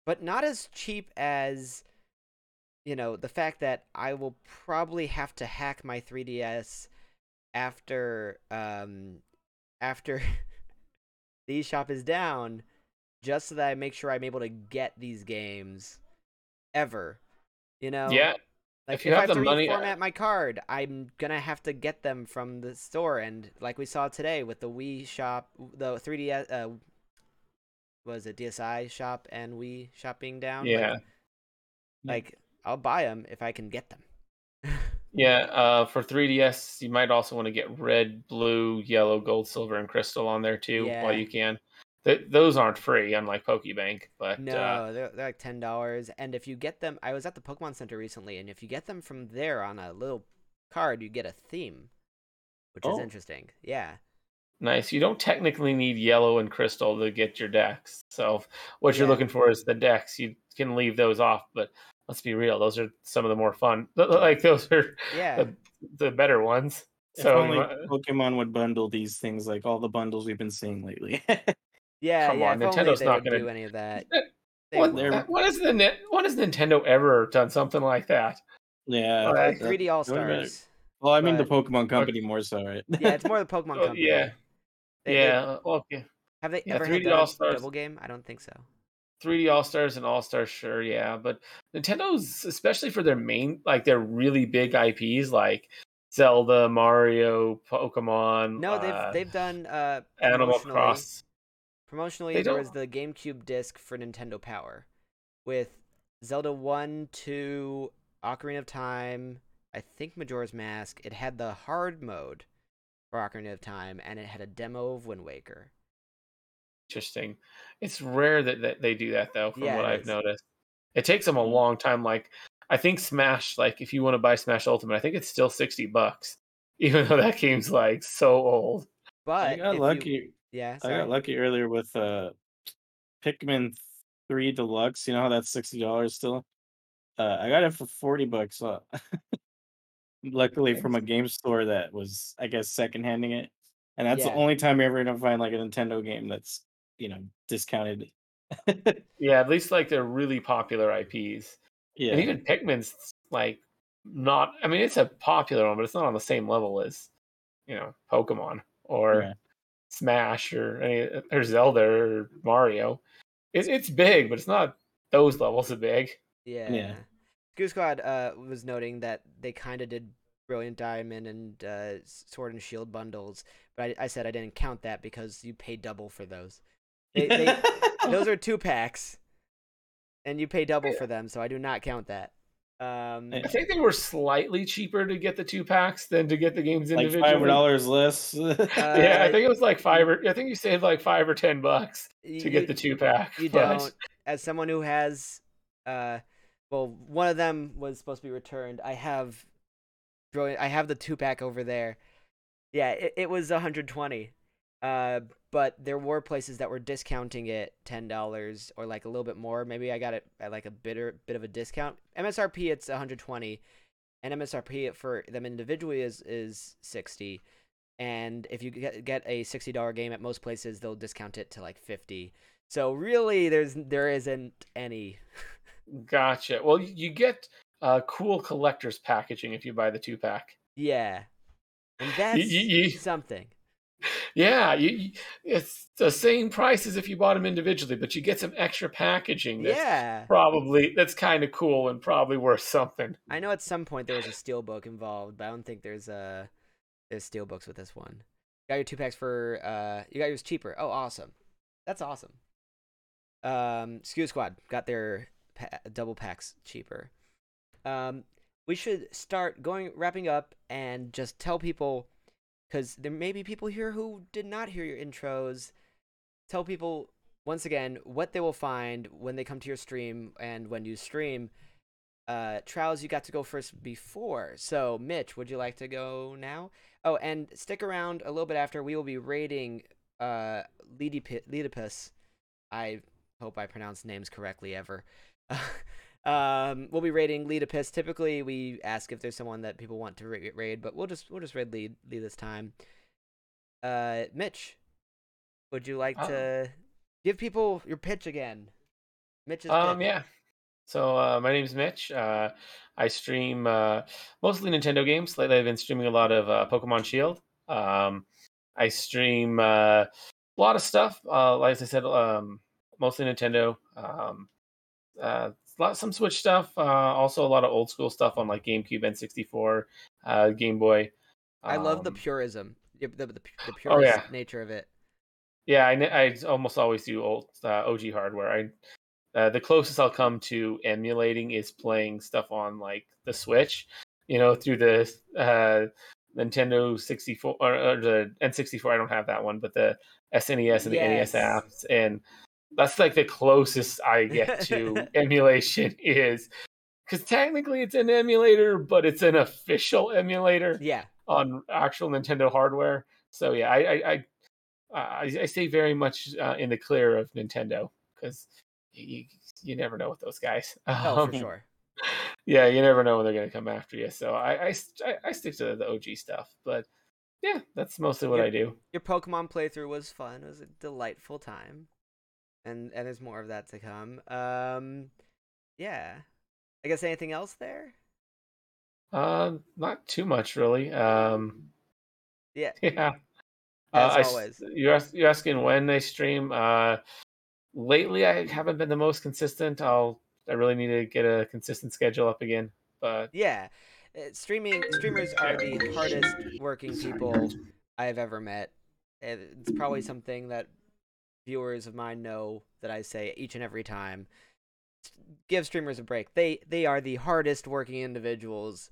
S1: but not as cheap as you know, the fact that I will probably have to hack my 3DS after um after the eShop is down just so that I make sure I'm able to get these games ever. You know?
S3: Yeah.
S1: Like
S3: If
S1: if, I
S3: have
S1: have to
S3: money-
S1: reformat my card, I'm gonna have to get them from the store. And like we saw today with the Wii shop, the 3DS, uh, was a DSi shop and Wii shop being down?
S3: Yeah.
S1: Like, I'll buy them if I can get them.
S3: Yeah, uh, for 3DS, you might also want to get red, blue, yellow, gold, silver, and crystal on there too, while you can. Th- those aren't free, unlike Pokebank. But
S1: no,
S3: uh,
S1: they're, they're like ten dollars. And if you get them, I was at the Pokemon Center recently, and if you get them from there on a little card, you get a theme, which is
S2: Oh.
S1: interesting. Yeah.
S3: Nice. You don't technically need yellow and crystal to get your dex. So what you're
S1: Yeah.
S3: looking for is the dex. You can leave those off, but let's be real; those are some of the more fun. th- th- Like those are
S1: Yeah.
S3: the, the better ones.
S2: If
S3: So
S2: only
S3: uh,
S2: Pokemon would bundle these things like all the bundles we've been seeing lately.
S1: Yeah,
S3: Come
S1: yeah.
S3: on,
S1: if only
S3: Nintendo's
S1: they
S3: not gonna-
S1: do any of that. They
S3: when,
S1: won't.
S2: they're-
S3: when has the Ni- when has Nintendo ever done something like that?
S2: yeah.
S3: Well,
S1: 3D All
S2: that would've been-
S1: Stars.
S2: Well, I mean the Pokemon Company more so, right?
S1: Yeah, it's more the Pokemon
S3: Oh,
S1: company.
S3: yeah,
S1: They- they-
S3: yeah. Okay.
S1: have they
S3: yeah,
S1: ever
S3: 3D
S1: had done a
S3: All-Stars.
S1: double game? I don't think so.
S3: 3D All Stars and All Stars, sure, yeah, but Nintendo's especially for their main, like their really big IPs, like Zelda, Mario, Pokemon.
S1: No, they've
S3: uh,
S1: they've done uh
S3: Animal Cross.
S1: Promotionally,
S3: They
S1: there
S3: don't-
S1: was the GameCube disc for Nintendo Power, with Zelda One, Two, Ocarina of Time. I think Majora's Mask. It had the hard mode for Ocarina of Time, and it had a demo of Wind Waker.
S3: Interesting. It's rare that, that they do that though, from
S1: Yeah,
S3: what I've
S1: is.
S3: noticed. It takes them a long time. Like I think Smash, like if you want to buy Smash Ultimate, I think it's still sixty bucks, even though that game's like so old.
S1: But
S2: I got
S1: if you-
S2: lucky.
S1: yeah,
S2: I got lucky earlier with uh Pikmin three deluxe. You know how that's sixty dollars still. Uh, I got it for forty bucks. luckily from a game store that was, I guess, second handing it, and that's the
S1: Yeah.
S2: only time you're ever gonna find like a Nintendo game that's you know discounted.
S3: Yeah, at least like they're really popular IPs.
S2: yeah,
S3: And even Pikmin's like not I mean it's a popular one, but it's not on the same level as, you know, Pokemon or
S2: Yeah.
S3: Smash or any uh, or Zelda or Mario. It's it's big, but it's not those levels of big.
S1: Yeah.
S2: Yeah.
S1: Goo Squad uh, was noting that they kind of did Brilliant Diamond and uh, Sword and Shield bundles, but I, I said I didn't count that because you pay double for those. They, they, those are two packs, and you pay double for them, so I do not count that. Um,
S3: I think they were slightly cheaper to get the two packs than to get the games individually.
S2: like
S3: individually.
S2: five dollars less.
S3: yeah,
S1: Uh,
S3: I think it was like five or I think you saved like five or ten bucks
S1: you,
S3: to get the two pack.
S1: You
S3: but-
S1: don't. As someone who has, uh, well, one of them was supposed to be returned. I have. I have the two pack over there. Yeah, it, it was 120. Uh, but there were places that were discounting it ten dollars or like a little bit more. Maybe I got it at like a bitter bit of a discount. MSRP it's 120, and MSRP for them individually is is 60. And if you get get a sixty dollar game at most places, they'll discount it to like 50. So really, there's there isn't any.
S3: Gotcha. Well, you- you get uh, cool collector's packaging if you buy the two pack.
S1: Yeah, and that's
S3: you- you-
S1: something.
S3: Yeah, you, you- it's the same price as if you bought them individually, but you get some extra packaging. That's
S1: Yeah,
S3: probably that's kind of cool and probably worth something.
S1: I know at some point there was a steelbook involved, but I don't think there's a there's steelbooks with this one. Got your two packs for uh, you got yours cheaper. Oh, awesome, that's awesome. Um, Skew Squad got their pa- double packs cheaper. Um, we should start going wrapping up and just tell people because there may be people here who did not hear your intros. Tell people once again what they will find when they come to your stream and when you stream. Uh, Trows, you got to go first before. So, Mitch, would you like to go now? Oh, and stick around a little bit after. We will be rating uh, Ledipus. I hope I pronounced names correctly ever. um, we'll be rating Ledipus. Typically, we ask if there's someone that people want to ra- raid, but we'll just we'll just raid lead lead this time. Uh, Mitch, would you like to give people your pitch again? Mitch's
S3: Um,
S1: pitch.
S3: yeah. So uh, my name's Mitch. Uh, I stream uh, mostly Nintendo games. Lately, I've been streaming a lot of uh, Pokemon Shield. Um, I stream uh, a lot of stuff. Uh, like I said, um, mostly Nintendo. Um, uh, lot, some Switch stuff. Uh, also, a lot of old school stuff on like GameCube, N64, uh, Game Boy.
S1: I love the
S3: Um,
S1: purism, the the, the, the
S3: Oh, yeah.
S1: nature of it.
S3: Yeah, I, I almost always do old uh, OG hardware. I uh, the closest I'll come to emulating is playing stuff on like the Switch, you know, through the uh, Nintendo 64 or, or the N64. I don't have that one, but the SNES and the
S1: Yes.
S3: NES apps, and that's like the closest I get to emulation is because technically it's an emulator, but it's an official emulator
S1: Yeah,
S3: on actual Nintendo hardware. So yeah, I I I, I, I stay very much uh, in the clear of Nintendo because you, you never know with those guys.
S1: oh for
S3: Um,
S1: sure.
S3: Yeah, you never know when they're going to come after you. So I, I I stick to the OG stuff. But yeah, that's mostly what
S1: Yep.
S3: I do.
S1: Your Pokemon playthrough was fun. It was a delightful time, and and there's more of that to come. Um, yeah. I guess anything else there?
S3: Uh, not too much really. Um,
S1: Yeah.
S3: yeah.
S1: As
S3: Uh, I s-
S1: always.
S3: you're, ask, you're asking when they stream. Uh, lately, I haven't been the most consistent. I'll. I really need to get a consistent schedule up again. But
S1: Yeah. Uh, Streaming streamers are the hardest working people I've ever met. It's probably something that viewers of mine know that I say each and every time. Give streamers a break. They they are the hardest working individuals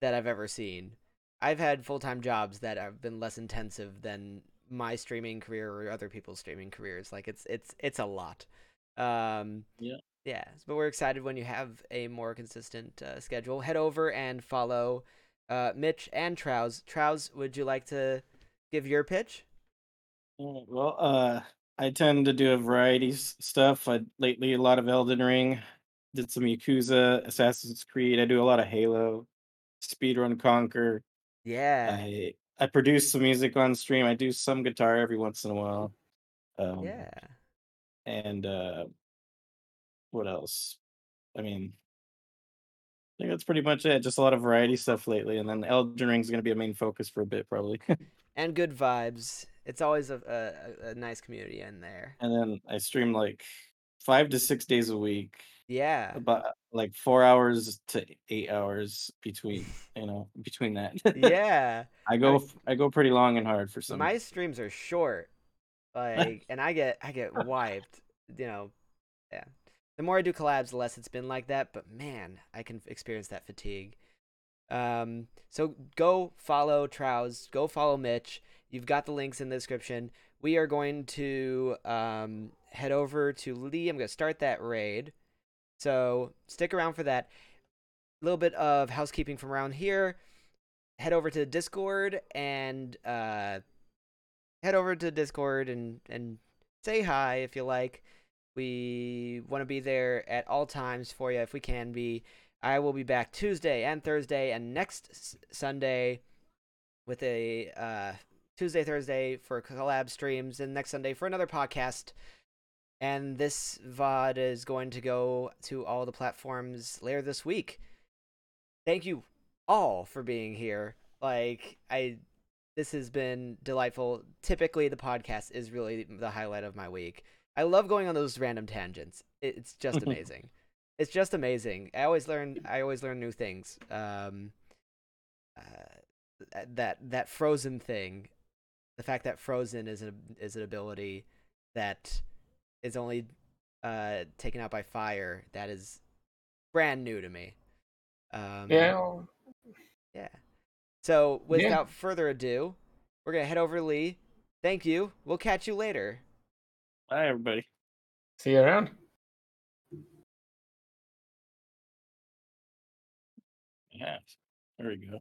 S1: that I've ever seen. I've had full-time jobs that have been less intensive than my streaming career or other people's streaming careers. Like it's it's it's a lot. Um
S2: Yeah.
S1: yeah, but we're excited when you have a more consistent uh, schedule. Head over and follow uh, Mitch and Trows. Trows, would you like to give your pitch?
S2: Mm, Well, uh, I tend to do a variety s- stuff. I lately a lot of Elden Ring, did some Yakuza, Assassin's Creed. I do a lot of Halo, Speedrun Conker.
S1: Yeah,
S2: I I produce some music on stream. I do some guitar every once in a while. Um,
S1: yeah.
S2: And uh, what else? I mean, I think that's pretty much it. Just a lot of variety stuff lately, and then Elden Ring's going to be a main focus for a bit probably.
S1: And good vibes. It's always a, a, a- nice community in there.
S2: and then I stream like five to six days a week.
S1: Yeah,
S2: about like four hours to eight hours between you know between that
S1: yeah.
S2: i go I go pretty long and hard for some
S1: My streams are short, like, and I get I get wiped. You know, yeah. The more I do collabs, the less it's been like that. But man, I can experience that fatigue. Um, so go follow Trows. Go follow Mitch. You've got the links in the description. We are going to um, head over to Lee. I'm going to start that raid. So stick around for that. A little bit of housekeeping from around here. Head over to the Discord and uh, head over to Discord and and say hi if you like. We want to be there at all times for you if we can be. I will be back Tuesday and Thursday and next Sunday with a uh, Tuesday Thursday for collab streams and next Sunday for another podcast. And this VOD is going to go to all the platforms later this week. Thank you all for being here. Like I this has been delightful. Typically the podcast is really the highlight of my week. I love going on those random tangents. It's just amazing. it's just amazing. I always learn I always learn new things. Um uh, that that frozen thing, the fact that frozen is an is an ability that is only uh taken out by fire, that is brand new to me. Um
S3: yeah,
S1: yeah. So,
S3: Yeah.
S1: without further ado, we're going to head over to Lee. Thank you. We'll catch you later.
S2: bye everybody
S3: see you around.
S2: yeah there we go